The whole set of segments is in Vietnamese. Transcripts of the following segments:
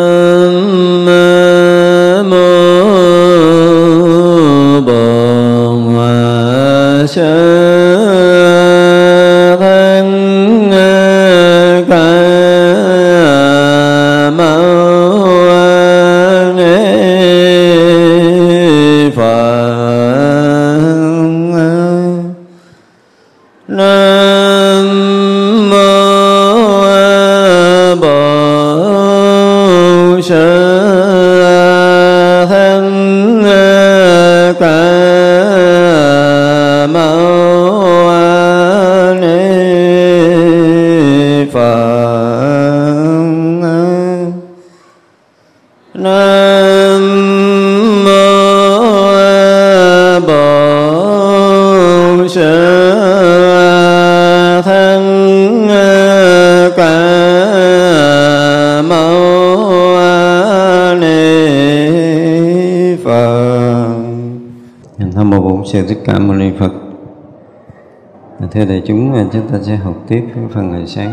sư thưa đại chúng à, chúng ta sẽ học tiếp cái phần ngày sáng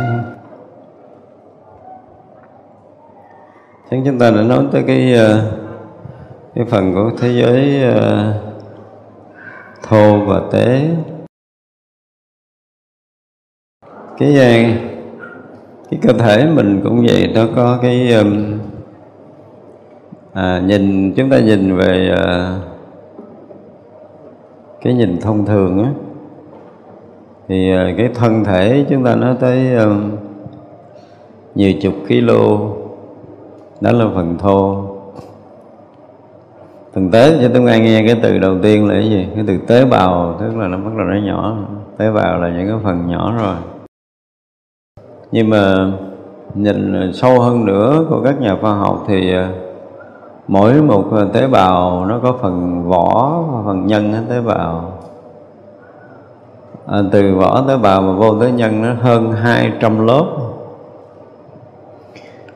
sáng chúng ta đã nói tới cái à, cái phần của thế giới à, thô và tế. Cái cái cơ thể mình cũng vậy nó có cái à, nhìn chúng ta nhìn về cái nhìn thông thường á thì ờ, cái thân thể chúng ta nó tới ờ, nhiều chục kilo. Đó là phần thô. Phần tế, cho chúng ta nghe cái từ đầu tiên là cái gì? Cái từ tế bào, tức là nó bắt đầu nó nhỏ. Tế bào là những cái phần nhỏ rồi. Nhưng mà nhìn sâu hơn nữa của các nhà khoa học thì ờ, mỗi một tế bào nó có phần vỏ và phần nhân tế bào à, từ vỏ tế bào mà vô tới nhân nó hơn 200 lớp.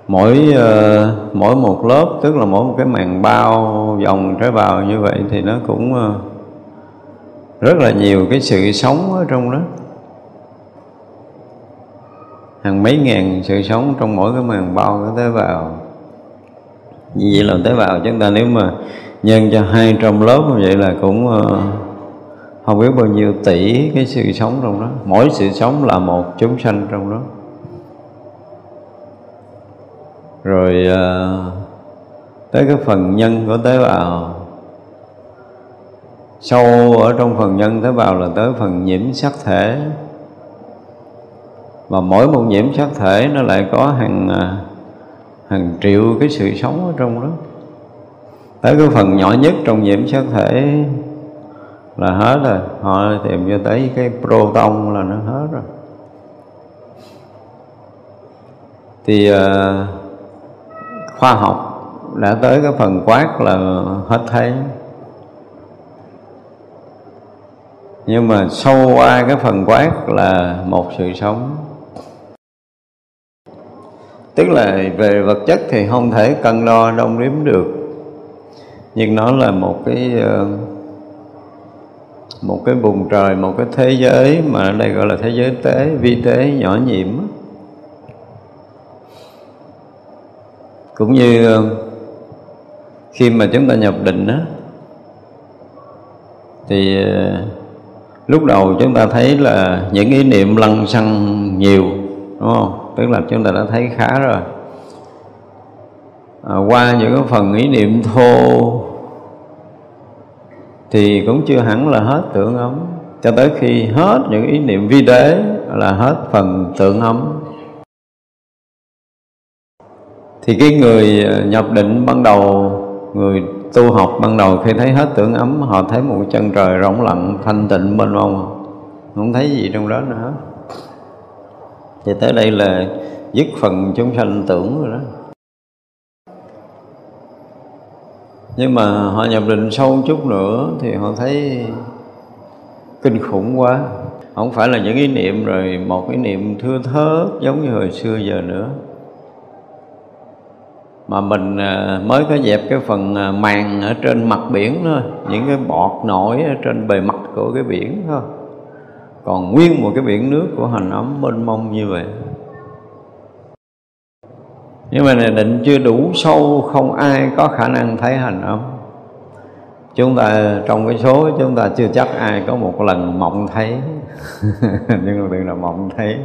Mỗi uh, mỗi một lớp tức là mỗi một cái màng bao vòng tế bào như vậy thì nó cũng uh, rất là nhiều cái sự sống ở trong đó. Hàng mấy ngàn sự sống trong mỗi cái màng bao cái tế bào. Như vậy là tế bào chúng ta nếu mà nhân cho 200 lớp như vậy là cũng uh, không biết bao nhiêu tỷ cái sự sống trong đó. Mỗi sự sống là một chúng sanh trong đó. Rồi uh, tới cái phần nhân của tế bào. Sâu ở trong phần nhân tế bào là tới phần nhiễm sắc thể. Và mỗi một nhiễm sắc thể nó lại có hàng à, hàng triệu cái sự sống ở trong đó. Tới cái phần nhỏ nhất trong nhiễm sắc thể là hết rồi. Họ tìm cho tới cái proton là nó hết rồi. Thì uh, khoa học đã tới cái phần quát là hết thấy. Nhưng mà sâu qua cái phần quát là một sự sống. Tức là về vật chất thì không thể cân đo đong đếm được. Nhưng nó là một cái uh, một cái vùng trời một cái thế giới mà ở đây gọi là thế giới tế vi tế nhỏ nhiệm cũng như ờ, khi mà chúng ta nhập định đó thì ờ, lúc đầu chúng ta thấy là những ý niệm lăng xăng nhiều đúng không? Tức là chúng ta đã thấy khá rồi. À, qua những cái phần ý niệm thô thì cũng chưa hẳn là hết tưởng ấm. Cho tới khi hết những ý niệm vi đế là hết phần tưởng ấm. Thì cái người ờ, nhập định ban đầu, người tu học ban đầu khi thấy hết tưởng ấm, họ thấy một chân trời rỗng lặng, thanh tịnh bên mông không thấy gì trong đó nữa. Thì tới đây là dứt phần chúng sanh tưởng rồi đó. Nhưng mà họ nhập định sâu chút nữa thì họ thấy kinh khủng quá. Không phải là những ý niệm rồi, một cái niệm thưa thớt giống như hồi xưa giờ nữa. Mà mình à, mới có dẹp cái phần à, màng ở trên mặt biển thôi, những cái bọt nổi ở trên bề mặt của cái biển thôi. Còn nguyên một cái biển nước của hành ấm mênh mông như vậy nhưng mà định chưa đủ sâu, không ai có khả năng thấy hành ấm chúng ta, trong cái số, chúng ta chưa chắc ai có một lần mộng thấy. Nhưng mà đừng là mộng thấy.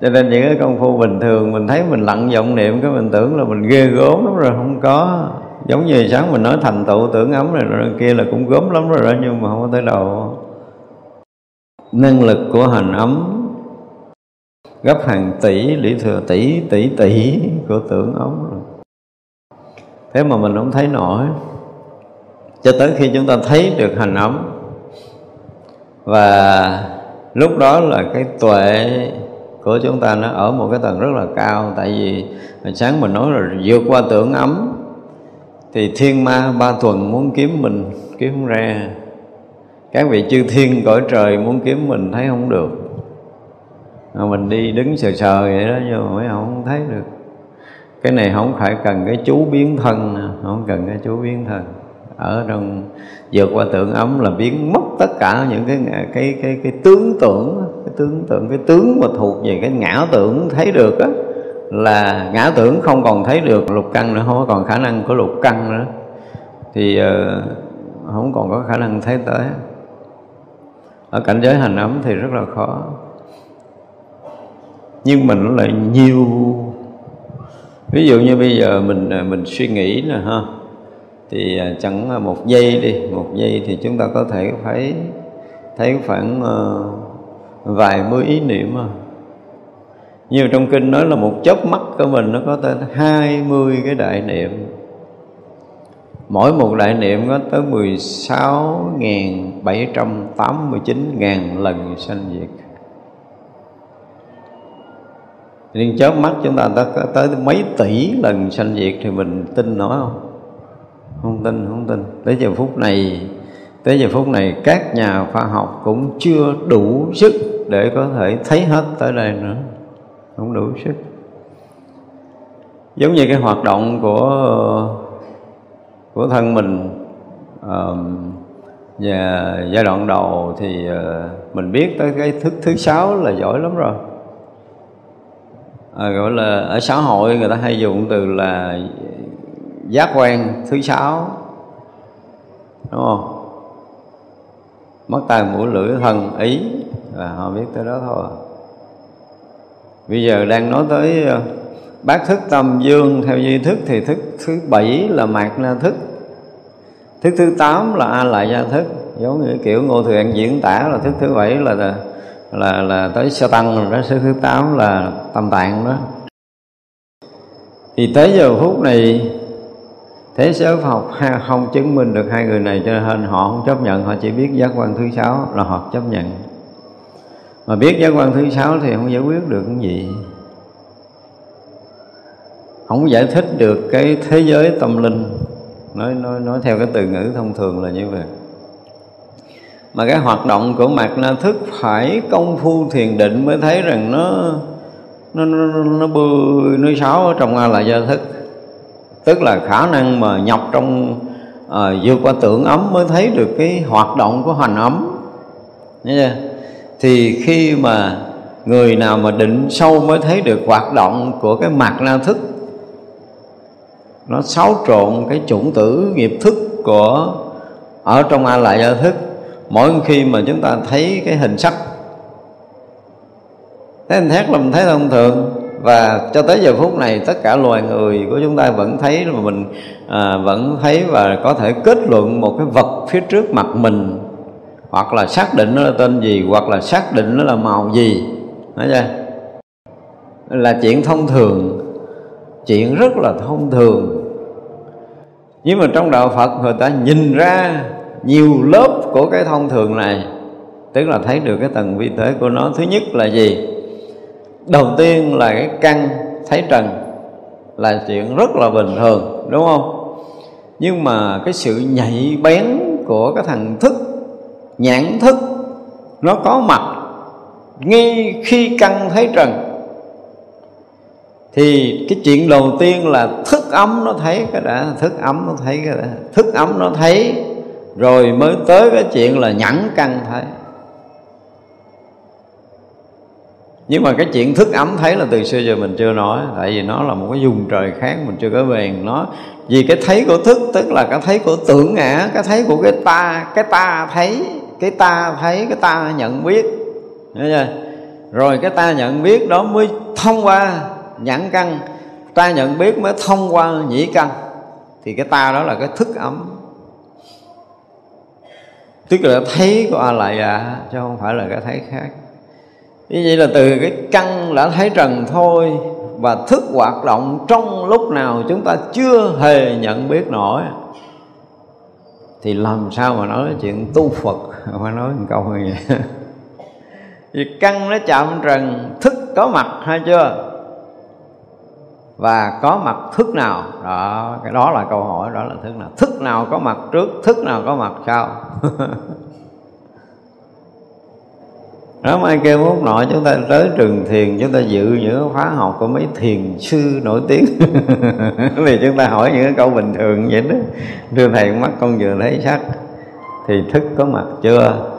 Cho nên những cái công phu bình thường, mình thấy mình lặng vọng niệm, cái mình tưởng là mình ghê gớm lắm rồi, không có. Giống như sáng mình nói thành tựu, tưởng ấm này, rồi kia là cũng gớm lắm rồi đó, nhưng mà không có tới đầu năng lực của hành ấm gấp hàng tỷ, lý thừa tỷ tỷ tỷ của tưởng ấm rồi. Thế mà mình không thấy nổi. Cho tới khi chúng ta thấy được hành ấm và lúc đó là cái tuệ của chúng ta nó ở một cái tầng rất là cao. Tại vì hồi sáng mình nói là vượt qua tưởng ấm thì thiên ma ba tuần muốn kiếm mình, kiếm không ra. Các vị chư thiên cõi trời muốn kiếm mình thấy không được mình đi đứng sờ sờ vậy đó nhưng mà mấy ông không thấy được. Cái này không phải cần cái chú biến thân không cần cái chú biến thân. Ở trong vượt qua tượng ấm là biến mất tất cả những cái cái cái cái tướng tưởng cái tướng tượng cái tướng mà thuộc về cái ngã tưởng thấy được á là ngã tưởng không còn thấy được lục căn nữa không còn khả năng của lục căn nữa. Thì uh, không còn có khả năng thấy tới. Ở cảnh giới hành ấm thì rất là khó nhưng mà nó lại nhiều. Ví dụ như bây giờ mình à, mình suy nghĩ nè ha. Thì à, chẳng à, một giây đi một giây thì chúng ta có thể phải thấy khoảng uh, vài mươi ý niệm mà như trong kinh nói là một chớp mắt của mình nó có tới hai mươi cái đại niệm. Mỗi một đại niệm có tới 16.789 ngàn lần sanh diệt nhưng chớp mắt chúng ta đã tới mấy tỷ lần sanh diệt thì mình tin nó không? không tin không tin. Tới giờ phút này, tới giờ phút này các nhà khoa học cũng chưa đủ sức để có thể thấy hết tới đây nữa. Không đủ sức. Giống như cái hoạt động của của thân mình và giai đoạn đầu thì ờ, mình biết tới cái thức thứ sáu là giỏi lắm rồi à, gọi là ở xã hội người ta hay dùng từ là giác quan thứ sáu đúng không? Mắt tai mũi lưỡi thân ý là họ biết tới đó thôi. Bây giờ đang nói tới ờ, bát thức tâm dương theo duy thức thì thức thứ bảy là mạt na thức thức thứ tám là a lại gia thức giống như kiểu ngô thường diễn tả là thức thứ bảy là là là, tới sơ tăng rồi đó thức thứ tám là tâm tạng đó. Thì tới giờ phút này thế giới Phật học không chứng minh được hai người này cho nên họ không chấp nhận họ chỉ biết giác quan thứ sáu là họ chấp nhận. Mà biết giác quan thứ sáu thì không giải quyết được cái gì. Không giải thích được cái thế giới tâm linh. Nói nói nói theo cái từ ngữ thông thường là như vậy mà cái hoạt động của mạt na thức phải công phu thiền định mới thấy rằng nó nó nó, nó bươi nó sáo ở trong a là gia thức. Tức là khả năng mà nhập trong à, vượt qua tưởng ấm mới thấy được cái hoạt động của hành ấm. Chưa? thì khi mà người nào mà định sâu mới thấy được hoạt động của cái mặt na thức nó xáo trộn cái chủng tử nghiệp thức của ở trong a lại gia thức mỗi khi mà chúng ta thấy cái hình sắc thấy hình thét là mình thấy thông thường. Và cho tới giờ phút này tất cả loài người của chúng ta vẫn thấy mà mình à, vẫn thấy và có thể kết luận một cái vật phía trước mặt mình hoặc là xác định nó là tên gì hoặc là xác định nó là màu gì. Nói chưa? Là chuyện thông thường chuyện rất là thông thường. Nhưng mà trong đạo Phật người ta nhìn ra nhiều lớp của cái thông thường này, tức là thấy được cái tầng vi tế của nó, thứ nhất là gì? Đầu tiên là cái căn thấy trần là chuyện rất là bình thường, đúng không? Nhưng mà cái sự nhạy bén của cái thằng thức, nhãn thức, nó có mặt ngay khi căn thấy trần. Thì cái chuyện đầu tiên là thức ấm nó thấy, cái đã thức ấm nó thấy, cái đã thức ấm nó thấy rồi mới tới cái chuyện là nhẫn căn thấy. Nhưng mà cái chuyện thức ấm thấy là từ xưa giờ mình chưa nói, tại vì nó là một cái dùng trời khác, mình chưa có về nó, vì cái thấy của thức, tức là cái thấy của tưởng ngã, cái thấy của cái ta cái ta thấy, cái ta thấy, cái ta nhận biết. Chưa? rồi cái ta nhận biết đó mới thông qua nhãn căn ta nhận biết mới thông qua nhĩ căn thì cái ta đó là cái thức ấm tức là thấy của a lại dạ chứ không phải là cái thấy khác. Như vậy là từ cái căn đã thấy trần thôi và thức hoạt động trong lúc nào chúng ta chưa hề nhận biết nổi, thì làm sao mà nói chuyện tu Phật mà nói một câu như vậy. Vì căn nó chạm trần, thức có mặt, hay chưa? Và có mặt thức nào? Đó, cái đó là câu hỏi, đó là thức nào. Thức nào có mặt trước, thức nào có mặt sau? Đó mai kêu mốt nội chúng ta tới trường thiền, chúng ta dự những khóa học của mấy thiền sư nổi tiếng. Thì chúng ta hỏi những câu bình thường vậy đó. Thưa thầy, mắt con vừa thấy sắc, thì thức có mặt chưa?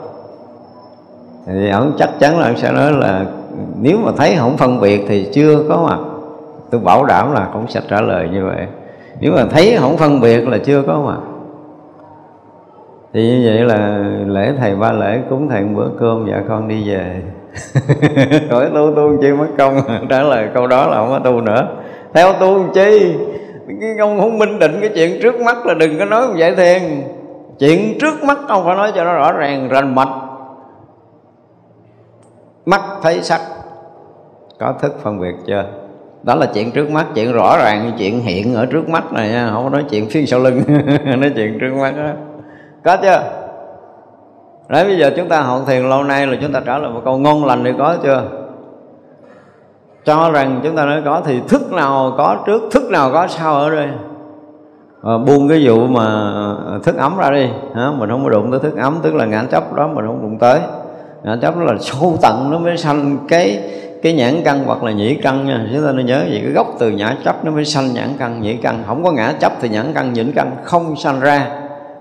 Thì ông chắc chắn là ông sẽ nói là, nếu mà thấy không phân biệt thì chưa có mặt tôi bảo đảm là cũng sẽ trả lời như vậy. Nếu mà thấy không phân biệt là chưa có mà. Thì như vậy là lễ thầy ba lễ cúng thầy một bữa cơm dạ con đi về. Hỏi tu tu chi mất công trả lời câu đó là không có tu nữa. Theo tu chi? Cái ông không minh định cái chuyện trước mắt là đừng có nói như vậy thiền. Chuyện trước mắt ông phải nói cho nó rõ ràng, rành mạch. Mắt thấy sắc. Có thức phân biệt chưa? Đó là chuyện trước mắt chuyện rõ ràng chuyện hiện ở trước mắt này nha không có nói chuyện phía sau lưng nói chuyện trước mắt đó có chưa? Đấy bây giờ chúng ta học thiền lâu nay là chúng ta trả lời một câu ngon lành thì có chưa? Cho rằng chúng ta nói có thì thức nào có trước thức nào có sau ở đây. À, buông cái vụ mà thức ấm ra đi hả? mình không có đụng tới thức ấm tức là ngã chấp đó mình không đụng tới. Ngã chấp đó là sâu tận nó mới sanh cái cái nhãn căn hoặc là nhĩ căn nha. Chúng ta nên nhớ gì cái gốc từ nhã chấp nó mới sanh nhãn căn, nhĩ căn. Không có ngã chấp thì nhãn căn nhĩ căn không sanh ra.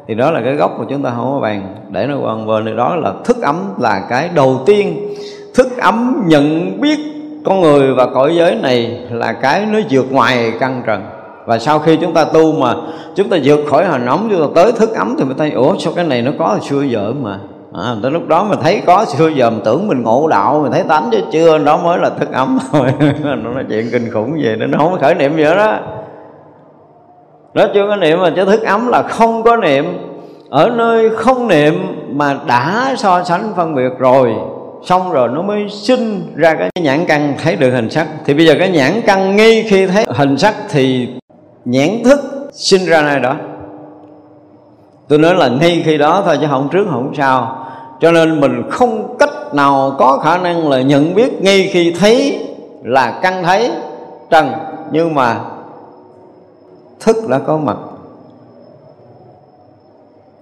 Thì đó là cái gốc mà chúng ta không có bàn. Để nó quan bên nơi đó là thức ấm là cái đầu tiên. Thức ấm nhận biết con người và cõi giới này là cái nó vượt ngoài căn trần. Và sau khi chúng ta tu mà chúng ta vượt khỏi hồi nóng, chúng ta tới thức ấm thì mới thấy, ủa, sao cái này nó có hồi xưa giờ mà? À, tới lúc đó mình thấy có xưa giờ mình tưởng mình ngộ đạo mình thấy tánh chứ chưa đó mới là thức ấm thôi. Nó là chuyện kinh khủng gì nó không có khởi niệm gì đó nó chưa có niệm mà chứ thức ấm là không có niệm. Ở nơi không niệm mà đã so sánh phân biệt rồi xong rồi nó mới sinh ra cái nhãn căn thấy được hình sắc. Thì bây giờ cái nhãn căn nghi khi thấy hình sắc thì nhãn thức sinh ra nơi đó tôi nói là ngay khi đó thôi chứ không trước, không sau. Cho nên mình không cách nào có khả năng là nhận biết ngay khi thấy là căn thấy trần. Nhưng mà thức đã có mặt.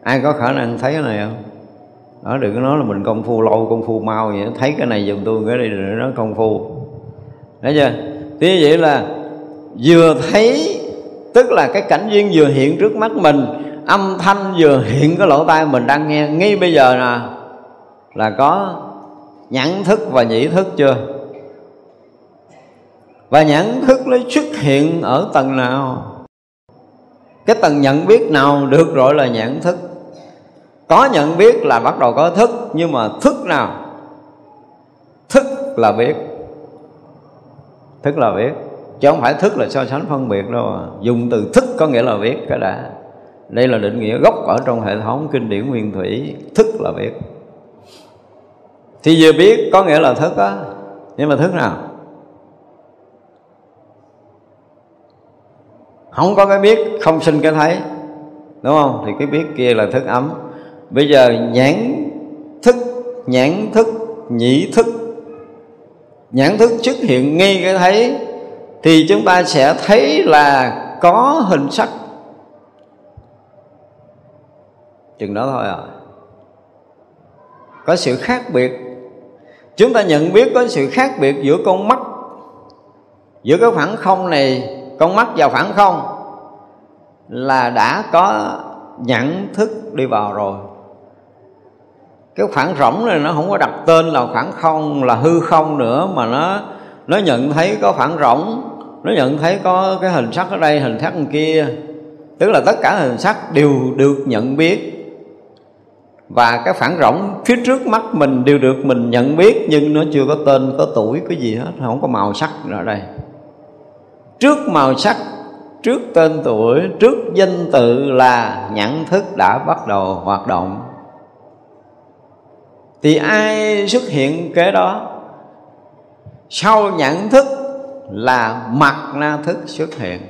Ai có khả năng thấy cái này không? Đó, đừng có nói là mình công phu lâu, công phu mau vậy thấy cái này dùm tôi, cái này rồi nó công phu. Thấy chưa? Thế vậy là vừa thấy, tức là cái cảnh duyên vừa hiện trước mắt mình âm thanh vừa hiện cái lỗ tai mình đang nghe. Ngay bây giờ nè, là có nhãn thức và nhĩ thức chưa? Và nhãn thức nó xuất hiện ở tầng nào? Cái tầng nhận biết nào được gọi là nhãn thức? Có nhận biết là bắt đầu có thức, nhưng mà thức nào? Thức là biết. Thức là biết. Chứ không phải thức là so sánh phân biệt đâu à. dùng từ thức có nghĩa là biết cái đã đây là định nghĩa gốc ở trong hệ thống kinh điển nguyên thủy, thức là biết. Thì vừa biết có nghĩa là thức á, nhưng mà thức nào? Không có cái biết, không sinh cái thấy, đúng không? Thì cái biết kia là thức ấm. Bây giờ nhãn thức nhãn thức, nhĩ thức. Nhãn thức xuất hiện ngay cái thấy, thì chúng ta sẽ thấy là có hình sắc chừng đó thôi à. Có sự khác biệt. Chúng ta nhận biết có sự khác biệt giữa con mắt, giữa cái khoảng không này, con mắt vào khoảng không, là đã có nhận thức đi vào rồi. Cái khoảng rỗng này nó không có đặt tên là khoảng không, là hư không nữa, mà nó nó nhận thấy có khoảng rỗng, nó nhận thấy có cái hình sắc ở đây, hình sắc ở kia. Tức là tất cả hình sắc đều được nhận biết và cái phản rỗng phía trước mắt mình đều được mình nhận biết, nhưng nó chưa có tên, có tuổi, có gì hết. Không có màu sắc ở đây. Trước màu sắc, trước tên tuổi, trước danh tự là nhận thức đã bắt đầu hoạt động. Thì ai xuất hiện kế đó? Sau nhận thức là mặt na thức xuất hiện.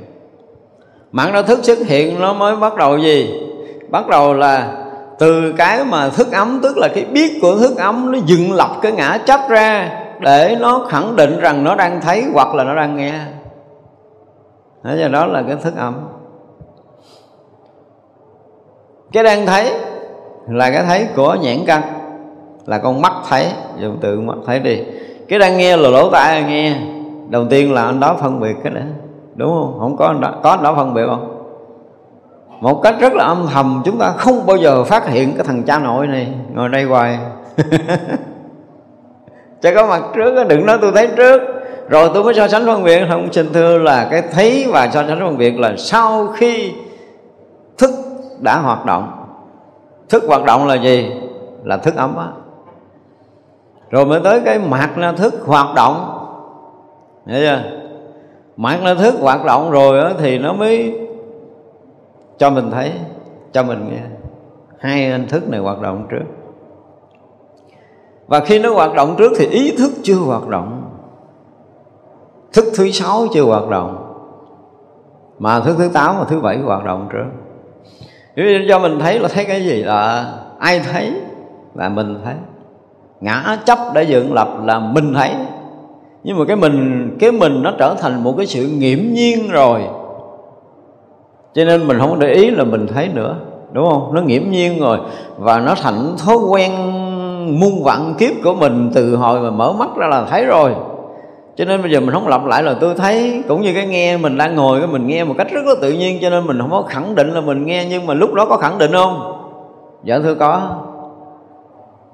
Mặt na thức xuất hiện nó mới bắt đầu gì? Bắt đầu là từ cái mà thức ấm, tức là cái biết của thức ấm, nó dựng lập cái ngã chấp ra để nó khẳng định rằng nó đang thấy hoặc là nó đang nghe. Thế do đó là cái thức ấm. Cái đang thấy là cái thấy của nhãn căn, là con mắt thấy. Dùng từ mắt thấy đi. Cái đang nghe là lỗ tai nghe. Đầu tiên là anh đó phân biệt cái đó đúng không? Không có anh đó. Có anh đó phân biệt không? Một cách rất là âm thầm chúng ta không bao giờ phát hiện cái thằng cha nội này ngồi đây hoài. Cha có mặt trước đừng nói tôi thấy trước. Rồi tôi mới so sánh phân biệt. Không xin thưa là cái thấy và so sánh phân biệt là sau khi thức đã hoạt động. Thức hoạt động là gì? Là thức ấm á. Rồi mới tới cái mặt là thức hoạt động. Hiểu chưa? Mặt là thức hoạt động rồi đó, thì nó mới cho mình thấy, cho mình nghe. Hai hình thức này hoạt động trước. Và khi nó hoạt động trước thì ý thức chưa hoạt động. Thức thứ sáu chưa hoạt động. Mà thức thứ tám và thứ bảy hoạt động trước. Cho mình thấy là thấy cái gì? Là ai thấy là mình thấy. Ngã chấp đã dựng lập là mình thấy. Nhưng mà cái mình cái mình nó trở thành một cái sự nghiễm nhiên rồi cho nên mình không để ý là mình thấy nữa, đúng không? Nó nghiễm nhiên rồi. Và nó thành thói quen muôn vặn kiếp của mình từ hồi mà mở mắt ra là thấy rồi. Cho nên bây giờ mình không lặp lại là tôi thấy, cũng như cái nghe mình đang ngồi, cái mình nghe một cách rất là tự nhiên. Cho nên mình không có khẳng định là mình nghe, nhưng mà lúc đó có khẳng định không? Dạ thưa có.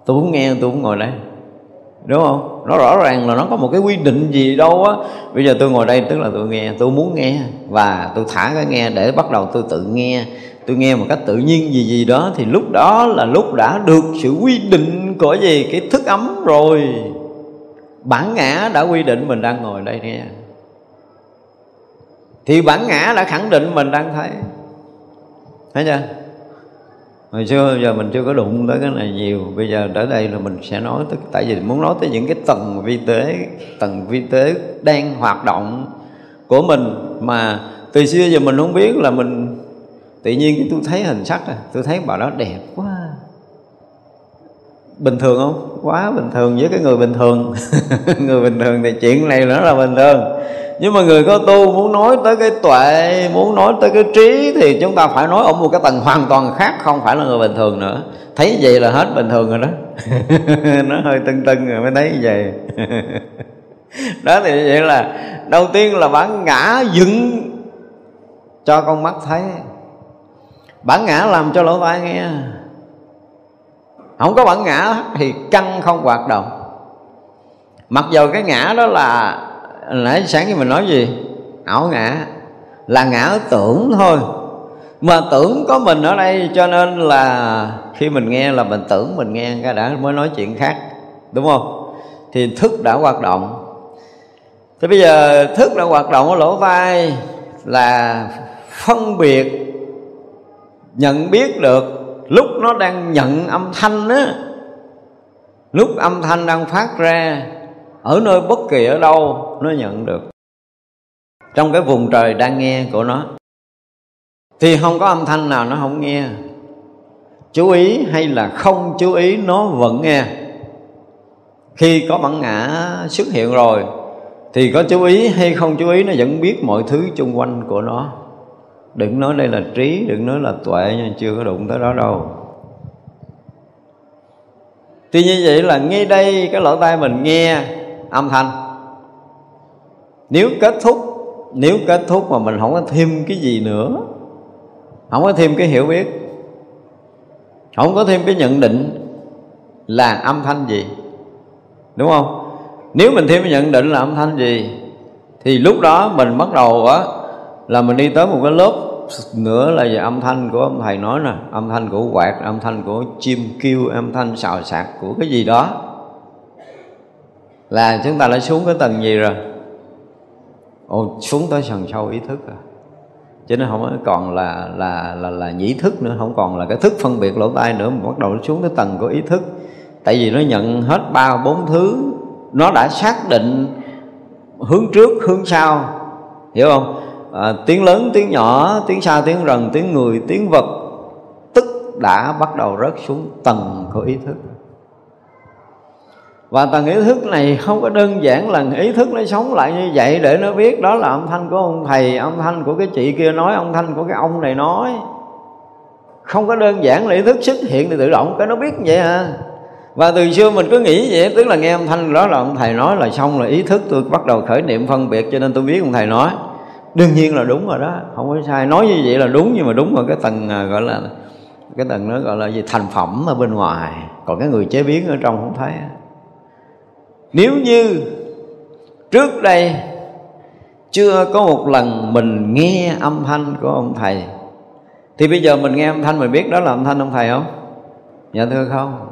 Tôi cũng nghe, tôi cũng ngồi đây đúng không? Nó rõ ràng là nó có một cái quy định gì đâu á. Bây giờ tôi ngồi đây, tức là tôi nghe, tôi muốn nghe và tôi thả cái nghe để bắt đầu tôi tự nghe. Tôi nghe một cách tự nhiên gì gì đó thì lúc đó là lúc đã được sự quy định của gì cái thức ấm rồi. Bản ngã đã quy định mình đang ngồi đây nghe. Thì bản ngã đã khẳng định mình đang thấy. Thấy chưa? Hồi xưa, giờ mình chưa có đụng tới cái này nhiều. Bây giờ tới đây là mình sẽ nói tới, tại vì muốn nói tới những cái tầng vi tế, tầng vi tế đang hoạt động của mình mà từ xưa giờ mình không biết là mình, tự nhiên cái tôi thấy hình sắc à tôi thấy bà đó đẹp quá. Bình thường không? Quá bình thường với cái người bình thường. Người bình thường thì chuyện này nó là bình thường nhưng mà người có tu muốn nói tới cái tuệ, muốn nói tới cái trí thì chúng ta phải nói ở một cái tầng hoàn toàn khác, không phải là người bình thường nữa. Thấy vậy là hết bình thường rồi đó. Nó hơi tưng tưng rồi mới thấy như vậy. Đó thì vậy là, đầu tiên là bản ngã dựng cho con mắt thấy. Bản ngã làm cho lỗ tai nghe. Không có bản ngã thì căn không hoạt động. Mặc dù cái ngã đó là nãy sáng thì mình nói gì? Ảo ngã. Là ngã tưởng thôi. Mà tưởng có mình ở đây, cho nên là khi mình nghe là mình tưởng mình nghe, cái đã mới nói chuyện khác, đúng không? Thì thức đã hoạt động. Thì bây giờ thức đã hoạt động ở lỗ tai là phân biệt, nhận biết được lúc nó đang nhận âm thanh á. Lúc âm thanh đang phát ra ở nơi bất kỳ ở đâu nó nhận được. Trong cái vùng trời đang nghe của nó, thì không có âm thanh nào nó không nghe. Chú ý hay là không chú ý nó vẫn nghe. Khi có bản ngã xuất hiện rồi, thì có chú ý hay không chú ý nó vẫn biết mọi thứ chung quanh của nó. Đừng nói đây là trí, đừng nói là tuệ nhưng chưa có đụng tới đó đâu. Tuy như vậy là ngay đây cái lỗ tai mình nghe âm thanh. Nếu kết thúc, nếu kết thúc mà mình không có thêm cái gì nữa, không có thêm cái hiểu biết, không có thêm cái nhận định là âm thanh gì, đúng không? Nếu mình thêm cái nhận định là âm thanh gì, thì lúc đó mình bắt đầu á, là mình đi tới một cái lớp nữa là về âm thanh của ông thầy nói nè, âm thanh của quạt, âm thanh của chim kêu, âm thanh xào sạc của cái gì đó là chúng ta đã xuống cái tầng gì rồi? Ồ xuống tới sần sâu ý thức rồi chứ nó không còn là là là là nhĩ thức nữa không còn là cái thức phân biệt lỗ tai nữa mà bắt đầu nó xuống tới tầng của ý thức. Tại vì nó nhận hết ba bốn thứ nó đã xác định hướng trước hướng sau. Hiểu không? À, tiếng lớn tiếng nhỏ tiếng xa tiếng rần tiếng người tiếng vật tức đã bắt đầu rớt xuống tầng của ý thức và tầng ý thức này không có đơn giản là ý thức nó sống lại như vậy để nó biết đó là âm thanh của ông thầy, âm thanh của cái chị kia nói, âm thanh của cái ông này nói. Không có đơn giản là ý thức xuất hiện thì tự động cái nó biết vậy à. Và từ xưa mình cứ nghĩ vậy, tức là nghe âm thanh đó là ông thầy nói là xong là ý thức tôi bắt đầu khởi niệm phân biệt cho nên tôi biết ông thầy nói. Đương nhiên là đúng rồi đó, không có sai. Nói như vậy là đúng nhưng mà đúng ở cái tầng à, gọi là, cái tầng nó gọi là gì, thành phẩm ở bên ngoài. Còn cái người chế biến ở trong không thấy nếu như trước đây chưa có một lần mình nghe âm thanh của ông thầy, thì bây giờ mình nghe âm thanh mình biết đó là âm thanh ông thầy không? Dạ thưa không.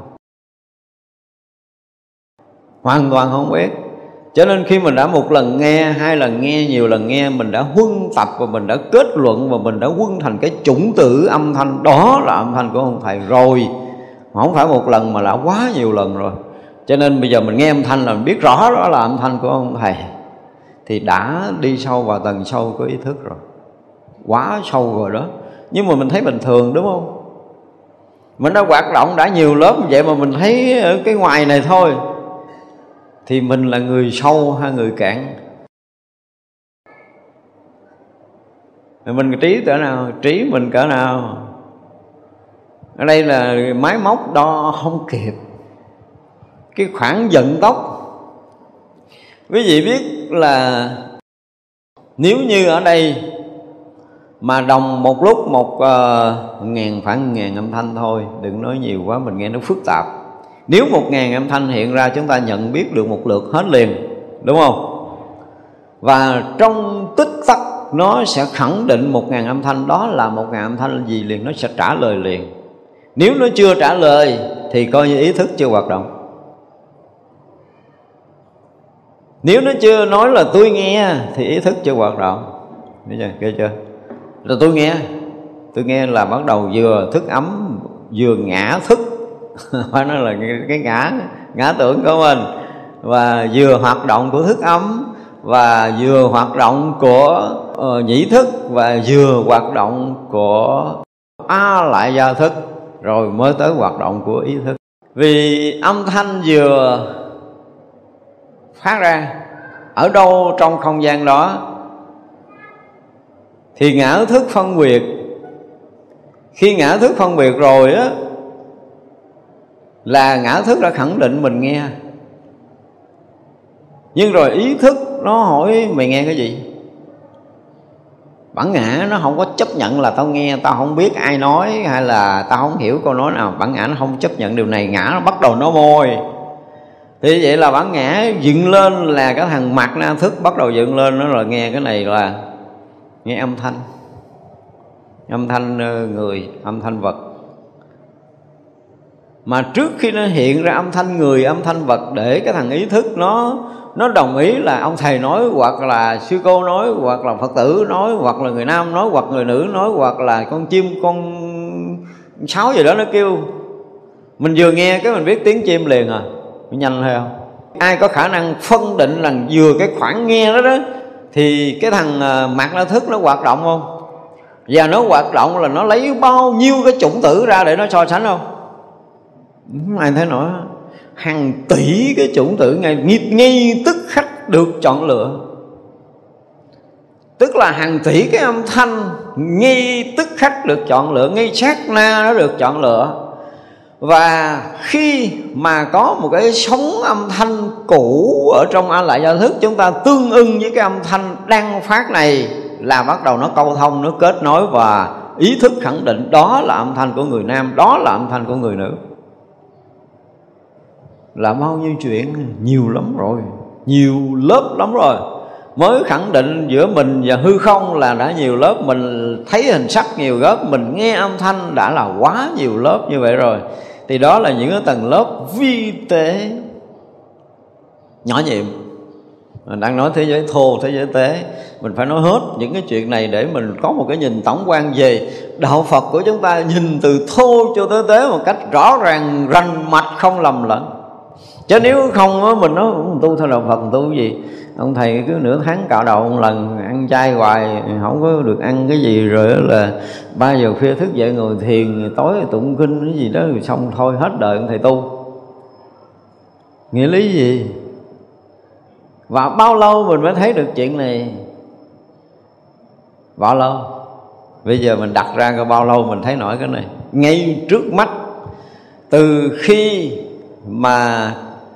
Hoàn toàn không biết. Cho nên khi mình đã một lần nghe, hai lần nghe, nhiều lần nghe, mình đã huân tập và mình đã kết luận và mình đã huân thành cái chủng tử âm thanh, đó là âm thanh của ông thầy rồi. Không phải một lần mà đã quá nhiều lần rồi cho nên bây giờ mình nghe âm thanh là mình biết rõ đó là âm thanh của ông thầy. Thì đã đi sâu vào tầng sâu của ý thức rồi. Quá sâu rồi đó. Nhưng mà mình thấy bình thường, đúng không? Mình đã hoạt động đã nhiều lớp vậy mà mình thấy ở cái ngoài này thôi. Thì mình là người sâu hay người cạn. Mình trí cỡ nào, trí mình cỡ nào? Ở đây là máy móc đo không kịp cái khoảng vận tốc. Quý vị biết là nếu như ở đây mà đồng một lúc một uh, ngàn khoảng ngàn âm thanh thôi đừng nói nhiều quá mình nghe nó phức tạp. Nếu một ngàn âm thanh hiện ra chúng ta nhận biết được một lượt hết liền đúng không? Và trong tích tắc nó sẽ khẳng định một ngàn âm thanh. Đó là một ngàn âm thanh gì liền nó sẽ trả lời liền. Nếu nó chưa trả lời thì coi như ý thức chưa hoạt động. Nếu nó chưa nói là tôi nghe thì ý thức chưa hoạt động. Thấy chưa? Ghê chưa? Rồi tôi nghe. Tôi nghe là bắt đầu vừa thức ấm Vừa ngã thức. Phải nói là cái, cái ngã Ngã tưởng của mình. Và vừa hoạt động của thức ấm Và vừa hoạt động của uh, nhĩ thức Và vừa hoạt động của A lại gia thức. Rồi mới tới hoạt động của ý thức. Vì âm thanh vừa phát ra. Ở đâu trong không gian đó thì ngã thức phân biệt. Khi ngã thức phân biệt rồi á, là ngã thức đã khẳng định mình nghe. Nhưng rồi ý thức nó hỏi, mày nghe cái gì? Bản ngã nó không có chấp nhận là tao nghe, tao không biết ai nói hay là tao không hiểu câu nói nào. Bản ngã nó không chấp nhận điều này, ngã nó bắt đầu nó môi thì vậy là bản ngã dựng lên là cái thằng mặt na thức bắt đầu dựng lên nó là nghe cái này là nghe âm thanh. Âm thanh ờ, người, âm thanh vật. Mà trước khi nó hiện ra âm thanh người, âm thanh vật để cái thằng ý thức nó nó đồng ý là ông thầy nói hoặc là sư cô nói hoặc là phật tử nói hoặc là người nam nói hoặc người nữ nói hoặc là con chim, con sáu gì đó nó kêu. Mình vừa nghe cái mình biết tiếng chim liền à nhanh hay không? Ai có khả năng phân định là vừa cái khoảng nghe đó đó thì cái thằng à, mặt nó thức nó hoạt động không? Và nó hoạt động là nó lấy bao nhiêu cái chủng tử ra để nó so sánh không? Không ai thấy nổi. Hàng tỷ cái chủng tử ngay ngay, ngay tức khắc được chọn lựa. Tức là hàng tỷ cái âm thanh ngay tức khắc được chọn lựa ngay sát na nó được chọn lựa và khi mà có một cái sóng âm thanh cũ ở trong a lại gia thức, chúng ta tương ưng với cái âm thanh đang phát này là bắt đầu nó câu thông, nó kết nối và ý thức khẳng định đó là âm thanh của người nam, đó là âm thanh của người nữ. Là bao nhiêu chuyện? Nhiều lắm rồi. Nhiều lớp lắm rồi. Mới khẳng định giữa mình và hư không là đã nhiều lớp, mình thấy hình sắc nhiều lớp mình nghe âm thanh đã là quá nhiều lớp như vậy rồi thì đó là những cái tầng lớp vi tế nhỏ nhiệm. Mình đang nói thế giới thô, thế giới tế. Mình phải nói hết những cái chuyện này để mình có một cái nhìn tổng quan về đạo phật của chúng ta, nhìn từ thô cho tới tế một cách rõ ràng, rành mạch, không lầm lẫn chứ nếu không á, mình nói tu theo đạo phật tu cái gì? Ông thầy cứ nửa tháng cạo đầu một lần, ăn chay hoài, không có được ăn cái gì. Rồi là ba giờ khuya thức dậy ngồi thiền, tối tụng kinh, cái gì đó, rồi xong thôi, hết đời ông thầy tu. Nghĩa lý gì? Và bao lâu mình mới thấy được chuyện này? Bao lâu? Bây giờ mình đặt ra coi bao lâu mình thấy nổi cái này. Ngay trước mắt, từ khi mà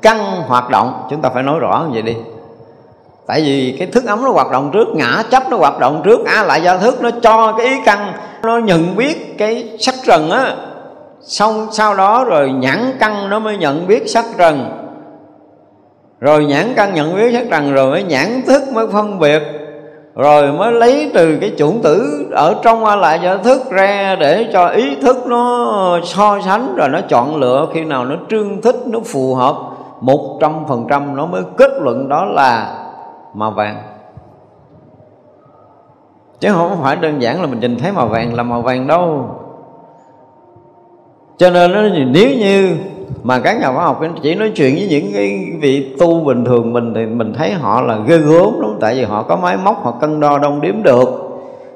căn hoạt động. Chúng ta phải nói rõ như vậy đi. Tại vì cái thức ấm nó hoạt động trước, ngã chấp nó hoạt động trước. A lại do thức nó cho cái ý căn nó nhận biết cái sắc trần á. Xong sau đó rồi nhãn căn nó mới nhận biết sắc trần rồi nhãn căn nhận biết sắc trần rồi mới nhãn thức mới phân biệt. Rồi mới lấy từ cái chủng tử ở trong a lại do thức ra để cho ý thức nó so sánh rồi nó chọn lựa khi nào nó trương thích, nó phù hợp một trăm phần trăm nó mới kết luận đó là màu vàng. Chứ không phải đơn giản là mình nhìn thấy màu vàng là màu vàng đâu. Cho nên nó nếu như mà các nhà khoa học chỉ nói chuyện với những cái vị tu bình thường mình thì mình thấy họ là ghê gớm lắm, tại vì họ có máy móc, họ cân đo đong đếm được.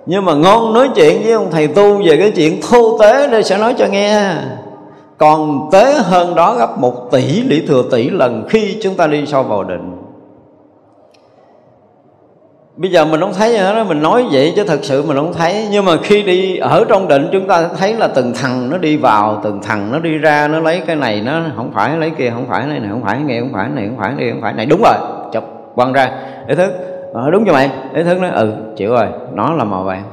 Nhưng mà ngon nói chuyện với ông thầy tu về cái chuyện thô tế đây sẽ nói cho nghe còn tế hơn đó gấp một tỷ lý thừa tỷ lần khi chúng ta đi sâu vào định. Bây giờ mình không thấy nữa mình nói vậy chứ thật sự mình không thấy. Nhưng mà khi đi ở trong định chúng ta thấy là từng thằng nó đi vào từng thằng nó đi ra nó lấy cái này nó không phải lấy kia không phải này, này không phải nghe không phải này không phải này không phải này. Đúng rồi chụp quăng ra. Để thức ờ, đúng cho mày. Để thức nó ừ chịu rồi nó là màu vàng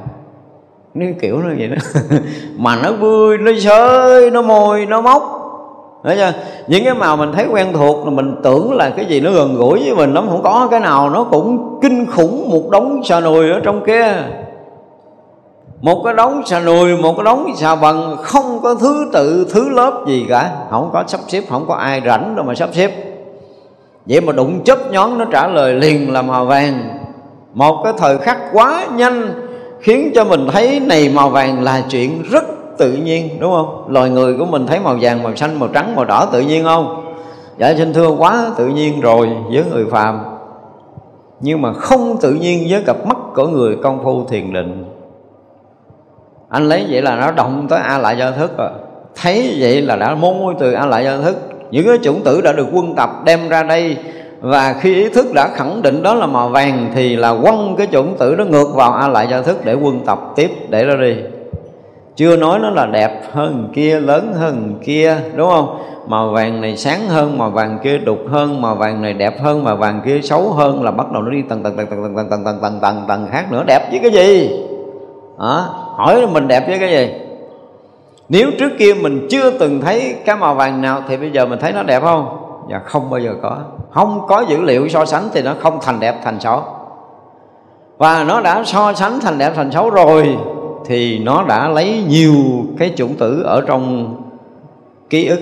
nó kiểu nó vậy đó. Mà nó vui nó sơi nó môi nó móc. Đấy chưa? Những cái màu mình thấy quen thuộc là mình tưởng là cái gì nó gần gũi với mình nó Không có cái nào nó cũng kinh khủng một đống xà nùi ở trong kia. Một cái đống xà nùi, một cái đống xà bằng Không có thứ tự, thứ lớp gì cả. Không có sắp xếp, không có ai rảnh đâu mà sắp xếp. Vậy mà đụng chớp nhón nó trả lời liền là màu vàng. Một cái thời khắc quá nhanh Khiến cho mình thấy này màu vàng là chuyện rất tự nhiên, đúng không? Loài người của mình thấy màu vàng, màu xanh, màu trắng, màu đỏ tự nhiên không? Dạ xin thưa quá, tự nhiên rồi, với người phàm. Nhưng mà không tự nhiên với cặp mắt của người công phu thiền định. Anh lấy vậy là nó động tới a lại do thức rồi. Thấy vậy là đã môi từ a lại do thức những cái chủng tử đã được quân tập đem ra đây và khi ý thức đã khẳng định đó là màu vàng thì là quăng cái chủng tử nó ngược vào a lại cho thức để quân tập tiếp để nó đi chưa nói nó là đẹp hơn kia lớn hơn kia đúng không màu vàng này sáng hơn màu vàng kia đục hơn màu vàng này đẹp hơn màu vàng kia xấu hơn là bắt đầu nó đi tầng tầng tầng tầng tầng tầng tầng tầng tầng tầng khác nữa đẹp với cái gì à, hỏi mình đẹp với cái gì nếu trước kia mình chưa từng thấy cái màu vàng nào thì bây giờ mình thấy nó đẹp không dạ không bao giờ có không có dữ liệu so sánh thì nó không thành đẹp thành xấu. Và nó đã so sánh thành đẹp thành xấu rồi thì nó đã lấy nhiều cái chủng tử ở trong ký ức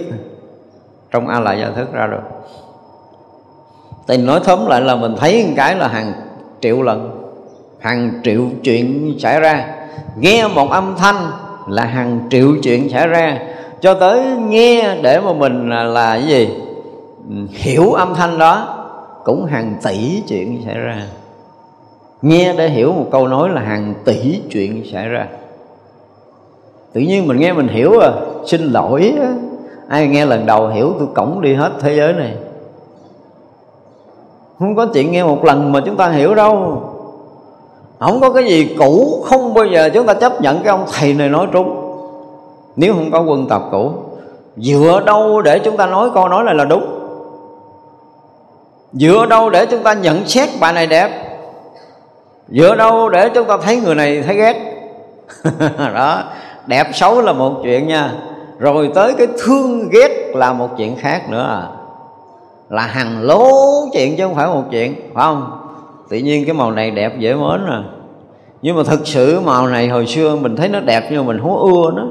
trong a lại gia thức ra rồi. Thì nói thấm lại là mình thấy một cái là hàng triệu lần hàng triệu chuyện xảy ra. Nghe một âm thanh là hàng triệu chuyện xảy ra. Cho tới nghe để mà mình là, là cái gì? Hiểu âm thanh đó, cũng hàng tỷ chuyện xảy ra. Nghe để hiểu một câu nói là hàng tỷ chuyện xảy ra. Tự nhiên mình nghe mình hiểu à xin lỗi ai nghe lần đầu hiểu tôi cổng đi hết thế giới này. Không có chuyện nghe một lần mà chúng ta hiểu đâu. Không có cái gì cũ, không bao giờ chúng ta chấp nhận cái ông thầy này nói trúng. Nếu không có quân tập cũ, dựa đâu để chúng ta nói câu nói này là đúng? Dựa đâu để chúng ta nhận xét bài này đẹp? Dựa đâu để chúng ta thấy người này thấy ghét? Đó, đẹp xấu là một chuyện nha. Rồi tới cái thương ghét là một chuyện khác nữa. À là hàng lố chuyện chứ không phải một chuyện, phải không? Tự nhiên cái màu này đẹp dễ mến à. Nhưng mà thực sự màu này hồi xưa mình thấy nó đẹp nhưng mà mình không ưa nó.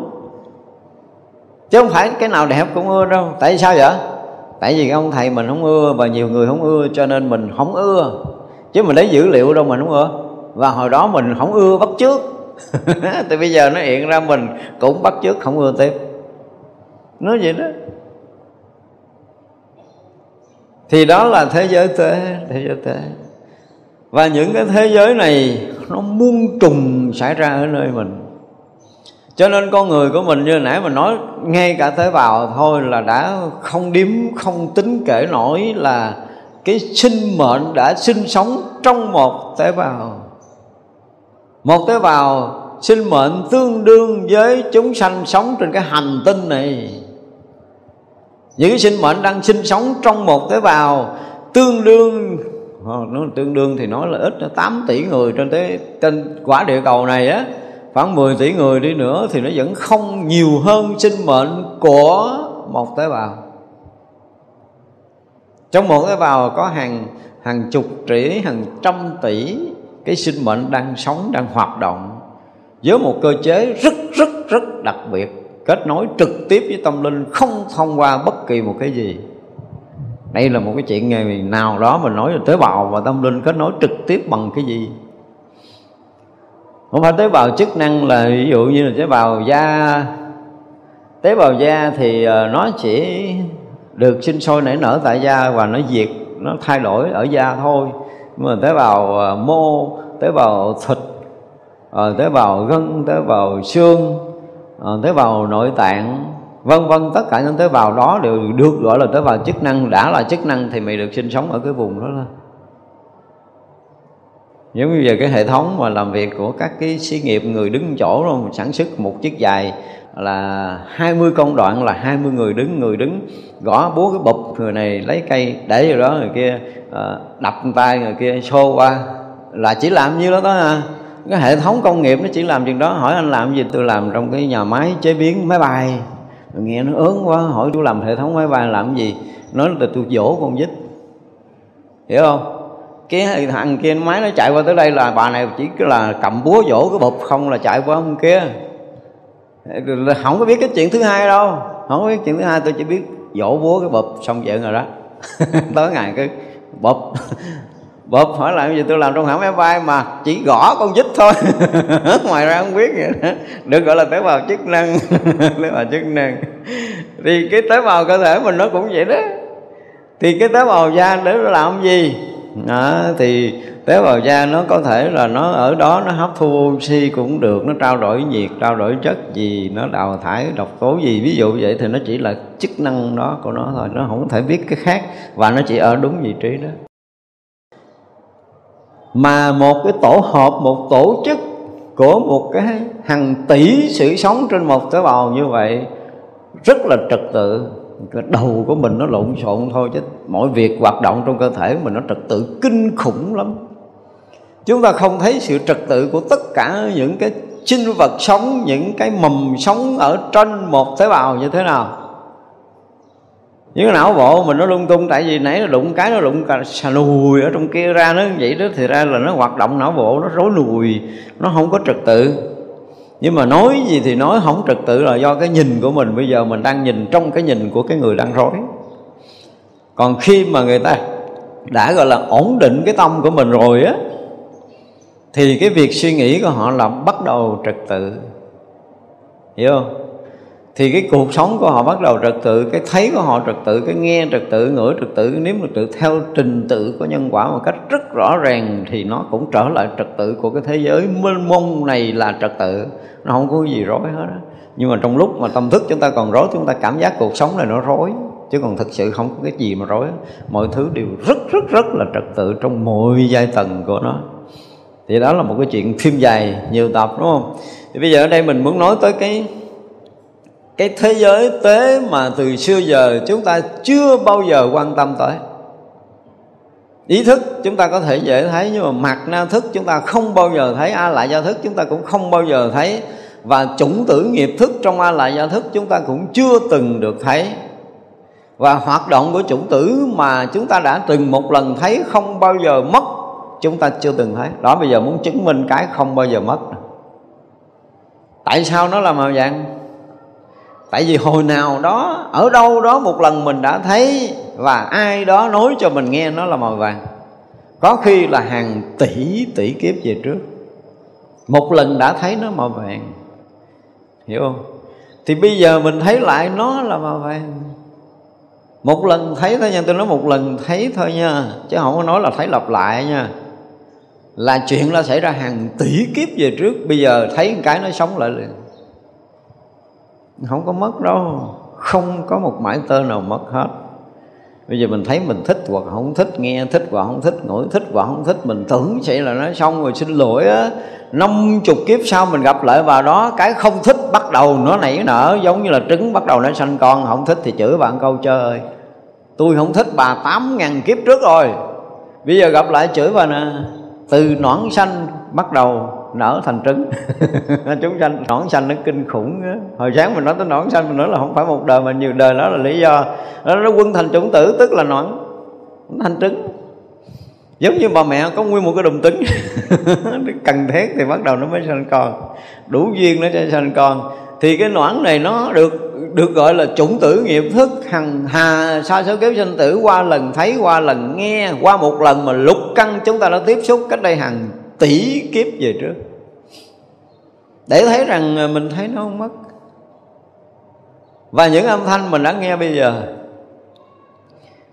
Chứ không phải cái nào đẹp cũng ưa đâu. Tại sao vậy? Tại vì ông thầy mình không ưa và nhiều người không ưa, cho nên mình không ưa. Chứ mình lấy dữ liệu đâu mình không ưa. Và hồi đó mình không ưa bắt trước thì bây giờ nó hiện ra mình cũng bắt trước không ưa tiếp. Nói vậy đó. Thì đó là thế giới tế, thế giới tế. Và những cái thế giới này nó muôn trùng xảy ra ở nơi mình cho nên con người của mình như nãy mình nói, ngay cả tế bào thôi là đã không điếm, không tính kể nổi là cái sinh mệnh đã sinh sống trong một tế bào. Một tế bào sinh mệnh tương đương với chúng sanh sống trên cái hành tinh này. Những cái sinh mệnh đang sinh sống trong một tế bào tương đương ờ, nó tương đương thì nói là ít 8 tỷ người trên thế trên quả địa cầu này á khoảng 10 tỷ người đi nữa thì nó vẫn không nhiều hơn sinh mệnh của một tế bào. Trong một tế bào có hàng hàng chục tỷ, hàng trăm tỷ cái sinh mệnh đang sống, đang hoạt động với một cơ chế rất rất rất đặc biệt, kết nối trực tiếp với tâm linh, không thông qua bất kỳ một cái gì. Đây là một cái chuyện ngày nào đó mình nói là tế bào và tâm linh kết nối trực tiếp bằng cái gì? Không phải tế bào chức năng là ví dụ như là tế bào da. Tế bào da thì ờ, nó chỉ được sinh sôi nảy nở tại da và nó diệt, nó thay đổi ở da thôi. Nhưng mà tế bào ờ, mô, tế bào thịt ờ, tế bào gân, tế bào xương tế bào nội tạng, vân vân, tất cả những tế bào đó đều được gọi là tế bào chức năng. Đã là chức năng thì mày được sinh sống ở cái vùng đó thôi giống như về cái hệ thống mà làm việc của các cái xí nghiệp, người đứng chỗ rồi sản xuất một chiếc dài là 20 công đoạn, là 20 người đứng người đứng gõ búa cái bụp, người này lấy cây để vào đó, người kia ờ, đập tay, người kia xô qua. Là chỉ làm như đó thôi à. Cái hệ thống công nghiệp nó chỉ làm chuyện đó, hỏi anh làm gì, tôi làm trong cái nhà máy chế biến, máy bay. Nghe nó ớn quá, hỏi tôi làm hệ thống máy bay làm gì? Nói là tôi dỗ con vít. Hiểu không? Cái thằng kia máy nó chạy qua tới đây là bà này chỉ là cầm búa vỗ cái bụp không là chạy qua ông kia. Không có biết cái chuyện thứ hai đâu. Không có biết chuyện thứ hai, tôi chỉ biết vỗ búa cái bụp xong chuyện rồi đó. Tới ngày cái bụp bụp hỏi làm gì tôi làm trong hãng máy bay mà chỉ gõ con vít thôi. Ngoài ra không biết vậy đó được gọi là tế bào chức năng. Tế bào chức năng. Thì cái tế bào cơ thể mình nó cũng vậy đó. Thì cái tế bào da để nó làm gì? Đó, thì tế bào da nó có thể là nó ở đó nó hấp thu oxy cũng được nó trao đổi nhiệt trao đổi chất gì nó đào thải độc tố gì. Ví dụ vậy thì nó chỉ là chức năng đó của nó thôi nó không thể biết cái khác và nó chỉ ở đúng vị trí đó. Mà một cái tổ hợp một tổ chức của một cái hàng tỷ sự sống trên một tế bào như vậy rất là trật tự cái đầu của mình nó lộn xộn thôi chứ mọi việc hoạt động trong cơ thể mình nó trật tự kinh khủng lắm. Chúng ta không thấy sự trật tự của tất cả những cái sinh vật sống, những cái mầm sống ở trên một tế bào như thế nào. Những cái não bộ mình nó lung tung, tại vì nãy nó đụng cái nó đụng cả xà lùi ở trong kia ra, nó vậy đó, thì ra là nó hoạt động não bộ nó rối lùi, nó không có trật tự nhưng mà nói gì thì nói, không trật tự là do cái nhìn của mình. Bây giờ mình đang nhìn trong cái nhìn của cái người đang rối. Còn khi mà người ta đã, gọi là, ổn định cái tâm của mình rồi á, thì cái việc suy nghĩ của họ là bắt đầu trật tự. Hiểu không? Thì cái cuộc sống của họ bắt đầu trật tự, cái thấy của họ trật tự, cái nghe trật tự, ngửi trật tự. Nếm được tự theo trình tự của nhân quả một cách rất rõ ràng thì nó cũng trở lại trật tự của cái thế giới mênh mông này là trật tự. Nó không có gì rối hết đó nhưng mà trong lúc mà tâm thức chúng ta còn rối, chúng ta cảm giác cuộc sống này nó rối. Chứ còn thực sự không có cái gì mà rối mọi thứ đều rất rất rất là trật tự trong mọi giai tầng của nó. Thì đó là một cái chuyện phim dài, nhiều tập, đúng không? Thì bây giờ ở đây mình muốn nói tới cái cái thế giới tế mà từ xưa giờ chúng ta chưa bao giờ quan tâm tới. Ý thức chúng ta có thể dễ thấy, nhưng mà mặt na thức chúng ta không bao giờ thấy, a lại gia thức chúng ta cũng không bao giờ thấy. Và chủng tử nghiệp thức trong a lại gia thức chúng ta cũng chưa từng được thấy. Và hoạt động của chủng tử mà chúng ta đã từng một lần thấy không bao giờ mất, chúng ta chưa từng thấy. Đó, bây giờ muốn chứng minh cái không bao giờ mất. Tại sao nó là màu vàng? Tại vì hồi nào đó, ở đâu đó một lần mình đã thấy và ai đó nói cho mình nghe nó là màu vàng. Có khi là hàng tỷ tỷ kiếp về trước. Một lần đã thấy nó màu vàng. Hiểu không? Thì bây giờ mình thấy lại nó là màu vàng. Một lần thấy thôi nha, tôi nói một lần thấy thôi nha, chứ không có nói là thấy lặp lại nha. Là chuyện là xảy ra hàng tỷ kiếp về trước, bây giờ thấy cái nó sống lại liền không có mất đâu. Không có một mãi tơ nào mất hết. Bây giờ mình thấy mình thích hoặc không thích, nghe thích hoặc không thích, ngửi thích hoặc không thích, mình tưởng vậy là nó xong rồi, xin lỗi á. Năm chục kiếp sau mình gặp lại vào đó, cái không thích bắt đầu nó nảy nở, giống như là trứng bắt đầu nó sanh con. Không thích thì chửi bạn câu chơi tôi không thích bà tám ngàn kiếp trước rồi. Bây giờ gặp lại chửi bà nè. Từ nõn xanh bắt đầu nở thành trứng. Chúng sanh nõn xanh nó kinh khủng đó. hồi sáng mình nói tới nõn xanh mình nói là không phải một đời mà nhiều đời đó là lý do. Nó, nó quân thành chủng tử tức là nõn thành trứng. Giống như bà mẹ có nguyên một cái đùm trứng cần thiết thì bắt đầu nó mới sanh con. Đủ duyên nó sẽ sanh con. Thì cái noãn này nó được được gọi là chủng tử nghiệp thức. Hằng hà sa số kiếp sinh tử qua lần thấy qua lần nghe qua một lần mà lục căn chúng ta đã tiếp xúc cách đây hàng tỷ kiếp về trước. Để thấy rằng ờ, mình thấy nó không mất. Và những âm thanh mình đã nghe bây giờ,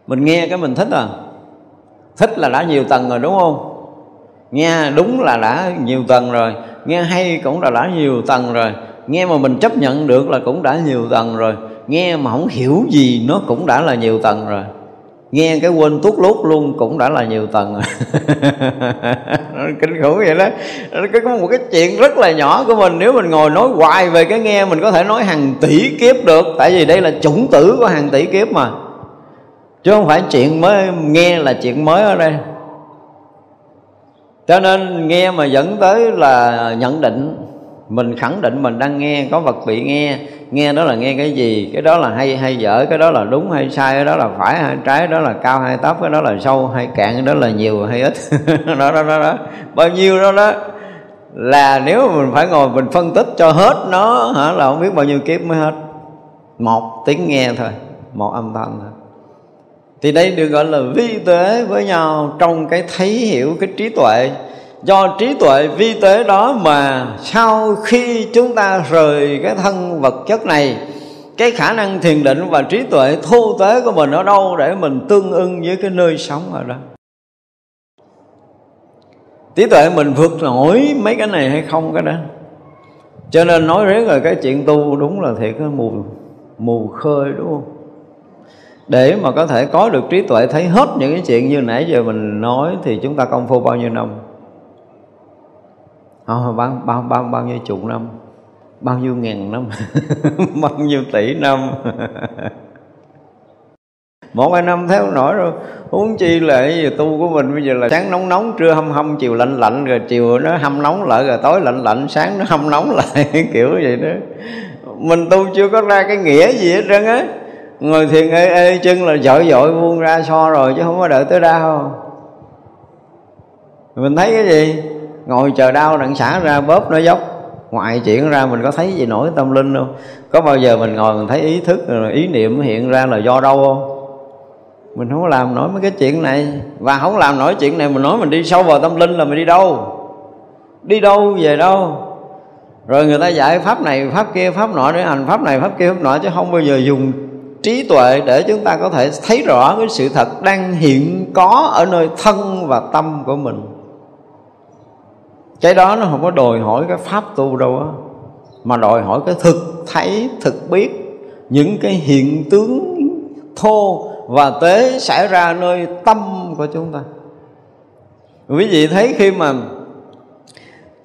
mình nghe cái mình thích à? Thích là đã nhiều tầng rồi, đúng không? Nghe đúng là đã nhiều tầng rồi, nghe hay cũng là đã nhiều tầng rồi, nghe mà mình chấp nhận được là cũng đã nhiều tầng rồi, nghe mà không hiểu gì nó cũng đã là nhiều tầng rồi nghe cái quên tuốt lút luôn cũng đã là nhiều tầng rồi. Kinh khủng vậy đó. Nó có một cái chuyện rất là nhỏ của mình. Nếu mình ngồi nói hoài về cái nghe, mình có thể nói hàng tỷ kiếp được. Tại vì đây là chủng tử của hàng tỷ kiếp mà. Chứ không phải chuyện mới, nghe là chuyện mới ở đây. Cho nên nghe mà dẫn tới là nhận định mình khẳng định mình đang nghe có vật bị nghe. Nghe đó là nghe cái gì? Cái đó là hay hay dở cái đó là đúng hay sai cái đó là phải hay trái đó là cao hay thấp cái đó là sâu hay cạn cái đó là nhiều hay ít. Đó, đó đó đó. Bao nhiêu đó đó. Là nếu mình phải ngồi mình phân tích cho hết nó hả là không biết bao nhiêu kiếp mới hết. Một tiếng nghe thôi một âm thanh thôi. Thì đây được gọi là vi tế với nhau trong cái thấy hiểu cái trí tuệ do trí tuệ vi tế đó mà sau khi chúng ta rời cái thân vật chất này, cái khả năng thiền định và trí tuệ thô tế của mình ở đâu để mình tương ưng với cái nơi sống ở đó? Trí tuệ mình vượt nổi mấy cái này hay không cái đó? Cho nên nói riết rồi cái chuyện tu đúng là thiệt cái mù mù khơi đúng không? Để mà có thể có được trí tuệ, thấy hết những cái chuyện như nãy giờ mình nói thì chúng ta công phu bao nhiêu năm? Oh, bao, bao, bao, bao nhiêu chục năm? Bao nhiêu ngàn năm? Bao nhiêu tỷ năm? Một hai năm theo nổi rồi. Huống chi là cái gì tu của mình bây giờ là sáng nóng nóng trưa hâm hâm chiều lạnh lạnh rồi chiều nó hâm nóng lại rồi tối lạnh lạnh sáng nó hâm nóng lại kiểu vậy đó. Mình tu chưa có ra cái nghĩa gì hết trơn á. Ngồi thiền ê ê chân là dội dội buông ra so rồi chứ không có đợi tới đau mình thấy cái gì? Ngồi chờ đau nặng xả ra bóp nó dốc. Ngoại chuyện ra mình có thấy gì nổi tâm linh đâu có bao giờ mình ngồi mình thấy ý thức ý niệm hiện ra là do đâu không? Mình không có làm nổi mấy cái chuyện này. Và không làm nổi chuyện này, mình nói mình đi sâu vào tâm linh là mình đi đâu? Đi đâu về đâu? Rồi người ta dạy pháp này, pháp kia, pháp nọ để hành, pháp này, pháp kia, pháp nọ, chứ không bao giờ dùng trí tuệ để chúng ta có thể thấy rõ cái sự thật đang hiện có ở nơi thân và tâm của mình cái đó nó không có đòi hỏi cái pháp tu đâu á, mà đòi hỏi cái thực thấy, thực biết. Những cái hiện tướng thô và tế xảy ra nơi tâm của chúng ta. Quý vị thấy khi mà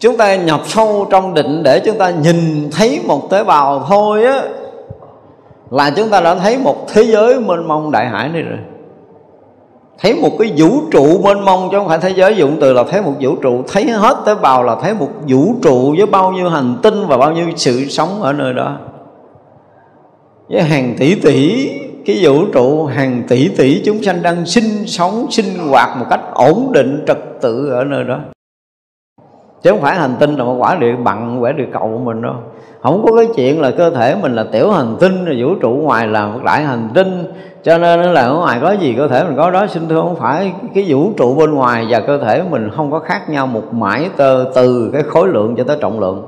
chúng ta nhập sâu trong định để chúng ta nhìn thấy một tế bào thôi á, là chúng ta đã thấy một thế giới mênh mông đại hải này rồi thấy một cái vũ trụ mênh mông chứ không phải thế giới, dụng từ là thấy một vũ trụ. Thấy hết tế bào là thấy một vũ trụ với bao nhiêu hành tinh và bao nhiêu sự sống ở nơi đó. Với hàng tỷ tỷ, cái vũ trụ, hàng tỷ tỷ chúng sanh đang sinh sống, sinh hoạt một cách ổn định, trật tự ở nơi đó chứ không phải hành tinh là một quả địa bằng, quả địa cầu của mình đâu. Không có cái chuyện là cơ thể mình là tiểu hành tinh rồi vũ trụ ngoài là một đại hành tinh. Cho nên là ở ngoài có gì cơ thể mình có đó. Xin thưa không phải cái vũ trụ bên ngoài và cơ thể mình không có khác nhau một mãi tơ từ cái khối lượng cho tới trọng lượng.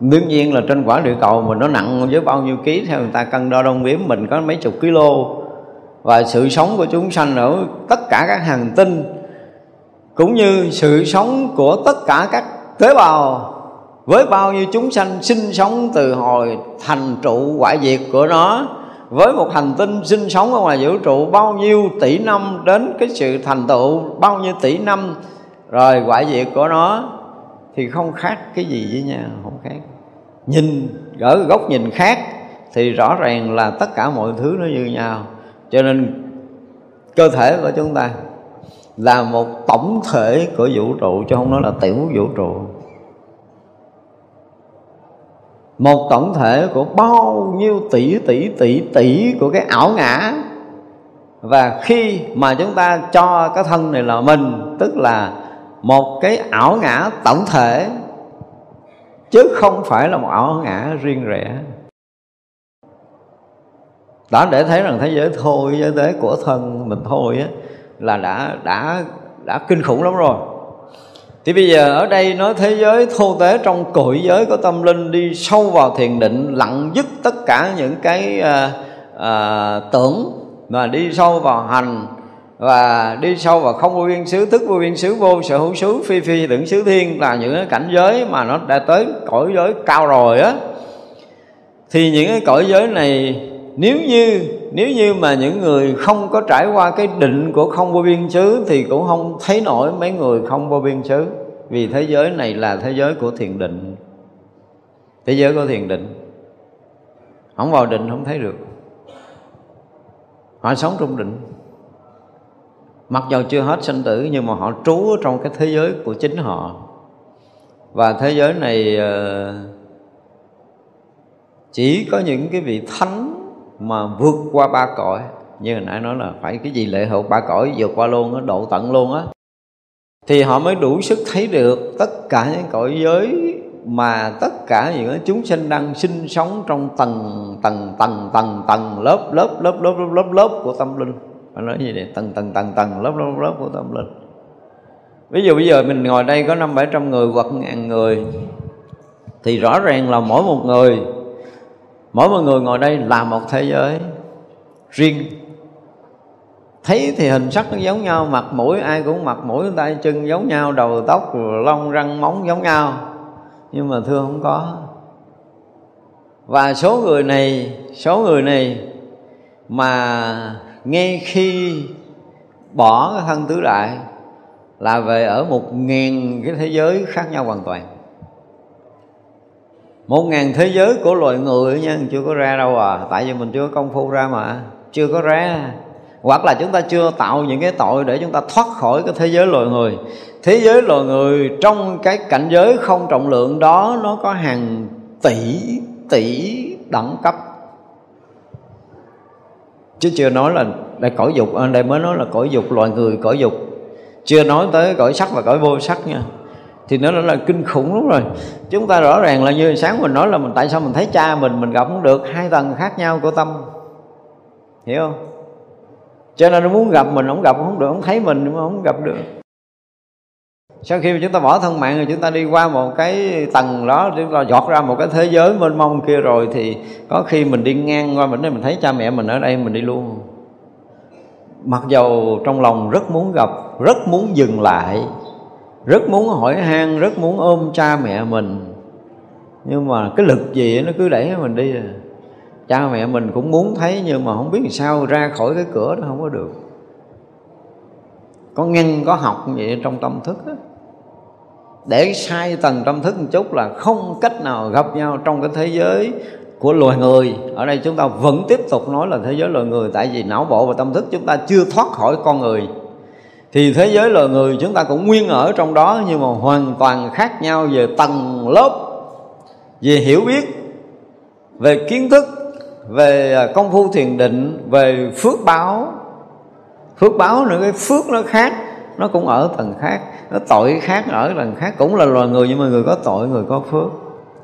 Đương nhiên là trên quả địa cầu mình nó nặng với bao nhiêu ký, theo người ta cân đo đông biếm, mình có mấy chục kg và sự sống của chúng sanh ở tất cả các hành tinh cũng như sự sống của tất cả các tế bào. Với bao nhiêu chúng sanh sinh sống từ hồi thành trụ quả diệt của nó, với một hành tinh sinh sống ở ngoài vũ trụ bao nhiêu tỷ năm đến cái sự thành tựu bao nhiêu tỷ năm rồi quả diệt của nó, thì không khác cái gì với nhau, không khác. Nhìn ở góc nhìn khác thì rõ ràng là tất cả mọi thứ nó như nhau. Cho nên cơ thể của chúng ta là một tổng thể của vũ trụ, chứ không nói là tiểu vũ trụ. Một tổng thể của bao nhiêu tỷ tỷ tỷ tỷ của cái ảo ngã. Và khi mà chúng ta cho cái thân này là mình, tức là một cái ảo ngã tổng thể, chứ không phải là một ảo ngã riêng rẽ. Đó để thấy rằng thế giới thôi, giới của thân mình thôi á là đã đã đã kinh khủng lắm rồi. Thì bây giờ ở đây nói thế giới thô tế trong cội giới của tâm linh đi sâu vào thiền định lặng dứt tất cả những cái à, à, tưởng mà đi sâu vào hành và đi sâu vào không vô biên xứ tức vô biên xứ vô sở hữu xứ phi phi tưởng xứ thiên là những cái cảnh giới mà nó đã tới cõi giới cao rồi á. Thì những cái cõi giới này nếu như nếu như mà những người không có trải qua cái định của không vô biên xứ thì cũng không thấy nổi mấy người không vô biên xứ. Vì thế giới này là thế giới của thiền định. Thế giới của thiền định. Không vào định không thấy được. Họ sống trong định. Mặc dù chưa hết sinh tử nhưng mà họ trú trong cái thế giới của chính họ. Và thế giới này ờ, chỉ có những cái vị thánh mà vượt qua ba cõi. Như hồi nãy nói là phải cái gì lệ hậu ba cõi vượt qua luôn á, độ tận luôn á. Thì họ mới đủ sức thấy được tất cả những cõi giới mà tất cả những chúng sinh đang sinh sống trong tầng tầng tầng tầng tầng, lớp lớp lớp lớp lớp lớp lớp của tâm linh. Phải nói gì vậy, tầng tầng tầng tầng, lớp lớp lớp của tâm linh. Ví dụ bây giờ mình ngồi đây có năm bảy trăm người hoặc ngàn người, thì rõ ràng là mỗi một người mỗi một người ngồi đây là một thế giới riêng. Thấy thì hình sắc nó giống nhau, mặt mũi ai cũng mặt mũi, tay chân giống nhau, đầu tóc, lông, răng, móng giống nhau. Nhưng mà thưa không có. Và số người này, số người này mà ngay khi bỏ cái thân tứ đại là về ở một ngàn cái thế giới khác nhau hoàn toàn một ngàn thế giới của loài người nha, chưa có ra đâu à. Tại vì mình chưa có công phu ra mà. Chưa có ra. Hoặc là chúng ta chưa tạo những cái tội để chúng ta thoát khỏi cái thế giới loài người. Thế giới loài người trong cái cảnh giới không trọng lượng đó, nó có hàng tỷ tỷ đẳng cấp. Chứ chưa nói là đây cõi dục à, đây mới nói là cõi dục, loài người cõi dục. Chưa nói tới cõi sắc và cõi vô sắc nha thì nó là kinh khủng lắm rồi. Chúng ta rõ ràng là như sáng mình nói là mình tại sao mình thấy cha mình mình gặp không được, hai tầng khác nhau của tâm. Hiểu không? Cho nên nó muốn gặp mình không gặp không được không thấy mình mà không gặp được. Sau khi mà chúng ta bỏ thân mạng rồi, chúng ta đi qua một cái tầng đó, chúng ta dọt ra một cái thế giới mênh mông kia rồi, thì có khi mình đi ngang qua mình mình thấy cha mẹ mình ở đây, mình đi luôn. Mặc dầu trong lòng rất muốn gặp, rất muốn dừng lại rất muốn hỏi han, rất muốn ôm cha mẹ mình. Nhưng mà cái lực gì nó cứ đẩy mình đi à. Cha mẹ mình cũng muốn thấy nhưng mà không biết sao ra khỏi cái cửa đó không có được. Có ngăn, có học vậy trong tâm thức đó. để sai tầng tâm thức một chút là không cách nào gặp nhau trong cái thế giới của loài người. Ở đây chúng ta vẫn tiếp tục nói là thế giới loài người, tại vì não bộ và tâm thức chúng ta chưa thoát khỏi con người thì thế giới loài người chúng ta cũng nguyên ở trong đó nhưng mà hoàn toàn khác nhau về tầng lớp, về hiểu biết, về kiến thức, về à, công phu thiền định, về phước báo. Phước báo nữa, cái phước nó khác, nó cũng ở tầng khác, nó tội khác ở tầng khác, cũng là loài người nhưng mà người có tội, người có phước.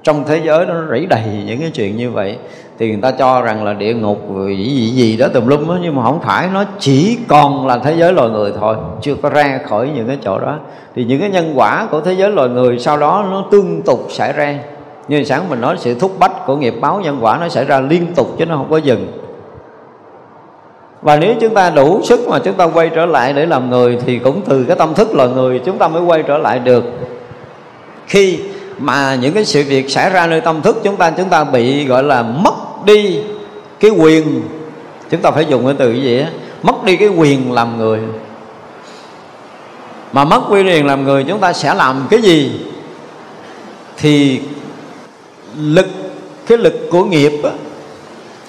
Trong thế giới đó nó rỉ đầy những cái chuyện như vậy thì người ta cho rằng là địa ngục gì gì gì đó tùm lum đó nhưng mà không phải, nó chỉ còn là thế giới loài người thôi, chưa có ra khỏi những cái chỗ đó. Thì những cái nhân quả của thế giới loài người sau đó nó tương tục xảy ra. Như sáng mình nói, sự thúc bách của nghiệp báo nhân quả nó xảy ra liên tục chứ nó không có dừng. Và nếu chúng ta đủ sức mà chúng ta quay trở lại để làm người thì cũng từ cái tâm thức loài người chúng ta mới quay trở lại được. Khi mà những cái sự việc xảy ra nơi tâm thức chúng ta chúng ta bị gọi là mất đi cái quyền. Chúng ta phải dùng cái từ gì á? Mất đi cái quyền làm người. Mà mất quyền làm người chúng ta sẽ làm cái gì? Thì lực cái lực của nghiệp á,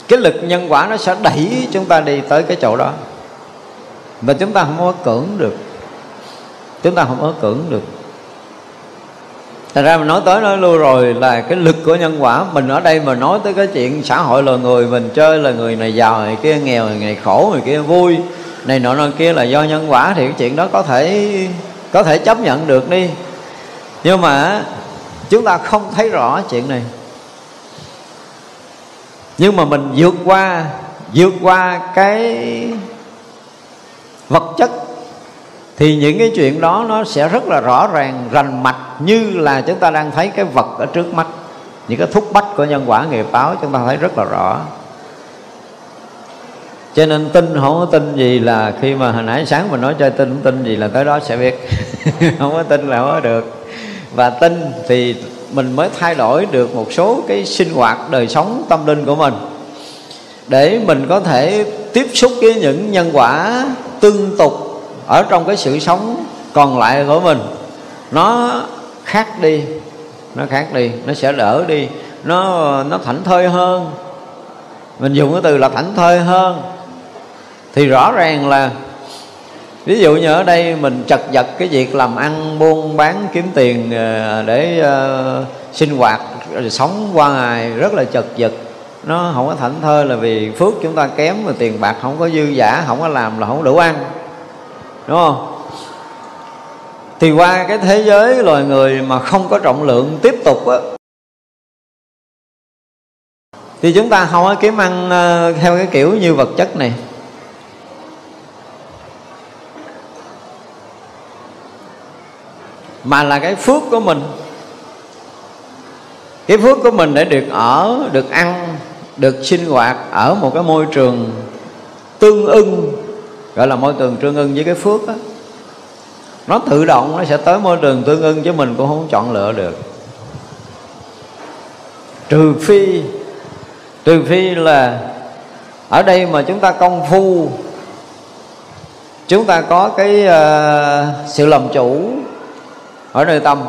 cái lực nhân quả nó sẽ đẩy chúng ta đi tới cái chỗ đó. Mà chúng ta không có cưỡng được. Chúng ta không có cưỡng được. Thành ra mình nói tới nói lui rồi là cái lực của nhân quả. Mình ở đây mà nói tới cái chuyện xã hội là người Mình chơi là người này giàu, người kia nghèo, người này khổ, người kia vui Này nọ nọ kia là do nhân quả Thì cái chuyện đó có thể có thể chấp nhận được đi. Nhưng mà chúng ta không thấy rõ chuyện này. Nhưng mà mình vượt qua Vượt qua cái vật chất thì những cái chuyện đó nó sẽ rất là rõ ràng, rành mạch như là chúng ta đang thấy cái vật ở trước mắt. Những cái thúc bách của nhân quả nghiệp báo chúng ta thấy rất là rõ. Cho nên tin không có tin gì là khi mà hồi nãy sáng mình nói chơi tin, không tin gì là tới đó sẽ biết. Không có tin là không có được. Và tin thì mình mới thay đổi được một số cái sinh hoạt đời sống tâm linh của mình. Để mình có thể tiếp xúc với những nhân quả tương tục ở trong cái sự sống còn lại của mình nó khác đi nó khác đi nó sẽ đỡ đi nó nó thảnh thơi hơn. Mình dùng cái từ là thảnh thơi hơn. Thì rõ ràng là ví dụ như ở đây mình chật vật cái việc làm ăn buôn bán kiếm tiền ờ, để uh, sinh hoạt sống qua ngày rất là chật vật. Nó không có thảnh thơi là vì phước chúng ta kém mà tiền bạc không có dư giả không có làm là không đủ ăn đúng không? Thì qua cái thế giới loài người mà không có trọng lượng tiếp tục á, thì chúng ta không có kiếm ăn ờ, theo cái kiểu như vật chất này. Mà là cái phước của mình. Cái phước của mình để được ở, được ăn, được sinh hoạt ở một cái môi trường tương ưng gọi là môi trường tương ưng với cái phước á. Nó tự động nó sẽ tới môi trường tương ưng chứ mình cũng không chọn lựa được. Trừ phi trừ phi là ở đây mà chúng ta công phu chúng ta có cái uh, sự làm chủ ở nơi tâm.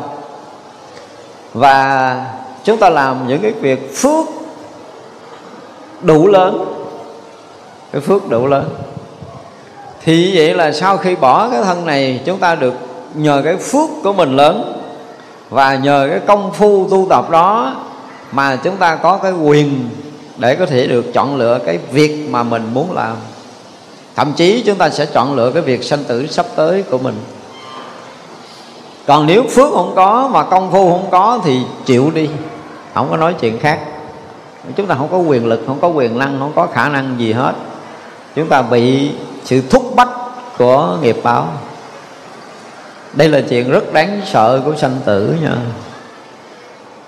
Và chúng ta làm những cái việc phước đủ lớn. Cái phước đủ lớn thì vậy là sau khi bỏ cái thân này, chúng ta được nhờ cái phước của mình lớn. Và nhờ cái công phu tu tập đó mà chúng ta có cái quyền để có thể được chọn lựa cái việc mà mình muốn làm. Thậm chí chúng ta sẽ chọn lựa cái việc sanh tử sắp tới của mình. Còn nếu phước không có mà công phu không có thì chịu đi. Không có nói chuyện khác. Chúng ta không có quyền lực, không có quyền năng, không có khả năng gì hết. Chúng ta bị sự thúc bách của nghiệp báo. Đây là chuyện rất đáng sợ của sanh tử nha.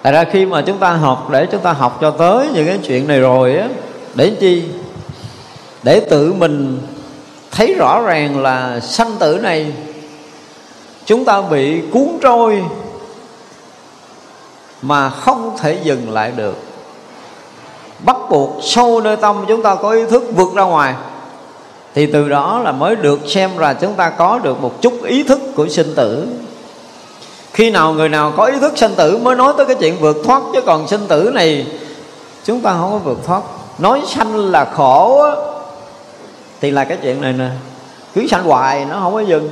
Tại ra khi mà chúng ta học, để chúng ta học cho tới những cái chuyện này rồi á, để chi? Để tự mình thấy rõ ràng là sanh tử này chúng ta bị cuốn trôi mà không thể dừng lại được. Bắt buộc sâu nơi tâm chúng ta có ý thức vượt ra ngoài thì từ đó là mới được xem là chúng ta có được một chút ý thức của sinh tử. Khi nào người nào có ý thức sinh tử mới nói tới cái chuyện vượt thoát, chứ còn sinh tử này chúng ta không có vượt thoát. Nói sanh là khổ thì là cái chuyện này nè. Cứ sanh hoài nó không có dừng.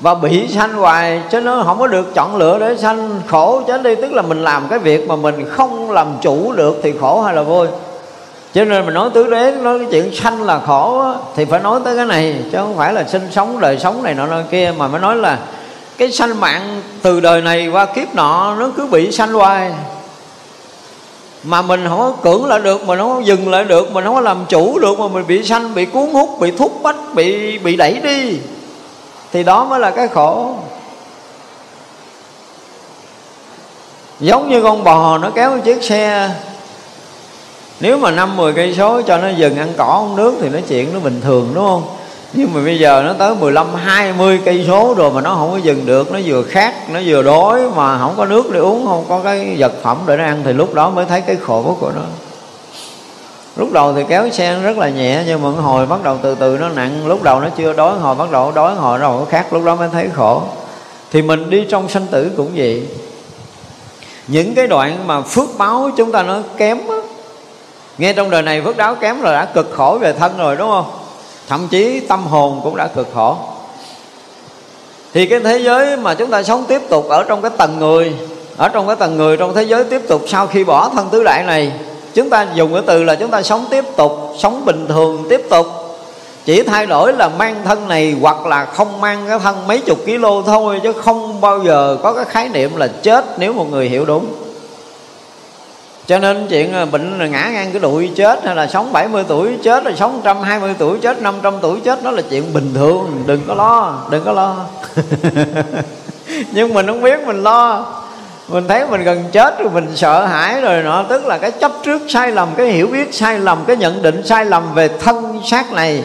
Và bị sanh hoài chứ nó không có được chọn lựa để sanh. Khổ chết đi, tức là mình làm cái việc mà mình không làm chủ được thì khổ hay là vui cho nên mình nói tứ đế nói cái chuyện sanh là khổ á, thì phải nói tới cái này chứ không phải là sinh sống đời sống này nọ nọ kia mà mới nói là cái sanh mạng từ đời này qua kiếp nọ nó cứ bị sanh hoài. Mà mình không có cưỡng lại được mình không có dừng lại được mình không có làm chủ được mà mình bị sanh bị cuốn hút bị thúc bách bị bị đẩy đi thì đó mới là cái khổ. Giống như con bò nó kéo chiếc xe nếu mà năm mười cây số cho nó dừng ăn cỏ uống nước thì nó chuyện nó bình thường, đúng không? Nhưng mà bây giờ nó tới 15 20 cây số rồi mà nó không có dừng được, nó vừa khát, nó vừa đói mà không có nước để uống, không có cái vật phẩm để nó ăn thì lúc đó mới thấy cái khổ của nó. Lúc đầu thì kéo xe rất là nhẹ, nhưng mà hồi bắt đầu từ từ nó nặng, lúc đầu nó chưa đói, hồi bắt đầu đói, hồi nó khát, lúc đó mới thấy khổ. Thì mình đi trong sanh tử cũng vậy. Những cái đoạn mà phước báo chúng ta nó kém á nghe trong đời này phước đáo kém rồi đã cực khổ về thân rồi, đúng không? Thậm chí tâm hồn cũng đã cực khổ. Thì cái thế giới mà chúng ta sống tiếp tục ở trong cái tầng người, ở trong cái tầng người trong thế giới tiếp tục sau khi bỏ thân tứ đại này, chúng ta dùng cái từ là chúng ta sống tiếp tục, sống bình thường tiếp tục. Chỉ thay đổi là mang thân này hoặc là không mang cái thân mấy chục kg thôi, chứ không bao giờ có cái khái niệm là chết nếu một người hiểu đúng cho nên chuyện ờ, bệnh là ngã ngang cái đuổi chết hay là sống 70 tuổi chết rồi sống 120 tuổi chết 500 tuổi chết, đó là chuyện bình thường. Đừng có lo, đừng có lo. Nhưng mình không biết, mình lo. Mình thấy mình gần chết rồi, mình sợ hãi rồi nọ. Tức là cái chấp trước sai lầm, cái hiểu biết sai lầm, cái nhận định sai lầm về thân xác này.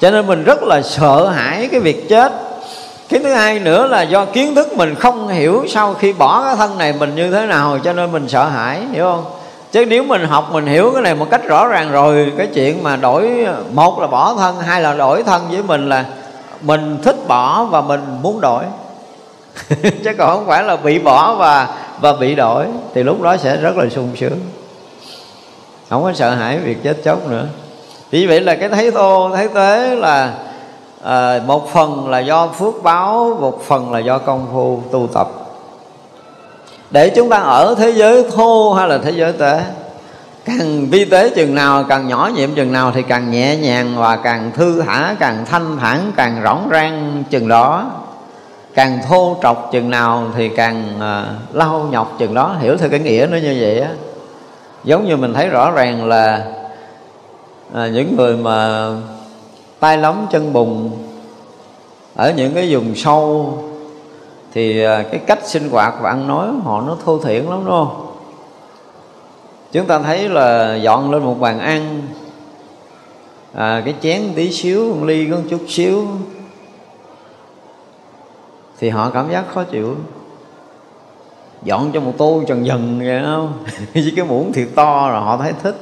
Cho nên mình rất là sợ hãi cái việc chết cái thứ hai nữa là do kiến thức mình không hiểu sau khi bỏ cái thân này mình như thế nào, cho nên mình sợ hãi, hiểu không? Chứ nếu mình học, mình hiểu cái này một cách rõ ràng rồi, cái chuyện mà đổi, một là bỏ thân, hai là đổi thân với mình là mình thích bỏ và mình muốn đổi. Chứ còn không phải là bị bỏ và và bị đổi, thì lúc đó sẽ rất là sung sướng. Không có sợ hãi việc chết chóc nữa. Vì vậy là cái thấy thô, thấy tế là à, một phần là do phước báo một phần là do công phu tu tập. Để chúng ta ở thế giới thô hay là thế giới tế càng vi tế chừng nào càng nhỏ nhiệm chừng nào thì càng nhẹ nhàng và càng thư thả càng thanh thản càng rõng rang chừng đó. Càng thô trọc chừng nào thì càng uh, lau nhọc chừng đó. Hiểu theo cái nghĩa nó như vậy á. Giống như mình thấy rõ ràng là à, những người mà tay lóng chân bùn. Ở những cái vùng sâu thì à, cái cách sinh hoạt và ăn nói họ nó thô thiển lắm đúng không? Chúng ta thấy là dọn lên một bàn ăn à, cái chén tí xíu một ly có một chút xíu thì họ cảm giác khó chịu. Dọn cho một tô trần dần vậy không với cái muỗng thiệt to rồi họ thấy thích.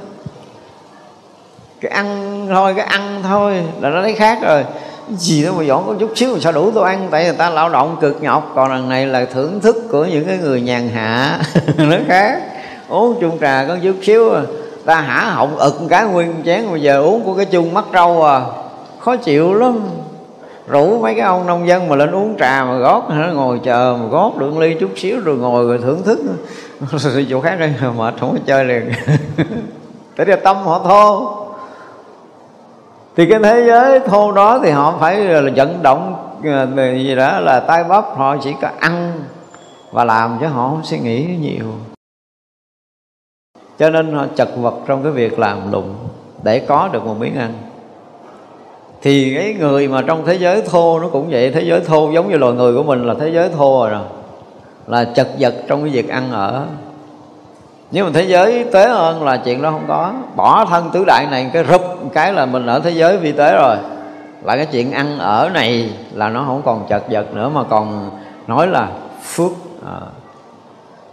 Cái ăn thôi, cái ăn thôi, là nó thấy khác rồi. Gì đó mà dọn có chút xíu mà sao đủ tôi ăn. Tại người ta lao động cực nhọc, còn lần này là thưởng thức của những cái người nhàn hạ. Nó khác. Uống chung trà có chút xíu à. ta hả họng ực cái, nguyên chén, bây giờ uống của cái chung mắt trâu à. Khó chịu lắm. Rủ mấy cái ông nông dân mà lên uống trà mà gót nó ngồi chờ mà gót được ly chút xíu rồi ngồi rồi thưởng thức. Rồi chỗ khác đây, mệt không có chơi liền. Tại vì tâm họ thô thì cái thế giới thô đó thì họ phải là vận động ờ, gì đó là tay bắp, họ chỉ có ăn và làm chứ họ không suy nghĩ nhiều. Cho nên họ chật vật trong cái việc làm lụng để có được một miếng ăn. Thì cái người mà trong thế giới thô nó cũng vậy, thế giới thô giống như loài người của mình là thế giới thô rồi, là chật vật trong cái việc ăn ở nhưng mà thế giới tế hơn là chuyện đó không có. Bỏ thân tứ đại này cái rụp cái là mình ở thế giới vi tế rồi. Là cái chuyện ăn ở này là nó không còn chật vật nữa, mà còn nói là phước. À.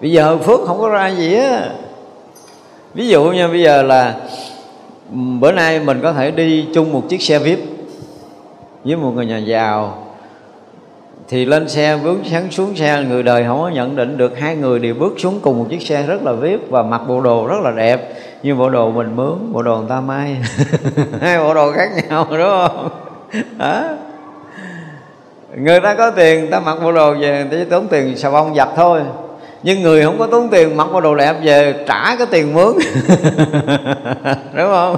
bây giờ phước không có ra gì á. Ví dụ như bây giờ là ừ, bữa nay mình có thể đi chung một chiếc xe vip với một người nhà giàu thì lên xe, bước sáng xuống xe, người đời không có nhận định được hai người đều bước xuống cùng một chiếc xe rất là vip và mặc bộ đồ rất là đẹp. Như bộ đồ mình mướn, bộ đồ người ta may. Hai bộ đồ khác nhau, đúng không? Đó người ta có tiền, người ta mặc bộ đồ về, người ta chỉ tốn tiền xà bông giặt thôi. Nhưng người không có tốn tiền mặc bộ đồ đẹp về, trả cái tiền mướn. Đúng không?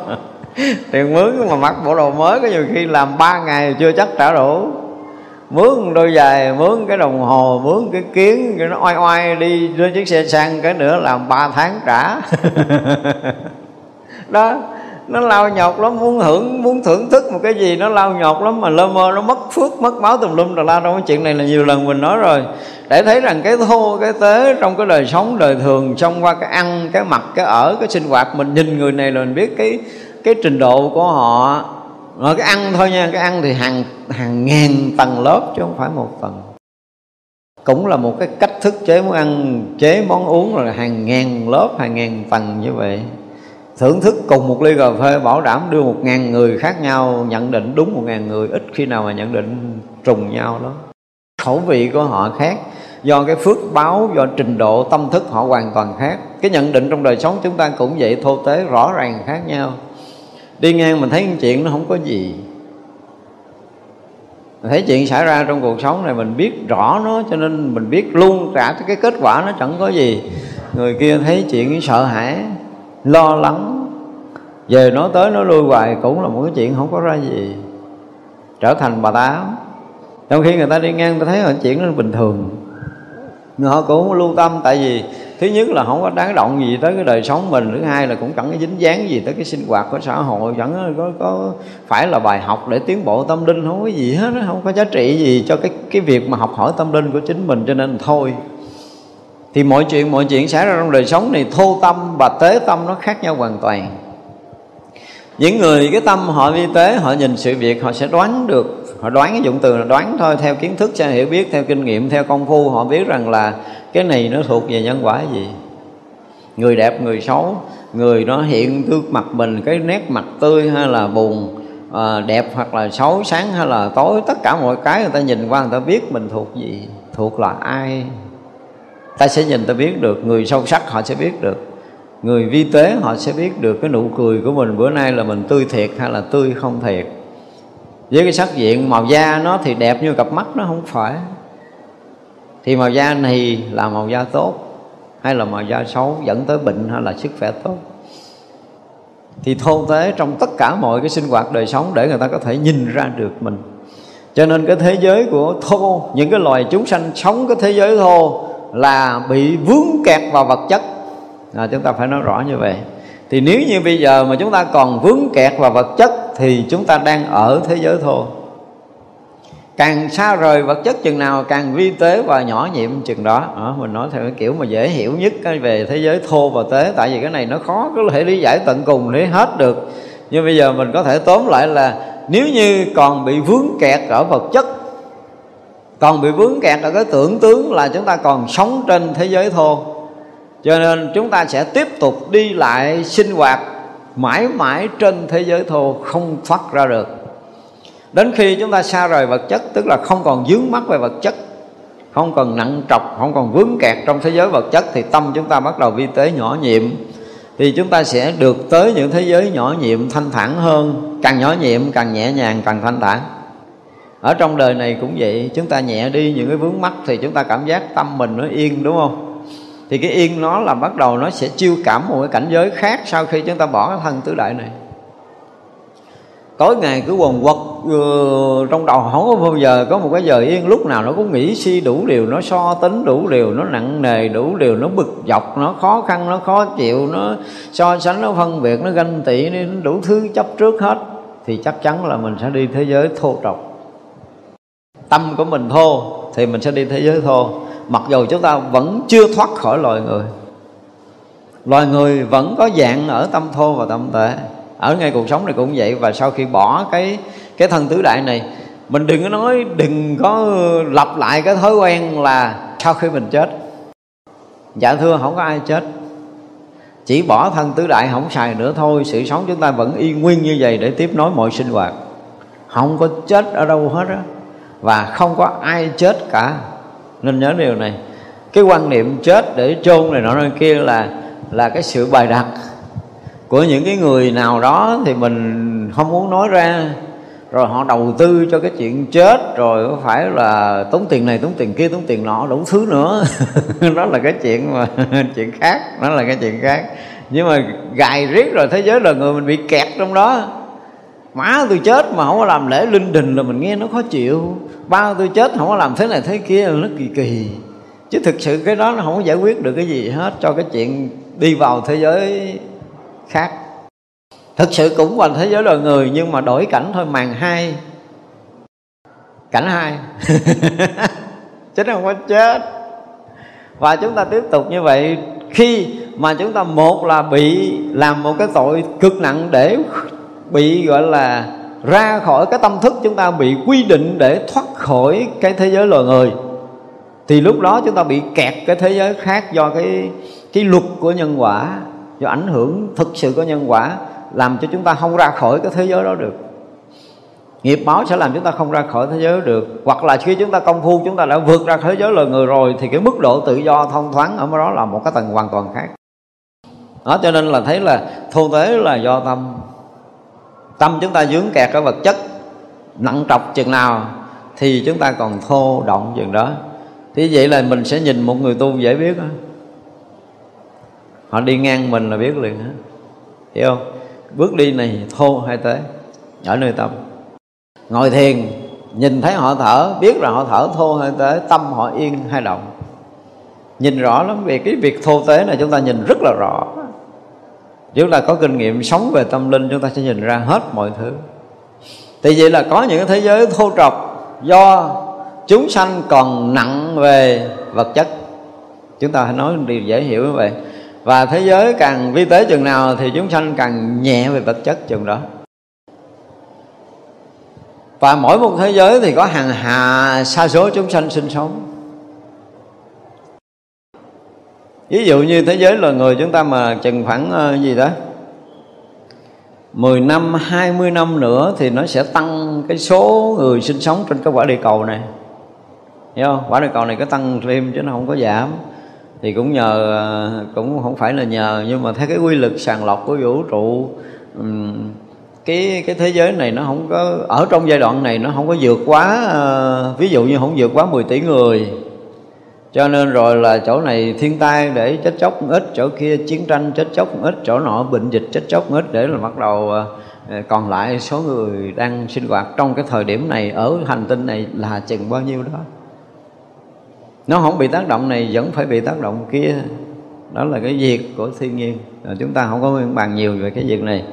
Tiền mướn mà mặc bộ đồ mới, có nhiều khi làm ba ngày chưa chắc trả đủ mướn đôi giày, mướn cái đồng hồ, mướn cái kiến, cái nó oai oai đi lên chiếc xe sang cái nữa làm ba tháng trả. Đó, nó lao nhọc lắm, muốn hưởng, muốn thưởng thức một cái gì nó lao nhọc lắm mà lơ mơ, nó mất phước, mất máu tùm lum tà la trong cái chuyện này là nhiều lần mình nói rồi. Để thấy rằng cái thô, cái tế trong cái đời sống, đời thường, trong qua cái ăn, cái mặc, cái ở, cái sinh hoạt, mình nhìn người này là mình biết cái cái trình độ của họ rồi cái ăn thôi nha, cái ăn thì hàng hàng ngàn tầng lớp chứ không phải một tầng cũng là một cái cách thức chế món ăn, chế món uống rồi hàng ngàn lớp, hàng ngàn tầng như vậy. Thưởng thức cùng một ly cà phê, bảo đảm đưa một ngàn người khác nhau, nhận định đúng một ngàn người, ít khi nào mà nhận định trùng nhau đó. Khẩu vị của họ khác, do cái phước báo, do trình độ, tâm thức họ hoàn toàn khác. Cái nhận định trong đời sống chúng ta cũng vậy, thô tế, rõ ràng khác nhau đi ngang mình thấy chuyện nó không có gì. Mình thấy chuyện xảy ra trong cuộc sống này, mình biết rõ nó, cho nên mình biết luôn cả cái kết quả nó chẳng có gì. Người kia thấy chuyện sợ hãi, lo lắng, về nói tới nó lui hoài cũng là một cái chuyện không có ra gì. Trở thành bà tám trong khi người ta đi ngang ta thấy là chuyện nó bình thường. Nhưng họ cũng lưu tâm, tại vì thứ nhất là không có đáng động gì tới cái đời sống mình, thứ hai là cũng chẳng có dính dáng gì tới cái sinh hoạt của xã hội, chẳng có có phải là bài học để tiến bộ tâm linh, không có gì hết không có giá trị gì cho cái cái việc mà học hỏi tâm linh của chính mình, cho nên thôi. Thì mọi chuyện mọi chuyện xảy ra trong đời sống này thô tâm và tế tâm nó khác nhau hoàn toàn. Những người, cái tâm họ vi tế, họ nhìn sự việc, họ sẽ đoán được, họ đoán cái dụng từ là đoán thôi, theo kiến thức, theo hiểu biết, theo kinh nghiệm, theo công phu, họ biết rằng là cái này nó thuộc về nhân quả gì? Người đẹp người xấu người nó hiện gương mặt mình cái nét mặt tươi hay là buồn à, đẹp hoặc là xấu sáng hay là tối tất cả mọi cái người ta nhìn qua người ta biết mình thuộc gì thuộc là ai. Ta sẽ nhìn ta biết được người sâu sắc họ sẽ biết được người vi tế họ sẽ biết được. Cái nụ cười của mình bữa nay là mình tươi thiệt hay là tươi không thiệt? Với cái sắc diện màu da nó thì đẹp như cặp mắt nó không phải thì màu da này là màu da tốt hay là màu da xấu dẫn tới bệnh hay là sức khỏe tốt? Thì thô tế trong tất cả mọi cái sinh hoạt đời sống để người ta có thể nhìn ra được mình. Cho nên cái thế giới của thô những cái loài chúng sanh sống cái thế giới thô là bị vướng kẹt vào vật chất. À, chúng ta phải nói rõ như vậy. Thì nếu như bây giờ mà chúng ta còn vướng kẹt vào vật chất thì chúng ta đang ở thế giới thô càng xa rời vật chất chừng nào càng vi tế và nhỏ nhiệm chừng đó. À, mình nói theo cái kiểu mà dễ hiểu nhất về thế giới thô và tế. Tại vì cái này nó khó có thể lý giải tận cùng để hết được. Nhưng bây giờ mình có thể tóm lại là nếu như còn bị vướng kẹt ở vật chất còn bị vướng kẹt ở cái tưởng tướng là chúng ta còn sống trên thế giới thô. Cho nên chúng ta sẽ tiếp tục đi lại sinh hoạt mãi mãi trên thế giới thô không thoát ra được đến khi chúng ta xa rời vật chất, tức là không còn dướng mắt về vật chất, không còn nặng trọc, không còn vướng kẹt trong thế giới vật chất, thì tâm chúng ta bắt đầu vi tế nhỏ nhiệm. Thì chúng ta sẽ được tới những thế giới nhỏ nhiệm thanh thản hơn, càng nhỏ nhiệm càng nhẹ nhàng, càng thanh thản. Ở trong đời này cũng vậy, chúng ta nhẹ đi những cái vướng mắt thì chúng ta cảm giác tâm mình nó yên, đúng không? Thì cái yên nó là bắt đầu nó sẽ chiêu cảm một cái cảnh giới khác sau khi chúng ta bỏ cái thân tứ đại này. Tối ngày cứ quần quật Ờ, trong đầu không có bao giờ có một cái giờ yên, lúc nào nó cũng nghĩ suy đủ điều, nó so tính đủ điều, nó nặng nề đủ điều, nó bực dọc, nó khó khăn, nó khó chịu, nó so sánh, nó phân biệt, nó ganh tị, nó đủ thứ chấp trước hết, thì chắc chắn là mình sẽ đi thế giới thô trọc. Tâm của mình thô, thì mình sẽ đi thế giới thô. Mặc dù chúng ta vẫn chưa thoát khỏi loài người loài người vẫn có dạng ở tâm thô và tâm tệ. Ở ngay cuộc sống này cũng vậy, và sau khi bỏ cái cái thân tứ đại này, mình đừng có nói, đừng có lặp lại cái thói quen là sau khi mình chết. Dạ thưa, không có ai chết. Chỉ bỏ thân tứ đại không xài nữa thôi, sự sống chúng ta vẫn y nguyên như vậy để tiếp nối mọi sinh hoạt. Không có chết ở đâu hết á, và không có ai chết cả. Nên nhớ điều này. Cái quan niệm chết để chôn này nọ nơi kia là là cái sự bài đặt của những cái người nào đó thì mình không muốn nói ra rồi họ đầu tư cho cái chuyện chết, rồi có phải là tốn tiền này, tốn tiền kia, tốn tiền nọ, đủ thứ nữa. Đó là cái chuyện mà chuyện khác, đó là cái chuyện khác. Nhưng mà gài riết rồi thế giới là người mình bị kẹt trong đó. Má tôi chết mà không có làm lễ linh đình là mình nghe nó khó chịu. Ba tôi chết không có làm thế này thế kia là nó kỳ kỳ. Chứ thực sự cái đó nó không có giải quyết được cái gì hết cho cái chuyện đi vào thế giới khác thực sự cũng vào thế giới loài người, nhưng mà đổi cảnh thôi, màn hai. Cảnh hai. Chứ không có chết. Và chúng ta tiếp tục như vậy. Khi mà chúng ta một là bị làm một cái tội cực nặng để bị, gọi là, ra khỏi cái tâm thức, chúng ta bị quy định để thoát khỏi cái thế giới loài người, thì lúc đó chúng ta bị kẹt cái thế giới khác do cái cái luật của nhân quả, do ảnh hưởng thực sự của nhân quả làm cho chúng ta không ra khỏi cái thế giới đó được. Nghiệp báo sẽ làm chúng ta không ra khỏi thế giới được. Hoặc là khi chúng ta công phu, chúng ta đã vượt ra thế giới loài người rồi, thì cái mức độ tự do thông thoáng ở đó là một cái tầng hoàn toàn khác. Đó, cho nên là thấy là thô tế là do tâm. Tâm chúng ta dướng kẹt ở vật chất, nặng trọc chừng nào, thì chúng ta còn thô động chừng đó. Thì vậy là mình sẽ nhìn một người tu dễ biết đó. họ đi ngang mình là biết liền đó. hiểu không? Bước đi này thô hay tế? Ở nơi tâm. Ngồi thiền, nhìn thấy họ thở, biết là họ thở thô hay tế, tâm họ yên hay động. Nhìn rõ lắm, vì cái việc thô tế này chúng ta nhìn rất là rõ. Nếu là có kinh nghiệm sống về tâm linh, chúng ta sẽ nhìn ra hết mọi thứ. Thì vậy là có những cái thế giới thô trọc, do chúng sanh còn nặng về vật chất. Chúng ta hãy nói điều dễ hiểu như vậy và thế giới càng vi tế chừng nào thì chúng sanh càng nhẹ về vật chất chừng đó. Và mỗi một thế giới thì có hàng hà sa số chúng sanh sinh sống. Ví dụ như thế giới là người chúng ta mà chừng khoảng uh, gì đó 10 năm, 20 năm nữa thì nó sẽ tăng cái số người sinh sống trên cái quả địa cầu này. Hiểu không? Quả địa cầu này có tăng thêm chứ nó không có giảm. Thì cũng nhờ, cũng không phải là nhờ Nhưng mà thấy cái quy lực sàng lọc của vũ trụ cái cái thế giới này nó không có ở trong giai đoạn này nó không có vượt quá ờ, ví dụ như không vượt quá 10 tỷ người. Cho nên rồi là chỗ này thiên tai để chết chóc ít chỗ kia chiến tranh chết chóc ít chỗ nọ bệnh dịch chết chóc ít để là bắt đầu ờ, ờ, còn lại số người đang sinh hoạt trong cái thời điểm này ở hành tinh này là chừng bao nhiêu đó nó không bị tác động này vẫn phải bị tác động kia. Đó là cái việc của thiên nhiên. Rồi chúng ta không có bàn nhiều về cái việc này.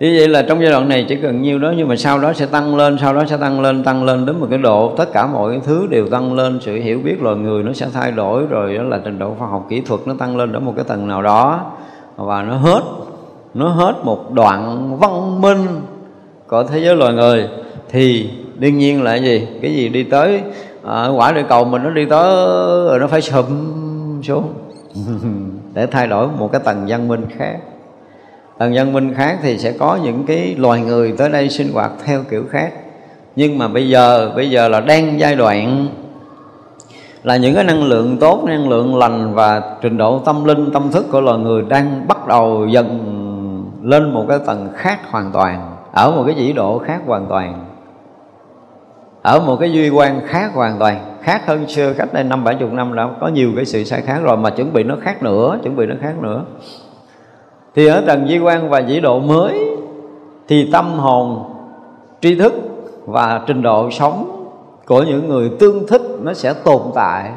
Như vậy là trong giai đoạn này chỉ cần nhiêu đó nhưng mà sau đó sẽ tăng lên, sau đó sẽ tăng lên, tăng lên đến một cái độ. Tất cả mọi thứ đều tăng lên, sự hiểu biết loài người nó sẽ thay đổi rồi đó là trình độ khoa học kỹ thuật nó tăng lên đến một cái tầng nào đó. Và nó hết nó hết một đoạn văn minh của thế giới loài người. Thì đương nhiên là gì? Cái gì đi tới à, quả địa cầu mình nó đi tới rồi nó phải sụm xuống. Để thay đổi một cái tầng văn minh khác. Tầng văn minh khác thì sẽ có những cái loài người tới đây sinh hoạt theo kiểu khác. Nhưng mà bây giờ bây giờ là đang giai đoạn là những cái năng lượng tốt năng lượng lành và trình độ tâm linh tâm thức của loài người đang bắt đầu dần lên một cái tầng khác hoàn toàn ở một cái dĩ độ khác hoàn toàn ở một cái duy quan khác hoàn toàn, khác hơn xưa, cách đây năm, bảy chục năm đã có nhiều cái sự sai khác rồi mà chuẩn bị nó khác nữa, chuẩn bị nó khác nữa. Thì ở tầng duy quan và dĩ độ mới, thì tâm hồn, tri thức và trình độ sống của những người tương thích nó sẽ tồn tại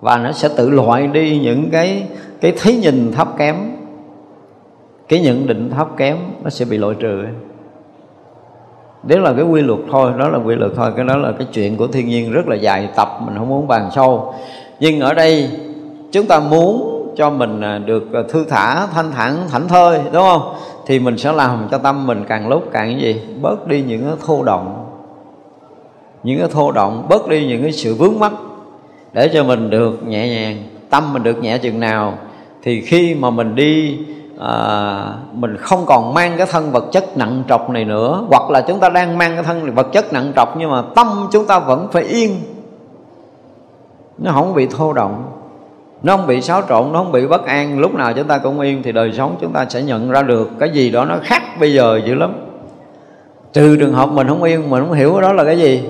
và nó sẽ tự loại đi những cái cái thấy nhìn thấp kém, cái nhận định thấp kém nó sẽ bị loại trừ đó là cái quy luật thôi, đó là quy luật thôi, cái đó là cái chuyện của thiên nhiên rất là dài tập, mình không muốn bàn sâu. Nhưng ở đây, chúng ta muốn cho mình à, được à, thư thả, thanh thản, thảnh thơi, đúng không? Thì mình sẽ làm cho tâm mình càng lúc càng cái gì? Bớt đi những cái thô động. Những cái thô động, bớt đi những cái sự vướng mắc để cho mình được nhẹ nhàng, tâm mình được nhẹ chừng nào. Thì khi mà mình đi à, mình không còn mang cái thân vật chất nặng trọc này nữa hoặc là chúng ta đang mang cái thân vật chất nặng trọc nhưng mà tâm chúng ta vẫn phải yên. Nó không bị thô động nó không bị xáo trộn nó không bị bất an. Lúc nào chúng ta cũng yên thì đời sống chúng ta sẽ nhận ra được cái gì đó nó khác bây giờ dữ lắm. Trừ trường hợp mình không yên mình không hiểu đó là cái gì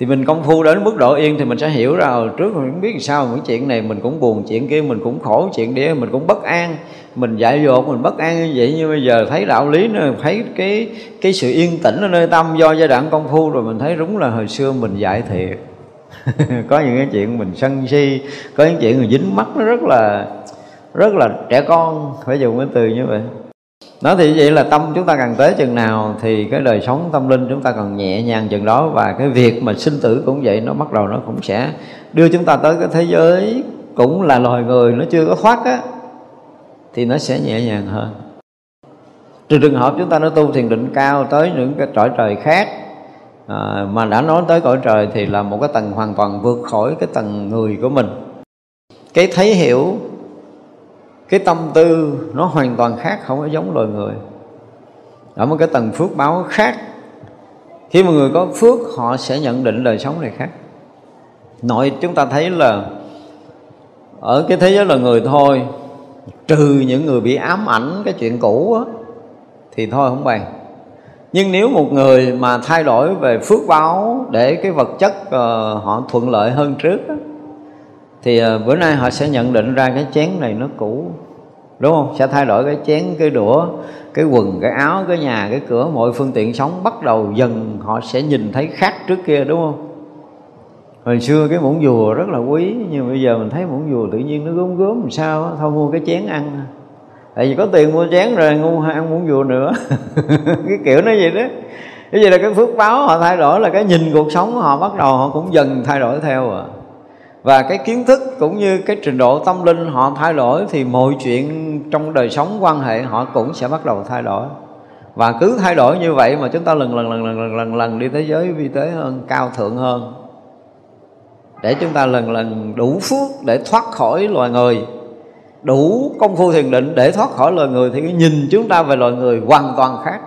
thì mình công phu đến mức độ yên thì mình sẽ hiểu ra hồi trước mình không biết sao những chuyện này mình cũng buồn, chuyện kia mình cũng khổ, chuyện đĩa mình cũng bất an. Mình dại dột, mình bất an như vậy, nhưng bây giờ thấy đạo lý nó, thấy cái cái sự yên tĩnh ở nơi tâm do giai đoạn công phu rồi mình thấy đúng là hồi xưa mình dại thiệt. Có những cái chuyện mình sân si, có những chuyện mình dính mắt, nó rất là rất là trẻ con, phải dùng cái từ như vậy nói thì vậy là tâm chúng ta càng tới chừng nào thì cái đời sống tâm linh chúng ta còn nhẹ nhàng chừng đó và cái việc mà sinh tử cũng vậy nó bắt đầu nó cũng sẽ đưa chúng ta tới cái thế giới cũng là loài người nó chưa có thoát á thì nó sẽ nhẹ nhàng hơn. Trừ trường hợp chúng ta nó tu thiền định cao tới những cái cõi trời khác à, mà đã nói tới cõi trời thì là một cái tầng hoàn toàn vượt khỏi cái tầng người của mình. Cái thấy hiểu cái tâm tư nó hoàn toàn khác không có giống loài người. Ở một cái tầng phước báo khác khi mà người có phước họ sẽ nhận định đời sống này khác. Nội chúng ta thấy là ở cái thế giới là người thôi trừ những người bị ám ảnh cái chuyện cũ á, thì thôi không bàn. Nhưng nếu một người mà thay đổi về phước báo để cái vật chất uh, họ thuận lợi hơn trước á, thì ờ, bữa nay họ sẽ nhận định ra cái chén này nó cũ, đúng không? Sẽ thay đổi cái chén, cái đũa, cái quần, cái áo, cái nhà, cái cửa, mọi phương tiện sống. Bắt đầu dần họ sẽ nhìn thấy khác trước kia, đúng không? Hồi xưa cái muỗng dùa rất là quý, nhưng bây giờ mình thấy muỗng dùa tự nhiên nó gốm gốm làm sao thôi mua cái chén ăn. Tại vì có tiền mua chén rồi, ngu ăn muỗng dùa nữa. Cái kiểu nó vậy đó. Cái gì là cái phước báo, họ thay đổi là cái nhìn cuộc sống họ bắt đầu họ cũng dần thay đổi theo à và cái kiến thức cũng như cái trình độ tâm linh họ thay đổi thì mọi chuyện trong đời sống quan hệ họ cũng sẽ bắt đầu thay đổi. Và cứ thay đổi như vậy mà chúng ta lần lần lần lần lần lần, lần đi tới giới vi tế hơn cao thượng hơn. Để chúng ta lần lần đủ phước để thoát khỏi loài người đủ công phu thiền định để thoát khỏi loài người thì cái nhìn chúng ta về loài người hoàn toàn khác.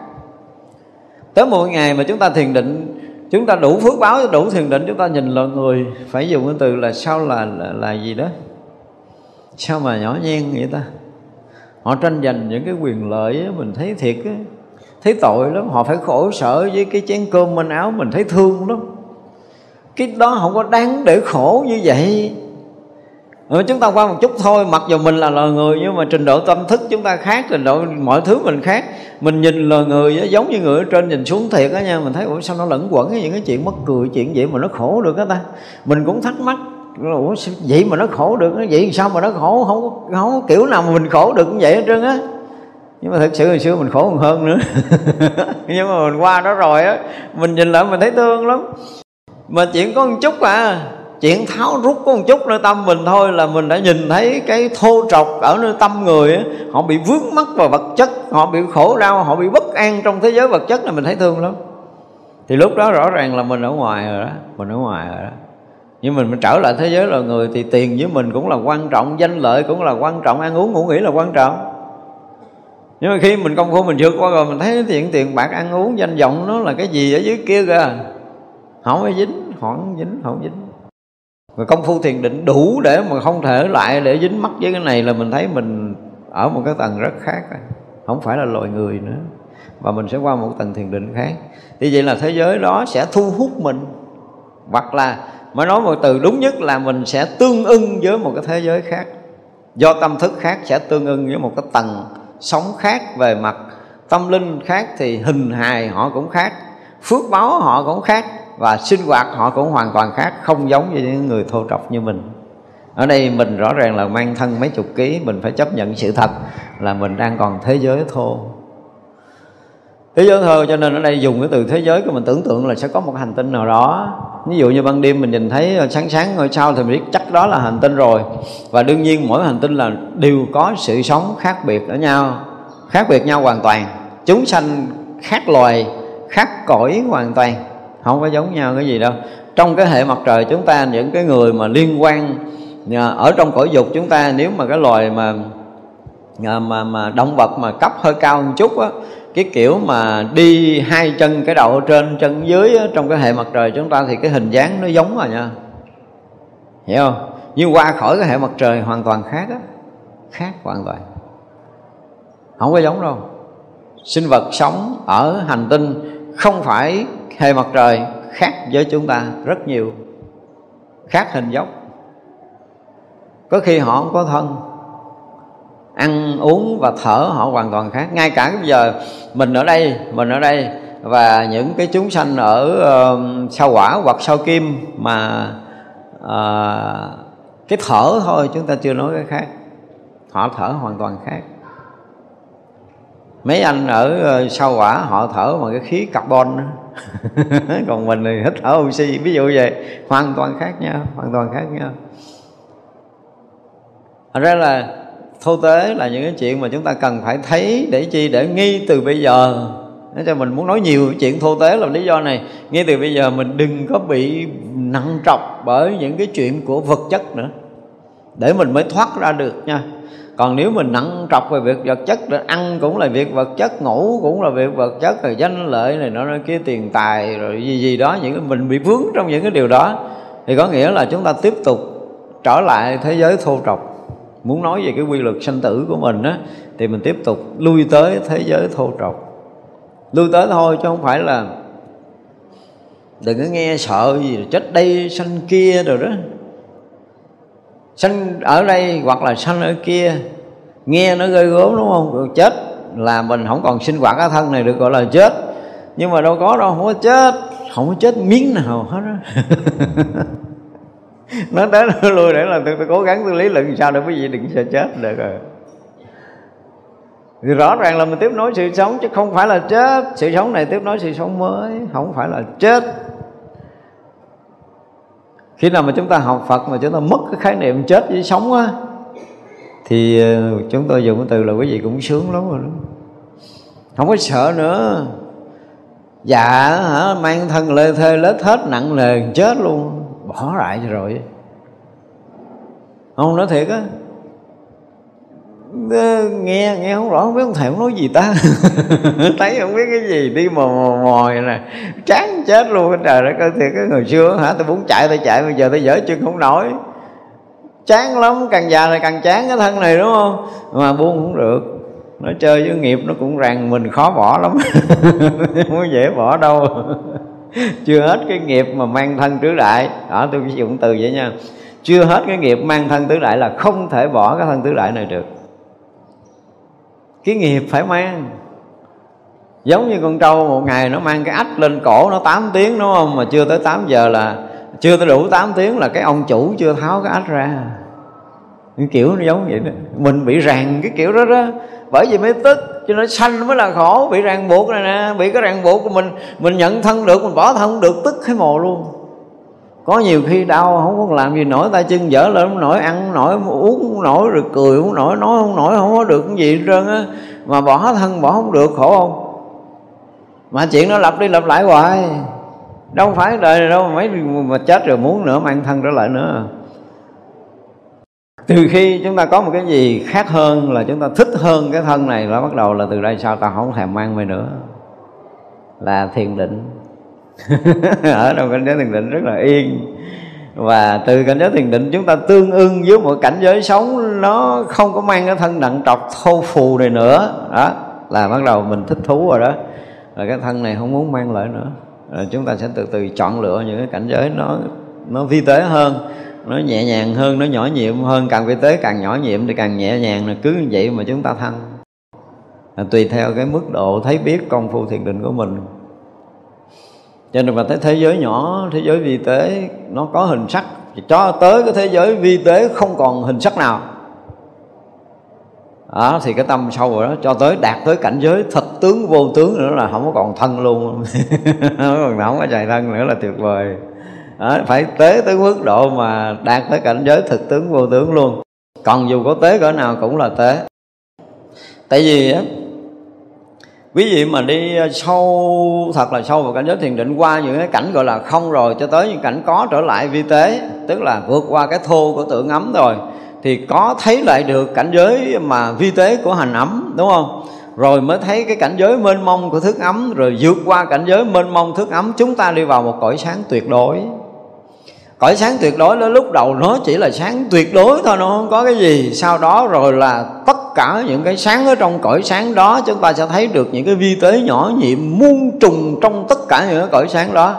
Tới một ngày mà chúng ta thiền định chúng ta đủ phước báo đủ thiền định chúng ta nhìn loài người phải dùng cái từ là sao là là, là gì đó. Sao mà nhỏ nhen vậy ta? Họ tranh giành những cái quyền lợi ấy, mình thấy thiệt ấy, thấy tội lắm. Họ phải khổ sở với cái chén cơm manh áo mình thấy thương lắm. Cái đó không có đáng để khổ như vậy ừ, chúng ta qua một chút thôi. Mặc dù mình là loài người nhưng mà trình độ tâm thức chúng ta khác trình độ mọi thứ mình khác. Mình nhìn loài người giống như người ở trên nhìn xuống thiệt á nha. Mình thấy ủa sao nó lẫn quẩn những cái chuyện mất cười chuyện vậy mà nó khổ được á ta? Mình cũng thắc mắc ủa vậy mà nó khổ được nó vậy sao mà nó khổ? Không không kiểu nào mà mình khổ được cũng vậy hết trơn á. Nhưng mà thật sự hồi xưa mình khổ còn hơn nữa. Nhưng mà mình qua đó rồi á mình nhìn lại mình thấy thương lắm. Mà chuyện có một chút à chuyện tháo rút có một chút nơi tâm mình thôi là mình đã nhìn thấy cái thô trọc ở nơi tâm người ấy. họ bị vướng mắc vào vật chất họ bị khổ đau họ bị bất an trong thế giới vật chất là mình thấy thương lắm. Thì lúc đó rõ ràng là mình ở ngoài rồi đó mình ở ngoài rồi đó. Nhưng mình, mình trở lại thế giới là người thì tiền với mình cũng là quan trọng danh lợi cũng là quan trọng ăn uống ngủ nghỉ là quan trọng. Nhưng mà khi mình công phu mình vượt qua rồi mình thấy tiền tiền bạc ăn uống danh vọng nó là cái gì ở dưới kia kìa. Không có dính không dính không dính và công phu thiền định đủ để mà không thể lại để dính mắt với cái này là mình thấy mình ở một cái tầng rất khác rồi. không phải là loài người nữa và mình sẽ qua một tầng thiền định khác. Thì vậy là thế giới đó sẽ thu hút mình. Hoặc là, mới nói một từ đúng nhất là mình sẽ tương ưng với một cái thế giới khác. Do tâm thức khác sẽ tương ưng với một cái tầng sống khác về mặt tâm linh khác thì hình hài họ cũng khác, phước báo họ cũng khác và sinh hoạt họ cũng hoàn toàn khác, không giống như những người thô trọc như mình. Ở đây mình rõ ràng là mang thân mấy chục ký, mình phải chấp nhận sự thật là mình đang còn thế giới thô. Thế giới thô cho nên ở đây dùng cái từ thế giới của mình tưởng tượng là sẽ có một hành tinh nào đó. Ví dụ như ban đêm mình nhìn thấy sáng sáng ngôi sao thì mình biết chắc đó là hành tinh rồi. Và đương nhiên mỗi hành tinh là đều có sự sống khác biệt ở nhau, khác biệt nhau hoàn toàn. Chúng sanh khác loài, khác cõi hoàn toàn không có giống nhau cái gì đâu. Trong cái hệ mặt trời chúng ta những cái người mà liên quan à, ở trong cõi dục chúng ta nếu mà cái loài mà à, mà mà động vật mà cấp hơi cao một chút á cái kiểu mà đi hai chân cái đầu ở trên chân dưới á, trong cái hệ mặt trời chúng ta thì cái hình dáng nó giống rồi nha. Hiểu không? Nhưng qua khỏi cái hệ mặt trời hoàn toàn khác á. Khác hoàn toàn. Không có giống đâu. Sinh vật sống ở hành tinh không phải hệ mặt trời khác với chúng ta rất nhiều khác hình dốc. Có khi họ không có thân ăn uống và thở họ hoàn toàn khác. Ngay cả bây giờ mình ở đây mình ở đây và những cái chúng sanh ở uh, sao quả hoặc sao kim mà uh, cái thở thôi chúng ta chưa nói cái khác. Họ thở hoàn toàn khác mấy anh ở sau sao quả họ thở bằng cái khí carbon đó. còn mình thì hít thở oxy, ví dụ vậy. Hoàn toàn khác nhau, hoàn toàn khác nhau. Thật ra là thô tế là những cái chuyện mà chúng ta cần phải thấy để chi? Để nghi từ bây giờ. Nói cho mình muốn nói nhiều chuyện thô tế là lý do này. Ngay từ bây giờ mình đừng có bị nặng trọc bởi những cái chuyện của vật chất nữa. Để mình mới thoát ra được nha còn nếu mình nặng trọc về việc vật chất ăn cũng là việc vật chất, ngủ cũng là việc vật chất, rồi danh lợi này nó kia, tiền tài, rồi gì gì đó, những cái mình bị vướng trong những cái điều đó, thì có nghĩa là chúng ta tiếp tục trở lại thế giới thô trọc. Muốn nói về cái quy luật sanh tử của mình á, thì mình tiếp tục lui tới thế giới thô trọc. Lui tới thôi chứ không phải là đừng có nghe sợ gì chết đây sanh kia rồi đó sanh ở đây hoặc là sanh ở kia nghe nó gây gớm đúng không? Rồi chết là mình không còn sinh hoạt cái thân này được gọi là chết. Nhưng mà đâu có đâu không có chết. Không có chết miếng nào hết á. Nó tới nó lui để là tôi, tôi cố gắng tôi lý luận sao để quý vị đừng sợ chết được rồi. Thì rõ ràng là mình tiếp nối sự sống chứ không phải là chết. Sự sống này tiếp nối sự sống mới không phải là chết khi nào mà chúng ta học Phật mà chúng ta mất cái khái niệm chết với sống á, thì ờ, chúng tôi dùng cái từ là quý vị cũng sướng lắm rồi đó. Không có sợ nữa. Dạ hả, mang thân lê thê lết hết, nặng nề, chết luôn. Bỏ lại rồi. Không nói thiệt á. Ờ, nghe nghe không rõ, không biết ông thầy không nói gì ta. Thấy không biết cái gì, đi mò mò mò nè. Chán chết luôn, trời đất ơi, thiệt, cái người xưa hả, tôi muốn chạy, tôi chạy, bây giờ tôi dở chân không nổi. Chán lắm, càng già là càng chán cái thân này, đúng không? Mà buông không được. Nó chơi với nghiệp, nó cũng rằng mình, khó bỏ lắm. Không dễ bỏ đâu. Chưa hết cái nghiệp mà mang thân tứ đại. Đó, tôi dùng từ vậy nha. Chưa hết cái nghiệp mang thân tứ đại là không thể bỏ cái thân tứ đại này được cái nghiệp phải mang. Giống như con trâu, một ngày nó mang cái ách lên cổ nó 8 tiếng, đúng không? Mà chưa tới 8 giờ là, chưa tới đủ 8 tiếng là cái ông chủ chưa tháo cái ách ra. Cái kiểu nó giống vậy đó. Mình bị ràng cái kiểu đó đó. Bởi vì mới tức, cho nó sanh mới là khổ. Bị ràng buộc này nè, bị cái ràng buộc của mình mình nhận thân được, mình bỏ thân được, tức cái mồ luôn có nhiều khi đau, không có làm gì nổi, tay chân dở lên không nổi, ăn không nổi, uống không nổi, rồi cười không nổi, nói không nổi, không có được cái gì hết trơn á. Mà bỏ thân bỏ không được, khổ không? Mà chuyện nó lặp đi lặp lại hoài. Đâu phải đời này đâu, mấy mà chết rồi muốn nữa, mang thân trở lại nữa. Từ khi chúng ta có một cái gì khác hơn là chúng ta thích hơn cái thân này, là bắt đầu là từ đây sao ta không thèm mang về nữa. Là thiền định. ở trong cảnh giới thiền định rất là yên. Và từ cảnh giới thiền định chúng ta tương ưng với một cảnh giới sống nó không có mang cái thân nặng trọc thô phù này nữa. Đó là bắt đầu mình thích thú rồi đó. Rồi cái thân này không muốn mang lại nữa. Rồi chúng ta sẽ từ từ chọn lựa những cái cảnh giới nó nó vi tế hơn nó nhẹ nhàng hơn nó nhỏ nhiệm hơn. Càng vi tế càng nhỏ nhiệm thì càng nhẹ nhàng là cứ như vậy mà chúng ta thăng. À, tùy theo cái mức độ thấy biết công phu thiền định của mình cho nên mà thấy thế giới nhỏ thế giới vi tế nó có hình sắc. Cho tới cái thế giới vi tế không còn hình sắc nào. Đó, thì cái tâm sâu rồi đó. Cho tới đạt tới cảnh giới thật tướng vô tướng nữa là không có còn thân luôn. Không còn không có chạy thân nữa là tuyệt vời. Đó, phải tế tới mức độ mà đạt tới cảnh giới thực tướng vô tướng luôn. Còn dù có tế cỡ nào cũng là tế. Tại vì á quý vị mà đi ờ, sâu, thật là sâu vào cảnh giới thiền định qua những cái cảnh gọi là không rồi cho tới những cảnh có trở lại vi tế, tức là vượt qua cái thô của tưởng ấm rồi, thì có thấy lại được cảnh giới mà vi tế của hành ấm, đúng không? Rồi mới thấy cái cảnh giới mênh mông của thức ấm, rồi vượt qua cảnh giới mênh mông thức ấm, chúng ta đi vào một cõi sáng tuyệt đối cõi sáng tuyệt đối đó lúc đầu nó chỉ là sáng tuyệt đối thôi nó không có cái gì. Sau đó rồi là tất cả những cái sáng ở trong cõi sáng đó chúng ta sẽ thấy được những cái vi tế nhỏ nhiệm muôn trùng trong tất cả những cái cõi sáng đó.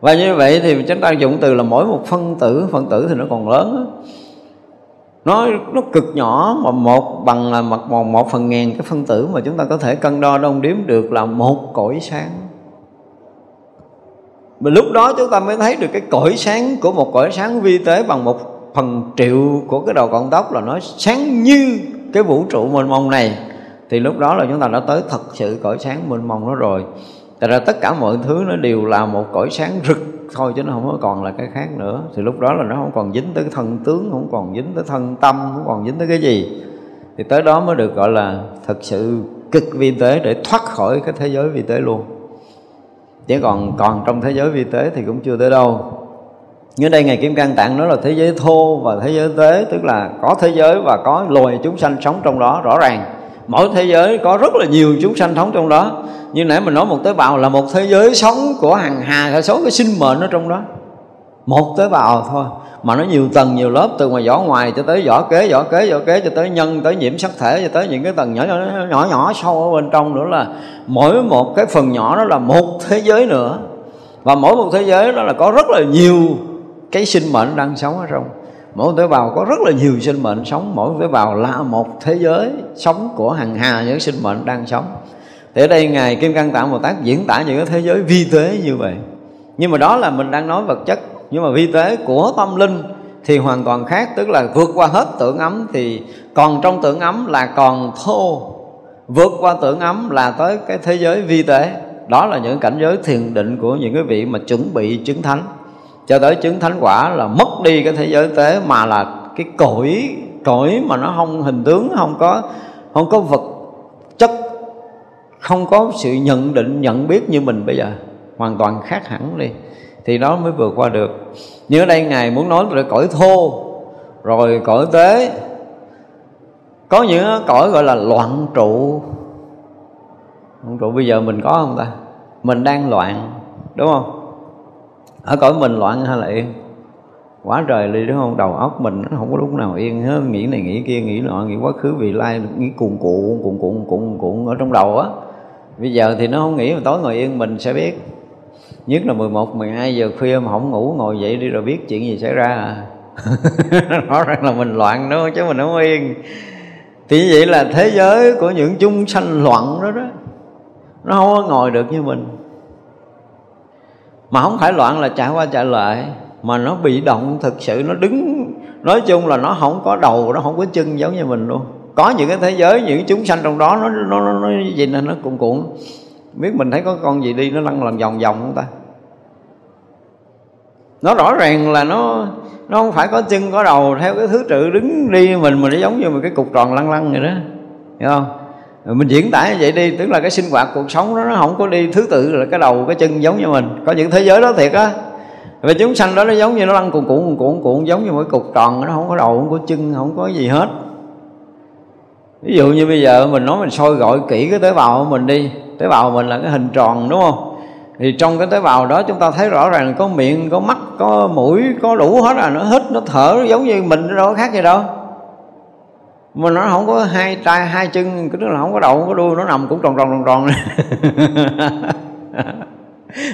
Và như vậy thì chúng ta dùng từ là mỗi một phân tử phân tử thì nó còn lớn đó. nó nó cực nhỏ mà một bằng là mặt một, một phần ngàn cái phân tử mà chúng ta có thể cân đo đong đếm được là một cõi sáng mà lúc đó chúng ta mới thấy được cái cõi sáng của một cõi sáng vi tế bằng một phần triệu của cái đầu con tóc là nó sáng như cái vũ trụ mênh mông này. Thì lúc đó là chúng ta đã tới thật sự cõi sáng mênh mông đó rồi. Tại ra tất cả mọi thứ nó đều là một cõi sáng rực thôi chứ nó không có còn là cái khác nữa. Thì lúc đó là nó không còn dính tới thân tướng, không còn dính tới thân tâm, không còn dính tới cái gì. Thì tới đó mới được gọi là thật sự cực vi tế để thoát khỏi cái thế giới vi tế luôn. Chứ còn còn trong thế giới vi tế thì cũng chưa tới đâu. Như đây, ngày Kim Cang Tạng nói là thế giới thô và thế giới tế, Tức là có thế giới và có loài chúng sanh sống trong đó, rõ ràng. Mỗi thế giới có rất là nhiều chúng sanh sống trong đó. Như nãy mình nói một tế bào là một thế giới sống của hàng hà số cái sinh mệnh ở trong đó. Một tế bào thôi. Mà nó nhiều tầng nhiều lớp từ ngoài vỏ ngoài cho tới vỏ kế vỏ kế vỏ kế cho tới nhân tới nhiễm sắc thể cho tới những cái tầng nhỏ nhỏ nhỏ, nhỏ sâu ở bên trong nữa là mỗi một cái phần nhỏ đó là một thế giới nữa. Và mỗi một thế giới đó là có rất là nhiều cái sinh mệnh đang sống ở trong. Mỗi tế bào có rất là nhiều sinh mệnh sống. Mỗi tế bào là một thế giới sống của hàng hà những sinh mệnh đang sống. Thì ở đây ngài kim cang tạng bồ tát diễn tả những cái thế giới vi tế như vậy. Nhưng mà đó là mình đang nói vật chất nhưng mà vi tế của tâm linh thì hoàn toàn khác, tức là vượt qua hết tưởng ấm thì còn trong tưởng ấm là còn thô. Vượt qua tưởng ấm là tới cái thế giới vi tế. Đó là những cảnh giới thiền định của những cái vị mà chuẩn bị chứng thánh. Cho tới chứng thánh quả là mất đi cái thế giới tế mà là cái cõi cõi mà nó không hình tướng, không có không có vật chất, không có sự nhận định, nhận biết như mình bây giờ. Hoàn toàn khác hẳn đi thì nó mới vượt qua được. Như ở đây ngài muốn nói là cõi thô, rồi cõi tế có những cõi gọi là loạn trụ. Loạn trụ bây giờ mình có không ta? Mình đang loạn, đúng không? Ở cõi mình loạn hay là yên? Quá trời đi, đúng không? Đầu óc mình nó không có lúc nào yên hết. Nghĩ này nghĩ kia, nghĩ nọ nghĩ quá khứ vị lai, nghĩ cuồn cuộn cuồn cuộn cuồn cuộn ở trong đầu á. Bây giờ thì nó không nghĩ mà tối ngồi yên mình sẽ biết nhất là 11, 12 giờ khuya mà không ngủ ngồi dậy đi rồi biết chuyện gì xảy ra à? Rõ ràng là mình loạn đúng không chứ mình không yên. Thì như vậy là thế giới của những chúng sanh loạn đó đó nó không có ngồi được như mình. Mà không phải loạn là chạy qua chạy lại mà nó bị động thực sự nó đứng nói chung là nó không có đầu nó không có chân giống như mình luôn. Có những cái thế giới những chúng sanh trong đó nó nó nó, nó gì nên nó cuộn cuộn biết mình thấy có con gì đi, nó lăn làm vòng vòng không ta? Nó rõ ràng là nó nó không phải có chân, có đầu, theo cái thứ tự đứng đi mình mà nó giống như một cái cục tròn lăn lăn vậy đó. Hiểu không? Mình diễn tả như vậy đi, tức là cái sinh hoạt cuộc sống đó, nó không có đi thứ tự là cái đầu, cái chân giống như mình. Có những thế giới đó thiệt á. Và chúng sanh đó, nó giống như nó lăn cuộn cuộn cuộn cuộn, giống như một cục tròn, nó không có đầu, không có chân, không có gì hết. Ví dụ như bây giờ mình nói mình soi gọi kỹ cái tế bào của mình đi tế bào mình là cái hình tròn, đúng không? Thì trong cái tế bào đó chúng ta thấy rõ ràng có miệng, có mắt, có mũi, có đủ hết à. Nó hít, nó thở, nó giống như mình đâu có khác gì đâu. Mà nó không có hai tay, hai chân tức là không có đầu, không có đuôi, nó nằm cũng tròn tròn tròn tròn.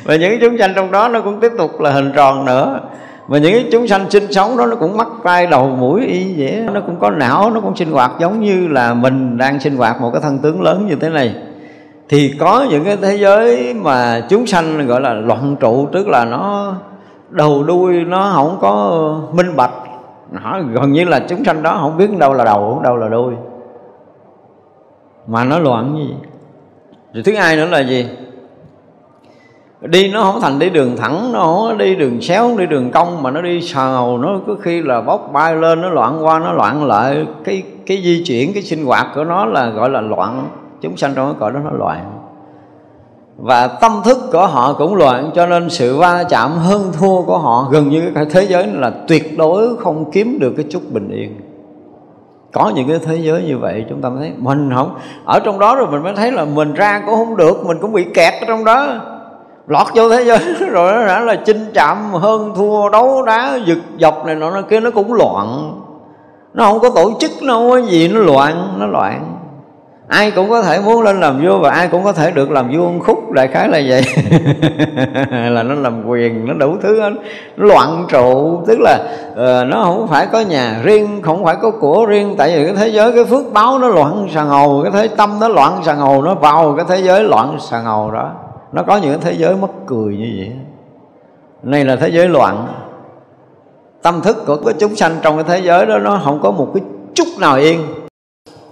Và những chúng sanh trong đó nó cũng tiếp tục là hình tròn nữa. Và những chúng sanh sinh sống đó nó cũng mắc vai đầu, mũi, y vậy nó cũng có não, nó cũng sinh hoạt giống như là mình đang sinh hoạt một cái thân tướng lớn như thế này thì có những cái thế giới mà chúng sanh gọi là loạn trụ, tức là nó đầu đuôi, nó không có minh bạch. Nó gần như là chúng sanh đó không biết đâu là đầu, đâu là đuôi. Mà nó loạn gì? Rồi thứ hai nữa là gì? Đi nó không thành đi đường thẳng, nó không đi đường xéo không đi đường cong, mà nó đi sào nó có khi là bốc bay lên, nó loạn qua, nó loạn lại. Cái cái di chuyển, cái sinh hoạt của nó là gọi là loạn chúng sanh trong cái cõi đó nó loạn. Và tâm thức của họ cũng loạn, cho nên sự va chạm, hơn thua của họ gần như cái thế giới là tuyệt đối không kiếm được cái chút bình yên. Có những cái thế giới như vậy, chúng ta mới thấy mình không? Ở trong đó rồi mình mới thấy là mình ra cũng không được, mình cũng bị kẹt ở trong đó. Lọt vô thế giới rồi nó đã là chinh chạm, hơn thua, đấu đá giật dọc này nọ, nó kia nó cũng loạn. Nó không có tổ chức, nó không có gì, nó loạn nó loạn ai cũng có thể muốn lên làm vua và ai cũng có thể được làm vua một khúc. Đại khái là vậy. Là nó làm quyền nó đủ thứ nó loạn trụ tức là uh, nó không phải có nhà riêng không phải có của riêng. Tại vì cái thế giới cái phước báo nó loạn sàn hầu cái thế tâm nó loạn sàn hầu nó vào cái thế giới loạn sàn hầu đó. Nó có những thế giới mất cười như vậy. Này là thế giới loạn. Tâm thức của cái chúng sanh trong cái thế giới đó nó không có một cái chút nào yên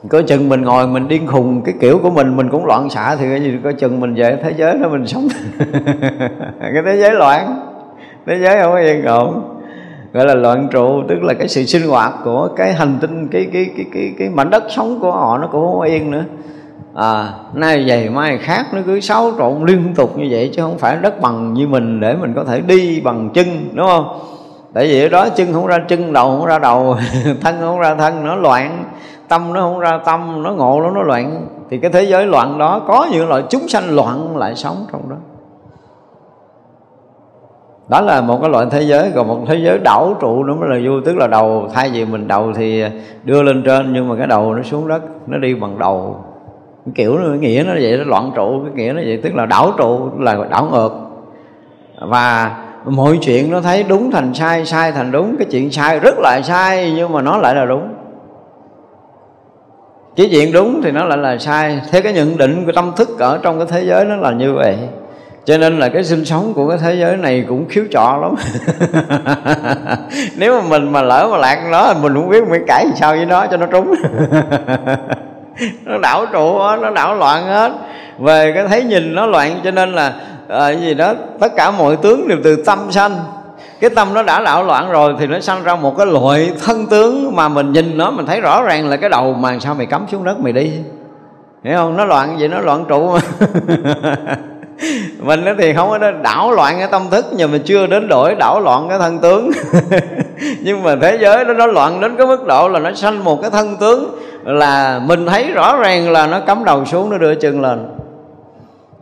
có chừng mình ngồi, mình điên khùng, cái kiểu của mình mình cũng loạn xạ thì cái gì có chừng mình về thế giới đó mình sống. Cái thế giới loạn, thế giới không có yên ổn. Gọi là loạn trụ, tức là cái sự sinh hoạt của cái hành tinh, cái cái cái cái cái mảnh đất sống của họ nó cũng không yên nữa. À nay vậy, mai khác, nó cứ xáo trộn liên tục như vậy chứ không phải đất bằng như mình để mình có thể đi bằng chân, đúng không? Tại vì ở đó, chân không ra chân, đầu không ra đầu, thân không ra thân, nó loạn tâm nó không ra tâm, nó ngộ, nó nó loạn. Thì cái thế giới loạn đó, có những loại chúng sanh loạn lại sống trong đó. Đó là một cái loại thế giới, còn một thế giới đảo trụ nữa mới là vui tức là đầu. Thay vì mình đầu thì đưa lên trên, nhưng mà cái đầu nó xuống đất, nó đi bằng đầu. Cái kiểu nó nghĩa nó vậy nó loạn trụ, cái nghĩa nó vậy, tức là đảo trụ, là đảo ngược. Và mọi chuyện nó thấy đúng thành sai sai thành đúng. Cái chuyện sai rất là sai, nhưng mà nó lại là đúng cái chuyện đúng thì nó lại là sai. Theo cái nhận định của tâm thức ở trong cái thế giới nó là như vậy. Cho nên là cái sinh sống của cái thế giới này cũng khiếu trọ lắm. Nếu mà mình mà lỡ mà lạc nó mình cũng biết mình cãi sao với nó cho nó trúng. Nó đảo trụ hết nó đảo loạn hết. Về cái thấy nhìn nó loạn cho nên là à, gì đó tất cả mọi tướng đều từ tâm sanh cái tâm nó đã đảo loạn rồi thì nó sanh ra một cái loại thân tướng mà mình nhìn nó, mình thấy rõ ràng là cái đầu mà sao mày cắm xuống đất mày đi. Hiểu không? Nó loạn vậy nó loạn trụ. Mà mình thì không có đảo loạn cái tâm thức, nhưng mà chưa đến đổi đảo loạn cái thân tướng. Nhưng mà thế giới đó nó loạn đến cái mức độ là nó sanh một cái thân tướng là mình thấy rõ ràng là nó cắm đầu xuống, nó đưa chân lên.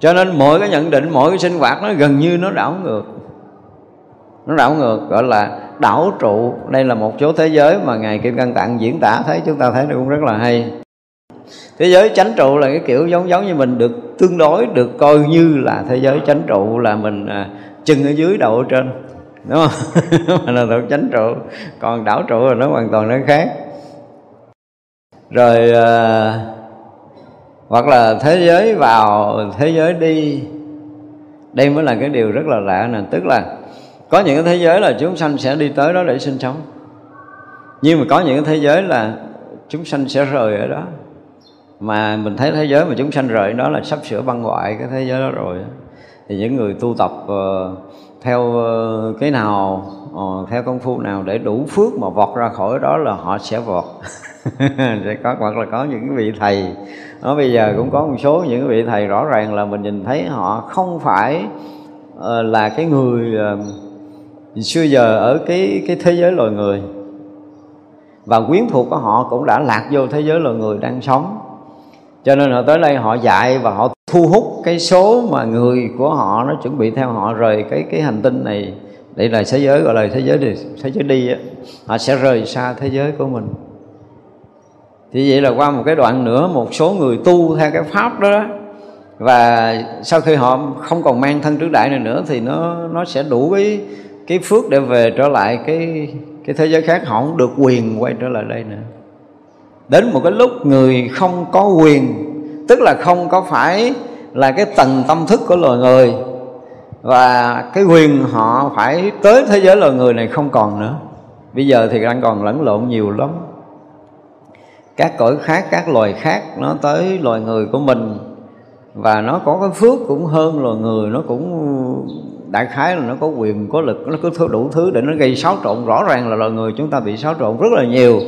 Cho nên mỗi cái nhận định, mỗi cái sinh hoạt nó gần như nó đảo ngược nó đảo ngược gọi là đảo trụ. Đây là một số thế giới mà ngài kim cang tạng diễn tả thấy. Chúng ta thấy nó cũng rất là hay. Thế giới chánh trụ là cái kiểu giống giống như mình được tương đối được coi như là thế giới chánh trụ là mình à, chừng ở dưới đầu ở trên đúng không? Mà là thuộc chánh trụ. Còn đảo trụ là nó hoàn toàn nó khác. Rồi à, hoặc là thế giới vào thế giới đi. Đây mới là cái điều rất là lạ nè. Tức là có những cái thế giới là chúng sanh sẽ đi tới đó để sinh sống. Nhưng mà có những cái thế giới là chúng sanh sẽ rời ở đó. Mà mình thấy thế giới mà chúng sanh rời đó là sắp sửa băng ngoại cái thế giới đó rồi. Thì những người tu tập uh, theo uh, cái nào uh, theo công phu nào để đủ phước mà vọt ra khỏi đó là họ sẽ vọt. Sẽ có hoặc là có những vị thầy. Nó bây giờ cũng có một số những vị thầy rõ ràng là mình nhìn thấy họ không phải uh, là cái người uh, xưa giờ ở cái cái thế giới loài người và quyến thuộc của họ cũng đã lạc vô thế giới loài người đang sống. Cho nên họ tới đây họ dạy và họ thu hút cái số mà người của họ nó chuẩn bị theo họ rời cái cái hành tinh này. Đây là thế giới gọi là thế giới đi thế giới đi á. Họ sẽ rời xa thế giới của mình. Thì vậy là qua một cái đoạn nữa một số người tu theo cái pháp đó, đó và sau khi họ không còn mang thân trước đại này nữa thì nó nó sẽ đủ cái cái phước để về trở lại, cái cái thế giới khác họ không được quyền quay trở lại đây nữa. Đến một cái lúc người không có quyền, tức là không có phải là cái tầng tâm thức của loài người, và cái quyền họ phải tới thế giới loài người này không còn nữa. Bây giờ thì đang còn lẫn lộn nhiều lắm. Các cõi khác, các loài khác, nó tới loài người của mình, và nó có cái phước cũng hơn loài người, nó cũng đại khái là nó có quyền, có lực, nó có đủ thứ để nó gây xáo trộn. Rõ ràng là loài người chúng ta bị xáo trộn rất là nhiều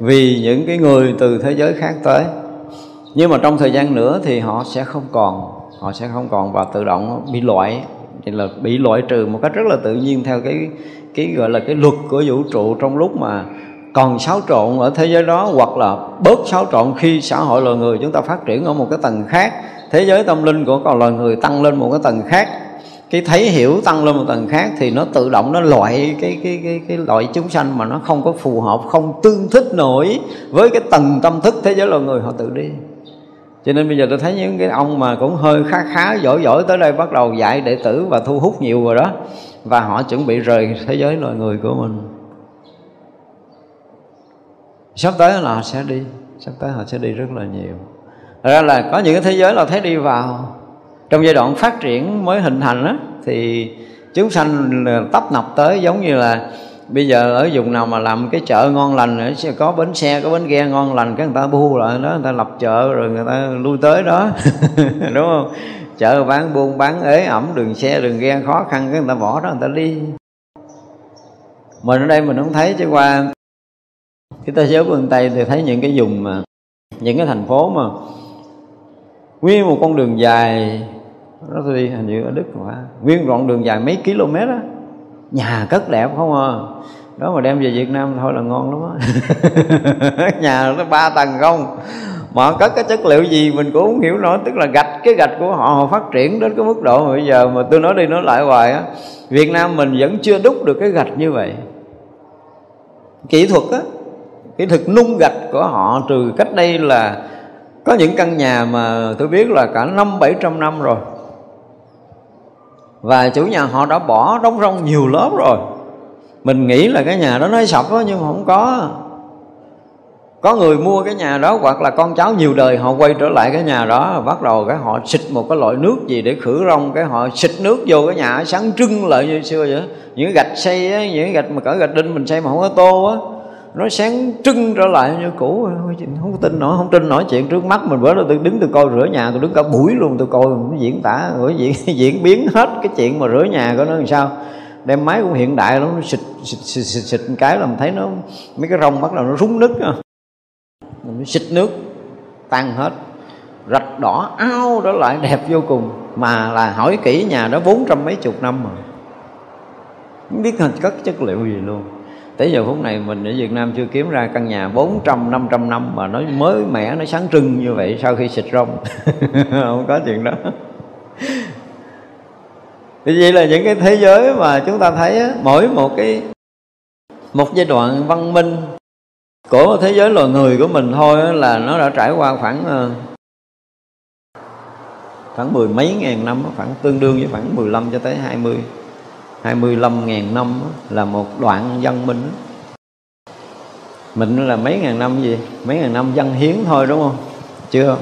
vì những cái người từ thế giới khác tới. Nhưng mà trong thời gian nữa thì họ sẽ không còn, họ sẽ không còn và tự động bị loại. Thì là bị loại trừ một cách rất là tự nhiên theo cái cái gọi là cái luật của vũ trụ trong lúc mà còn xáo trộn ở thế giới đó, hoặc là bớt xáo trộn khi xã hội loài người chúng ta phát triển ở một cái tầng khác. Thế giới tâm linh của con loài người tăng lên một cái tầng khác cái thấy hiểu tăng lên một tầng khác thì nó tự động nó loại cái cái cái cái loại chúng sanh mà nó không có phù hợp, không tương thích nổi với cái tầng tâm thức thế giới loài người, họ tự đi. Cho nên bây giờ tôi thấy những cái ông mà cũng hơi khá khá giỏi giỏi tới đây bắt đầu dạy đệ tử và thu hút nhiều rồi đó, và họ chuẩn bị rời thế giới loài người của mình. Sắp tới là họ sẽ đi, sắp tới họ sẽ đi rất là nhiều. Thật ra là có những cái thế giới là thấy đi vào trong giai đoạn phát triển mới hình thành đó thì chúng sanh tấp nập tới giống như là bây giờ ở vùng nào mà làm cái chợ ngon lành sẽ có bến xe, có bến ghe ngon lành, cái người ta bu lại đó, người ta lập chợ rồi người ta lui tới đó. Đúng không? Chợ bán buôn bán ế ẩm, đường xe, đường ghe khó khăn, cái người ta bỏ đó, người ta đi. Mình ở đây mình không thấy, chứ qua cái thế giới phương tây thì thấy những cái vùng mà, những cái thành phố mà nguyên một con đường dài nó tôi đi, hình như ở đức mà. Nguyên đoạn đường dài mấy km á. Nhà cất đẹp không à. Đó mà đem về Việt Nam thôi là ngon lắm á. Nhà nó ba tầng không. Mà cất cái chất liệu gì mình cũng không hiểu nổi tức là gạch, cái gạch của họ họ phát triển đến cái mức độ mà bây giờ mà tôi nói đi nói lại hoài á. Việt Nam mình vẫn chưa đúc được cái gạch như vậy. Kỹ thuật á. Kỹ thuật nung gạch của họ từ cách đây là có những căn nhà mà tôi biết là cả năm bảy trăm năm rồi và chủ nhà họ đã bỏ đóng rong nhiều lớp rồi. Mình nghĩ là cái nhà đó nó sập đó nhưng mà không có. Có người mua cái nhà đó hoặc là con cháu nhiều đời họ quay trở lại cái nhà đó bắt đầu cái họ xịt một cái loại nước gì để khử rong cái họ xịt nước vô cái nhà sáng trưng lại như xưa vậy những gạch xây á, những gạch mà cỡ gạch đinh mình xây mà không có tô á nó sáng trưng trở lại như cũ không tin nổi không tin nổi chuyện trước mắt mình. Bữa đó tôi đứng tôi coi rửa nhà tôi đứng cả buổi luôn tôi coi nó diễn tả rồi diễn diễn biến hết cái chuyện mà rửa nhà của nó làm sao. Đem máy cũng hiện đại lắm nó xịt xịt xịt, xịt, xịt một cái là mình thấy nó mấy cái rong bắt đầu nó rúng nứt mình xịt nước tan hết. Rạch đỏ ao đó lại đẹp vô cùng. Mà là hỏi kỹ nhà đó bốn trăm mấy chục năm mà không biết cất chất liệu gì luôn tới giờ phút này mình ở Việt Nam chưa kiếm ra căn nhà 400 500 năm mà nó mới mẻ nó sáng trưng như vậy sau khi xịt rong. Không có chuyện đó. Thì vậy là những cái thế giới mà chúng ta thấy á, mỗi một cái một giai đoạn văn minh của thế giới loài người của mình thôi á, là nó đã trải qua khoảng ờ, khoảng mười mấy ngàn năm khoảng tương đương với khoảng 15 cho tới 20 25 ngàn năm là một đoạn văn minh. Mình là mấy ngàn năm gì? Mấy ngàn năm văn hiến thôi đúng không? Chưa.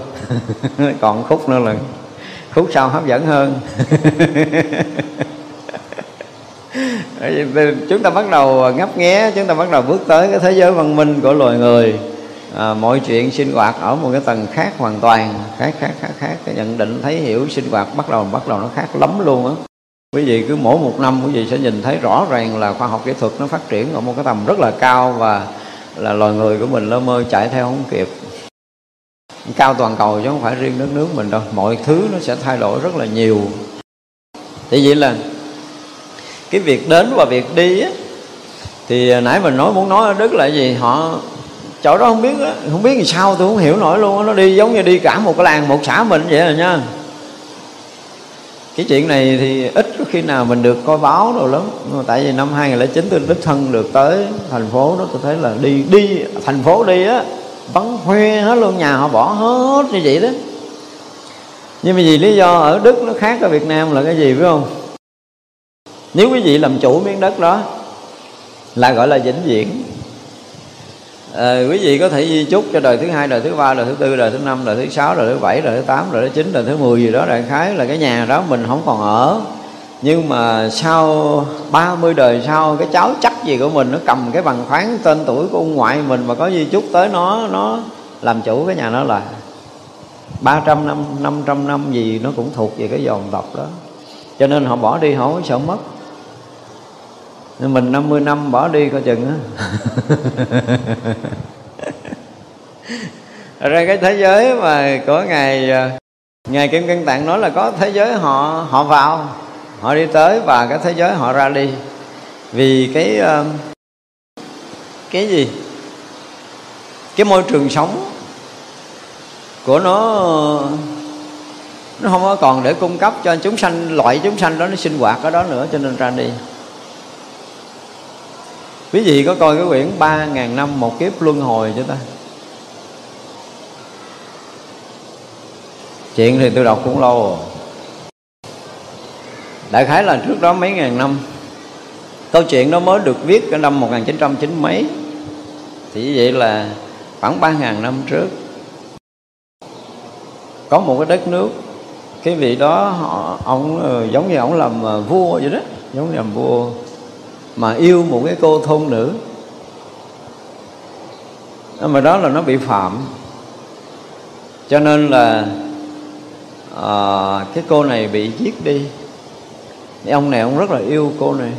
Còn khúc nữa là khúc sau hấp dẫn hơn. Chúng ta bắt đầu ngấp nghé chúng ta bắt đầu bước tới cái thế giới văn minh của loài người. À, mọi chuyện sinh hoạt ở một cái tầng khác hoàn toàn khác khác khác khác. Cái nhận định thấy hiểu sinh hoạt bắt đầu bắt đầu nó khác lắm luôn á quý vị cứ mỗi một năm quý vị sẽ nhìn thấy rõ ràng là khoa học kỹ thuật nó phát triển ở một cái tầm rất là cao và là loài người của mình lơ mơ chạy theo không kịp. Cao toàn cầu chứ không phải riêng đất nước mình đâu, mọi thứ nó sẽ thay đổi rất là nhiều. Thì vậy là cái việc đến và việc đi á, thì nãy mình nói muốn nói ở đức là gì? Họ, chỗ đó không biết không biết làm sao, tôi không hiểu nổi luôn nó đi giống như đi cả một cái làng, một xã mình vậy rồi nha. Cái chuyện này thì ít khi nào mình được coi báo đâu lắm. Tại vì năm 2009 tôi đích thân được tới thành phố đó tôi thấy là đi đi thành phố đi á vắng hoe hết luôn nhà họ bỏ hết như vậy đó. Nhưng mà vì lý do ở Đức nó khác ở Việt Nam là cái gì phải không? Nếu quý vị làm chủ miếng đất đó là gọi là vĩnh viễn. À, quý vị có thể di chúc cho đời thứ hai đời thứ ba đời thứ tư đời thứ năm đời thứ sáu đời thứ bảy đời thứ tám đời thứ chín đời thứ mười gì đó đại khái là cái nhà đó mình không còn ở nhưng mà sau 30 đời sau, cái cháu chắc gì của mình nó cầm cái bằng khoáng tên tuổi của ông ngoại mình mà có di chúc tới nó nó làm chủ cái nhà nó là 300 năm 500 năm gì nó cũng thuộc về cái dòng tộc đó. Cho nên họ bỏ đi, họ không sợ mất. Nên mình 50 năm bỏ đi coi chừng á. Ra cái thế giới mà có ngày à, ngày kim cân tạng nói là có thế giới họ họ vào họ đi tới và cái thế giới họ ra đi. Vì cái um, cái gì? Cái môi trường sống của nó nó không có còn để cung cấp cho chúng sanh, loại chúng sanh đó nó sinh hoạt ở đó nữa cho nên ra đi. Quý vị có coi cái quyển ba ngàn năm một kiếp luân hồi cho ta? Chuyện thì tôi đọc cũng lâu rồi đại khái là trước đó mấy ngàn năm. Câu chuyện đó mới được viết ở năm 1990 mấy. Thì vậy là khoảng ba ngàn năm trước. Có một cái đất nước cái vị đó họ ông ờ, giống như ông làm ờ, vua vậy đó giống như làm vua mà yêu một cái cô thôn nữ. Ờ, mà đó là nó bị phạm. Cho nên là à, cái cô này bị giết đi ông này ông rất là yêu cô này.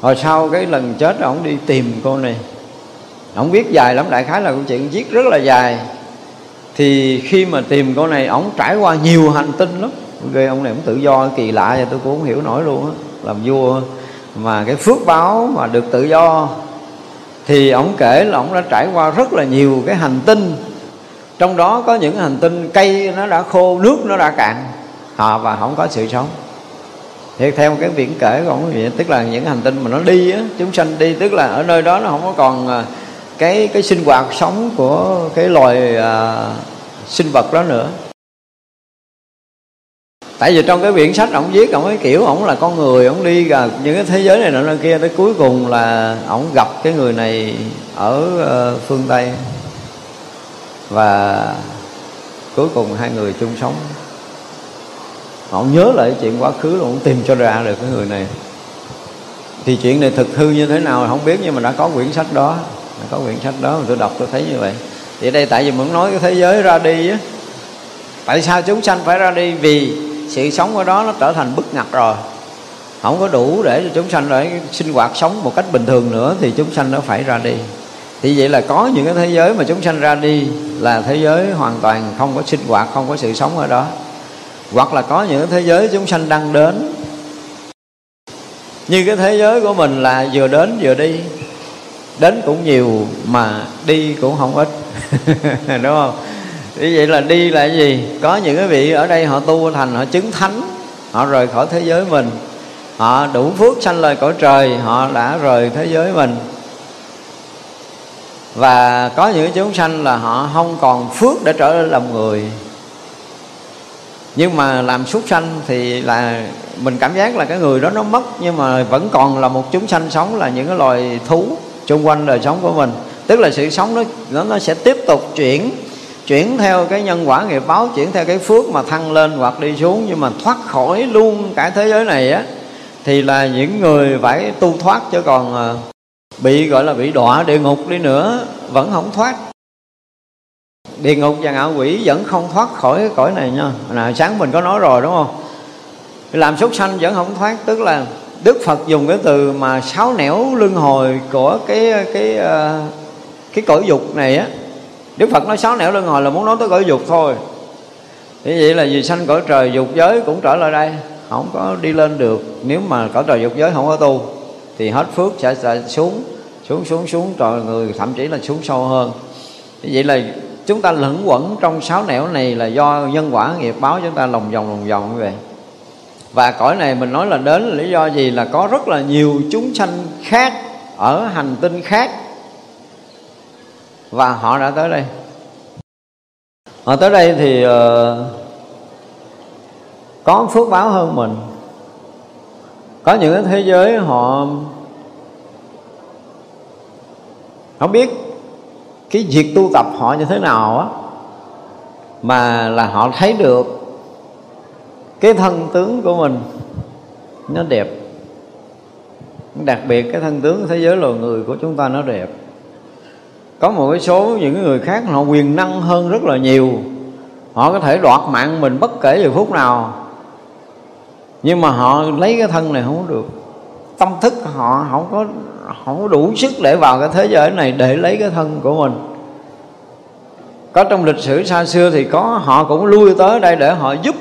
Hồi sau cái lần chết ông đi tìm cô này. Ông viết dài lắm, đại khái là câu chuyện viết rất là dài. Thì khi mà tìm cô này, ông trải qua nhiều hành tinh lắm. Ghê, ông này cũng tự do, kỳ lạ vậy, tôi cũng không hiểu nổi luôn á. Làm vua, mà cái phước báo mà được tự do. Thì ông kể là ông đã trải qua rất là nhiều cái hành tinh. Trong đó có những hành tinh cây nó đã khô, nước nó đã cạn họ và không có sự sống. Thì theo cái viễn kể của ông vậy tức là những hành tinh mà nó đi á chúng sanh đi tức là ở nơi đó nó không có còn à, cái cái sinh hoạt sống của cái loài à, sinh vật đó nữa. Tại vì trong cái quyển sách ông viết ông ấy kiểu ông là con người ông đi gần những cái thế giới này nọ nơi kia tới cuối cùng là ông gặp cái người này ở uh, phương tây. Và cuối cùng hai người chung sống họ nhớ lại chuyện quá khứ là ông tìm cho ra được cái người này. Thì chuyện này thực hư như thế nào không biết, nhưng mà đã có quyển sách đó. Đã có quyển sách đó mà tôi đọc, tôi thấy như vậy. Thì đây tại vì muốn nói cái thế giới ra đi á, tại sao chúng sanh phải ra đi? Vì sự sống ở đó nó trở thành bức ngặt rồi. Không có đủ để cho chúng sanh để sinh hoạt sống một cách bình thường nữa, thì chúng sanh nó phải ra đi. Thì vậy là có những cái thế giới mà chúng sanh ra đi là thế giới hoàn toàn không có sinh hoạt, không có sự sống ở đó hoặc là có những thế giới chúng sanh đang đến. Như cái thế giới của mình là vừa đến vừa đi. Đến cũng nhiều mà đi cũng không ít. Đúng không? Như vậy là đi là gì? Có những cái vị ở đây họ tu thành, họ chứng thánh, họ rời khỏi thế giới mình. Họ đủ phước sanh lời cõi trời, họ đã rời thế giới mình. Và có những chúng sanh là họ không còn phước để trở lên làm người nhưng mà làm súc sanh thì là mình cảm giác là cái người đó nó mất nhưng mà vẫn còn là một chúng sanh sống là những cái loài thú xung quanh đời sống của mình. Tức là sự sống nó nó, nó sẽ tiếp tục chuyển chuyển theo cái nhân quả nghiệp báo chuyển theo cái phước mà thăng lên hoặc đi xuống. Nhưng mà thoát khỏi luôn cả thế giới này á thì là những người phải tu thoát chứ còn à, bị gọi là bị đọa địa ngục đi nữa vẫn không thoát địa ngục và ngạo quỷ vẫn không thoát khỏi cái cõi này nha. Nào sáng mình có nói rồi đúng không? Làm súc sanh vẫn không thoát tức là đức phật dùng cái từ mà sáu nẻo luân hồi của cái cái ờ, cái cõi dục này á. Đức phật nói sáu nẻo luân hồi là muốn nói tới cõi dục thôi. Như vậy là vì sanh cõi trời dục giới cũng trở lại đây không có đi lên được. Nếu mà cõi trời dục giới không có tu thì hết phước sẽ, sẽ xuống xuống xuống xuống trời người thậm chí là xuống sâu hơn. Như vậy là chúng ta lẫn quẩn trong sáu nẻo này là do nhân quả nghiệp báo chúng ta lòng vòng lòng vòng như vậy. Và cõi này mình nói là đến là lý do gì? Là có rất là nhiều chúng sanh khác ở hành tinh khác. Và họ đã tới đây. Họ tới đây thì uh, có phước báo hơn mình. Có những cái thế giới họ không biết cái việc tu tập họ như thế nào á, mà là họ thấy được cái thân tướng của mình nó đẹp. Đặc biệt cái thân tướng thế giới loài người của chúng ta nó đẹp. Có một cái số những người khác họ quyền năng hơn rất là nhiều. Họ có thể đoạt mạng mình bất kể giờ phút nào. Nhưng mà họ lấy cái thân này không được. Tâm thức họ không có không có đủ sức để vào cái thế giới này để lấy cái thân của mình. Có trong lịch sử xa xưa thì có, họ cũng lui tới đây để họ giúp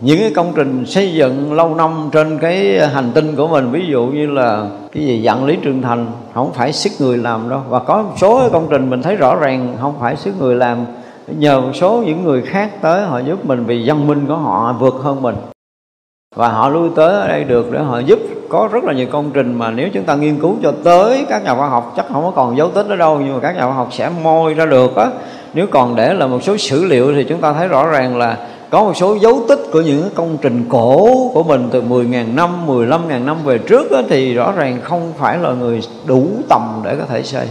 những cái công trình xây dựng lâu năm trên cái hành tinh của mình. Ví dụ như là cái gì dặn lý trường thành, không phải sức người làm đâu. Và có một số công trình mình thấy rõ ràng, không phải sức người làm. Nhờ một số những người khác tới họ giúp mình vì văn minh của họ vượt hơn mình. Và họ lui tới ở đây được để họ giúp có rất là nhiều công trình mà nếu chúng ta nghiên cứu cho tới các nhà khoa học chắc không có còn dấu tích ở đâu nhưng mà các nhà khoa học sẽ môi ra được á nếu còn để là một số sử liệu thì chúng ta thấy rõ ràng là có một số dấu tích của những công trình cổ của mình từ 10.000 năm, 15.000 năm về trước đó, thì rõ ràng không phải là người đủ tầm để có thể xây.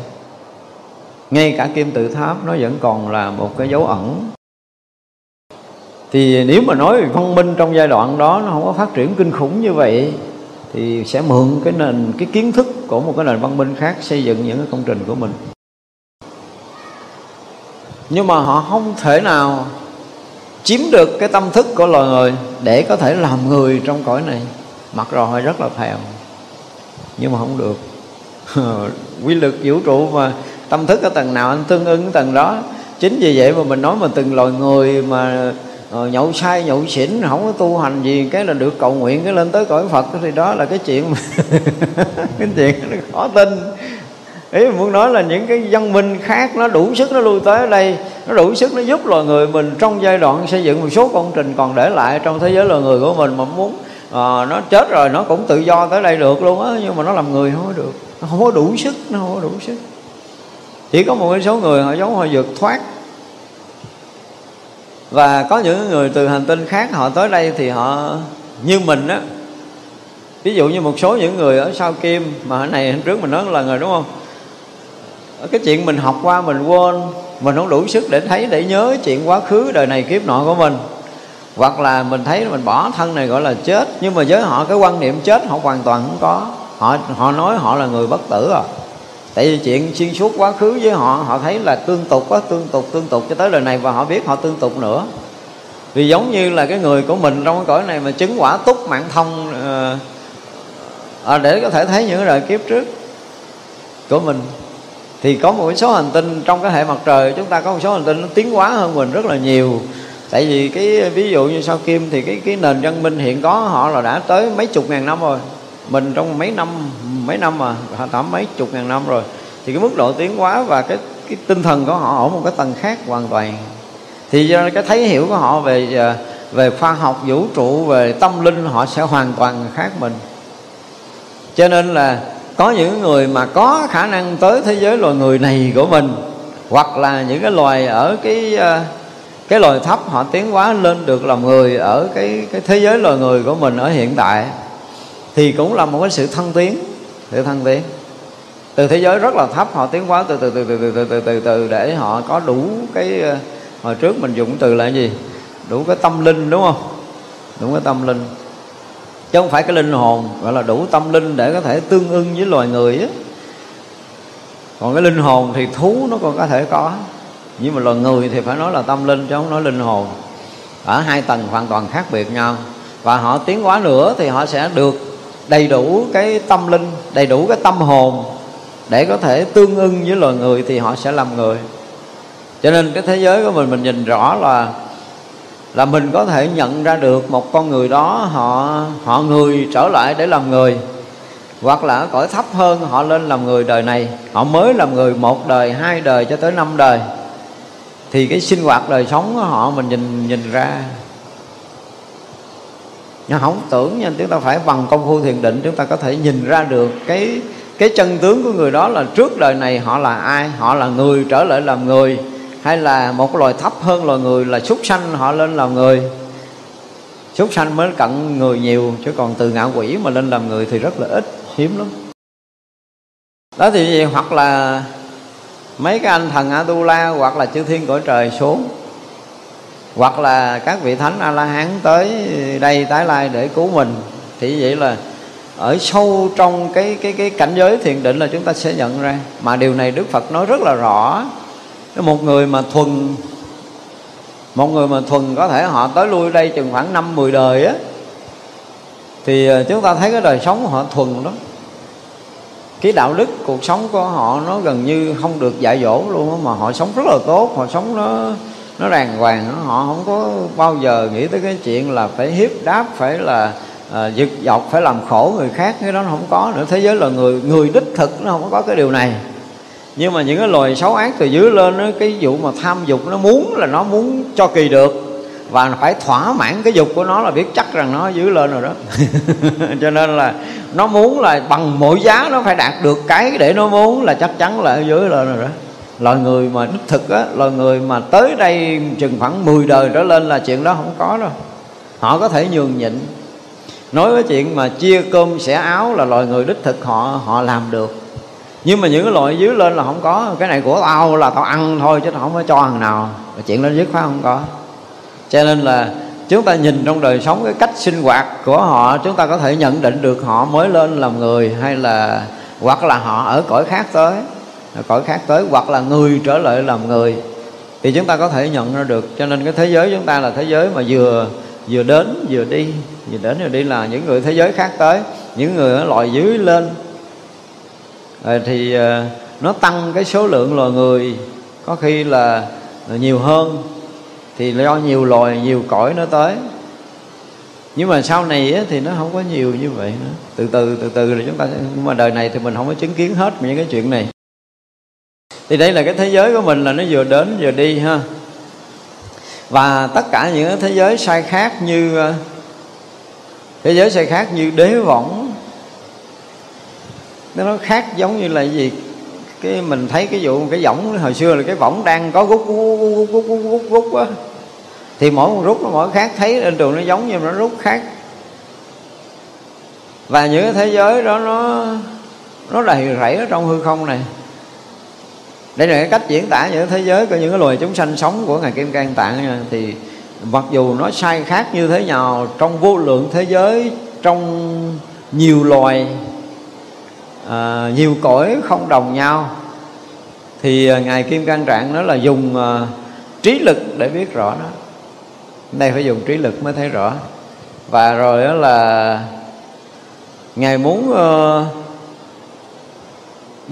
Ngay cả kim tự tháp nó vẫn còn là một cái dấu ẩn. Thì nếu mà nói về văn minh trong giai đoạn đó nó không có phát triển kinh khủng như vậy thì sẽ mượn cái nền, cái kiến thức của một cái nền văn minh khác xây dựng những cái công trình của mình. Nhưng mà họ không thể nào chiếm được cái tâm thức của loài người để có thể làm người trong cõi này. Mặc rồi họ rất là thèm, nhưng mà không được. Quy lực vũ trụ mà tâm thức ở tầng nào anh tương ứng tầng đó, chính vì vậy mà mình nói mà từng loài người mà rồi nhậu say nhậu xỉn không có tu hành gì cái là được cầu nguyện cái lên tới cõi phật thì đó là cái chuyện cái chuyện khó tin. Ý muốn nói là những cái văn minh khác nó đủ sức nó lui tới đây nó đủ sức nó giúp loài người mình trong giai đoạn xây dựng một số công trình còn để lại trong thế giới loài người của mình mà muốn à, nó chết rồi nó cũng tự do tới đây được luôn á nhưng mà nó làm người không có được. Nó không có đủ sức nó không có đủ sức. Chỉ có một số người họ giống họ vượt thoát và có những người từ hành tinh khác họ tới đây thì họ, như mình á, ví dụ như một số những người ở sao kim mà hồi này hôm trước mình nói là người, đúng không? Cái chuyện mình học qua mình quên, mình không đủ sức để thấy, để nhớ chuyện quá khứ đời này kiếp nọ của mình. Hoặc là mình thấy mình bỏ thân này gọi là chết, nhưng mà với họ cái quan niệm chết họ hoàn toàn không có. Họ họ nói họ là người bất tử à tại vì chuyện xuyên suốt quá khứ với họ họ thấy là tương tục quá tương tục tương tục cho tới đời này và họ biết họ tương tục nữa. Vì giống như là cái người của mình trong cái cõi này mà chứng quả túc mạng thông ờ, à, để có thể thấy những đời kiếp trước của mình thì có một số hành tinh trong cái hệ mặt trời chúng ta có một số hành tinh nó tiến hóa hơn mình rất là nhiều. Tại vì cái ví dụ như sao kim thì cái cái nền văn minh hiện có họ là đã tới mấy chục ngàn năm rồi. Mình trong mấy năm mấy năm mà, tám mấy chục ngàn năm rồi. Thì cái mức độ tiến hóa và cái cái tinh thần của họ ở một cái tầng khác hoàn toàn. Thì do cái thấy hiểu của họ về à, về khoa học, vũ trụ, về tâm linh, họ sẽ hoàn toàn khác mình. Cho nên là có những người mà có khả năng tới thế giới loài người này của mình, hoặc là những cái loài ở cái à, cái loài thấp, họ tiến hóa lên được làm người ở cái cái thế giới loài người của mình ở hiện tại, thì cũng là một cái sự thăng tiến sự thăng tiến từ thế giới rất là thấp họ tiến hóa từ từ từ từ từ từ từ, từ, từ để họ có đủ cái ờ, hồi trước mình dùng từ là gì? Đủ cái tâm linh đúng không? Đủ cái tâm linh. Chứ không phải cái linh hồn gọi là đủ tâm linh để có thể tương ưng với loài người á. Còn cái linh hồn thì thú nó còn có thể có. Nhưng mà loài người thì phải nói là tâm linh chứ không nói linh hồn. Ở hai tầng hoàn toàn khác biệt nhau. Và họ tiến hóa nữa thì họ sẽ được đầy đủ cái tâm linh, đầy đủ cái tâm hồn để có thể tương ưng với loài người thì họ sẽ làm người. Cho nên cái thế giới của mình mình nhìn rõ là là mình có thể nhận ra được một con người đó, họ họ người trở lại để làm người, hoặc là ở cõi thấp hơn, họ lên làm người đời này. Họ mới làm người một đời, hai đời cho tới năm đời. Thì cái sinh hoạt đời sống của họ mình nhìn nhìn ra nhưng không tưởng nha, chúng ta phải bằng công phu thiền định, chúng ta có thể nhìn ra được cái cái chân tướng của người đó là trước đời này họ là ai, họ là người trở lại làm người, hay là một loài thấp hơn loài người là súc sanh họ lên làm người. Súc sanh mới cận người nhiều, chứ còn từ ngạo quỷ mà lên làm người thì rất là ít, hiếm lắm. Đó thì hoặc là mấy cái anh thần Atula hoặc là chư thiên cõi trời xuống hoặc là các vị thánh a la hán tới đây tái lai để cứu mình thì vậy là ở sâu trong cái cái cái cảnh giới thiền định là chúng ta sẽ nhận ra. Mà điều này Đức Phật nói rất là rõ. Một người mà thuần một người mà thuần có thể họ tới lui đây chừng khoảng năm mười đời á thì ờ, chúng ta thấy cái đời sống của họ thuần đó cái đạo đức cuộc sống của họ nó gần như không được dạy dỗ luôn đó, mà họ sống rất là tốt họ sống nó nó đàng hoàng họ không có bao giờ nghĩ tới cái chuyện là phải hiếp đáp phải là à, giật dọc phải làm khổ người khác. Cái đó nó không có nữa. Thế giới là người người đích thực nó không có cái điều này. Nhưng mà những cái loài xấu ác từ dưới lên đó, cái vụ mà tham dục nó muốn là nó muốn cho kỳ được. Và phải thỏa mãn cái dục của nó là biết chắc rằng nó dưới lên rồi đó. Cho nên là nó muốn là bằng mọi giá nó phải đạt được cái để nó muốn là chắc chắn là ở dưới lên rồi đó loài người mà đích thực á, loài người mà tới đây chừng khoảng 10 đời trở lên là chuyện đó không có đâu. Họ có thể nhường nhịn. Nói với chuyện mà chia cơm xẻ áo là loài người đích thực họ họ làm được. Nhưng mà những cái loại dưới lên là không có. Cái này của tao là tao ăn thôi chứ tao không có cho thằng nào. Chuyện đó dứt khoát không có. Cho nên là chúng ta nhìn trong đời sống cái cách sinh hoạt của họ, chúng ta có thể nhận định được họ mới lên làm người hay là hoặc là họ ở cõi khác tới cõi khác tới hoặc là người trở lại làm người, thì chúng ta có thể nhận ra được. Cho nên cái thế giới chúng ta là thế giới mà vừa vừa đến, vừa đi, vừa đến vừa đi là những người thế giới khác tới, những người ở loại dưới lên. Rồi thì ờ, nó tăng cái số lượng loài người, có khi là nhiều hơn, thì do nhiều loài, nhiều cõi nó tới. Nhưng mà sau này thì nó không có nhiều như vậy nữa. Từ từ từ từ là chúng ta nhưng mà đời này thì mình không có chứng kiến hết những cái chuyện này thì đây là cái thế giới của mình là nó vừa đến vừa đi ha. Và tất cả những cái thế giới sai khác như ờ, thế giới sai khác như đế võng, nó khác giống như là gì? Cái mình thấy cái vụ cái võng, hồi xưa là cái võng đang có rút rút rút rút rút rút á. Thì mỗi một rút nó mỗi khác, thấy trên trường nó giống như nó rút khác. Và những cái thế giới đó nó nó đầy rẫy ở trong hư không này đây là cái cách diễn tả những thế giới của những cái loài chúng sanh sống của ngài kim cang tạng. Nha thì mặc dù nó sai khác như thế nào trong vô lượng thế giới trong nhiều loài à, nhiều cõi không đồng nhau thì à, ngài kim cang trạng nó là dùng à, trí lực để biết rõ nó. Đây phải dùng trí lực mới thấy rõ. Và rồi đó là ngài muốn uh,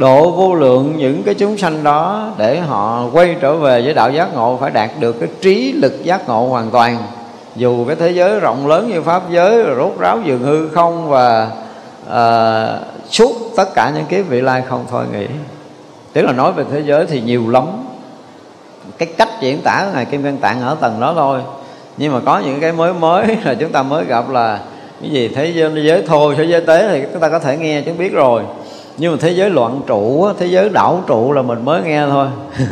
độ vô lượng những cái chúng sanh đó để họ quay trở về với đạo giác ngộ phải đạt được cái trí lực giác ngộ hoàn toàn. Dù cái thế giới rộng lớn như pháp giới rồi rốt ráo dường hư không và uh, suốt tất cả những kiếp vị lai không thôi nghĩ tức là nói về thế giới thì nhiều lắm. Cái cách diễn tả của ngài kim cang tạng ở tầng đó thôi. Nhưng mà có những cái mới mới là chúng ta mới gặp là cái gì thế giới, giới thô thế giới tế thì chúng ta có thể nghe chúng biết rồi nhưng mà thế giới loạn trụ thế giới đảo trụ là mình mới nghe thôi.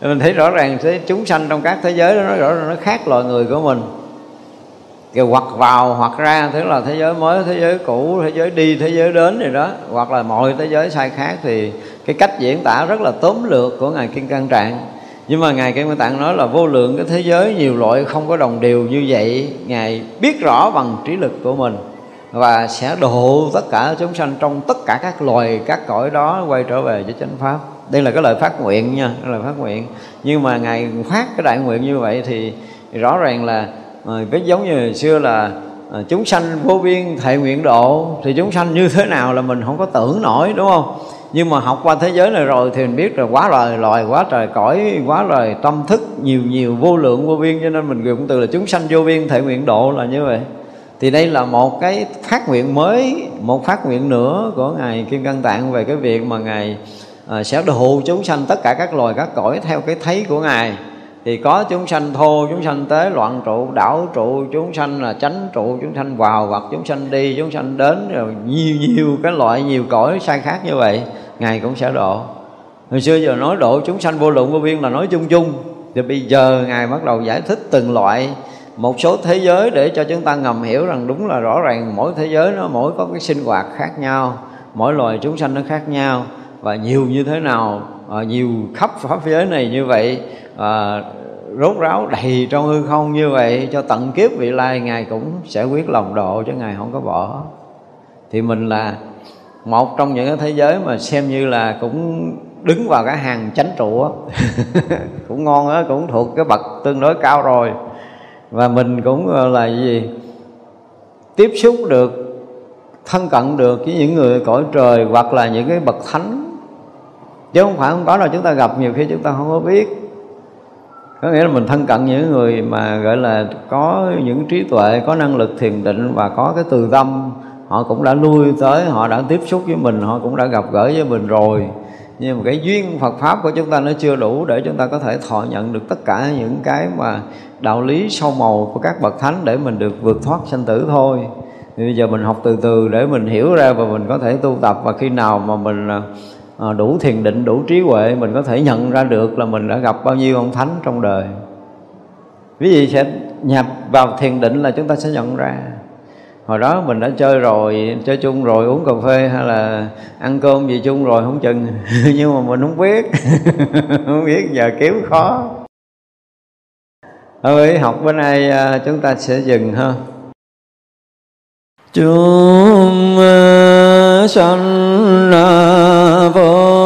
Mình thấy rõ ràng thế chúng sanh trong các thế giới đó, nó rõ ràng nó khác loài người của mình. Kêu hoặc vào, hoặc ra, tức là thế giới mới, thế giới cũ, thế giới đi, thế giới đến gì đó. Hoặc là mọi thế giới sai khác thì cái cách diễn tả rất là tóm lược của ngài kim cang trạng. Nhưng mà ngài kim cang trạng nói là vô lượng cái thế giới nhiều loại không có đồng đều như vậy, ngài biết rõ bằng trí lực của mình và sẽ độ tất cả chúng sanh trong tất cả các loài, các cõi đó quay trở về với chánh pháp. Đây là cái lời phát nguyện nha lời phát nguyện. Nhưng mà ngài phát cái đại nguyện như vậy thì rõ ràng là ờ, cái giống như hồi xưa là ờ, chúng sanh vô biên thệ nguyện độ, thì chúng sanh như thế nào là mình không có tưởng nổi, đúng không? Nhưng mà học qua thế giới này rồi thì mình biết rồi quá loài loài, quá trời cõi, quá loài tâm thức, nhiều nhiều vô lượng, vô biên. Cho nên mình dùng từ là chúng sanh vô biên thể nguyện độ là như vậy thì đây là một cái phát nguyện mới một phát nguyện nữa của ngài kim cang tạng về cái việc mà ngài à, sẽ độ chúng sanh tất cả các loài các cõi theo cái thấy của ngài. Thì có chúng sanh thô chúng sanh tế loạn trụ đảo trụ chúng sanh là chánh trụ chúng sanh vào hoặc chúng sanh đi chúng sanh đến rồi nhiều nhiều cái loại nhiều cõi sai khác như vậy ngài cũng sẽ độ hồi xưa giờ nói độ chúng sanh vô lượng vô biên là nói chung chung. Thì bây giờ ngài bắt đầu giải thích từng loại một số thế giới để cho chúng ta ngầm hiểu rằng đúng là rõ ràng mỗi thế giới nó mỗi có cái sinh hoạt khác nhau mỗi loài chúng sanh nó khác nhau. Và nhiều như thế nào à, nhiều khắp pháp giới này như vậy à, rốt ráo đầy trong hư không như vậy cho tận kiếp vị lai ngài cũng sẽ quyết lòng độ cho ngài không có bỏ. Thì mình là một trong những cái thế giới mà xem như là cũng đứng vào cái hàng chánh trụ cũng ngon á cũng thuộc cái bậc tương đối cao rồi và mình cũng ờ, là gì? Tiếp xúc được, thân cận được với những người cõi trời hoặc là những cái bậc thánh. Chứ không phải không có đâu chúng ta gặp, nhiều khi chúng ta không có biết. Có nghĩa là mình thân cận những người mà, gọi là, có những trí tuệ, có năng lực thiền định và có cái từ tâm, họ cũng đã lui tới, họ đã tiếp xúc với mình, họ cũng đã gặp gỡ với mình rồi nhưng mà cái duyên Phật pháp của chúng ta nó chưa đủ để chúng ta có thể thọ nhận được tất cả những cái mà đạo lý sâu màu của các bậc thánh để mình được vượt thoát sanh tử thôi. Thì bây giờ mình học từ từ để mình hiểu ra và mình có thể tu tập. Và khi nào mà mình à, à, đủ thiền định, đủ trí huệ, mình có thể nhận ra được là mình đã gặp bao nhiêu ông thánh trong đời. Ví vị sẽ nhập vào thiền định là chúng ta sẽ nhận ra hồi đó mình đã chơi rồi, chơi chung rồi, uống cà phê hay là ăn cơm gì chung rồi, không chừng. Nhưng mà mình không biết. Không biết, giờ kiếm khó. Thôi, học bữa nay à, chúng ta sẽ dừng ha. Chúng à, sanh vô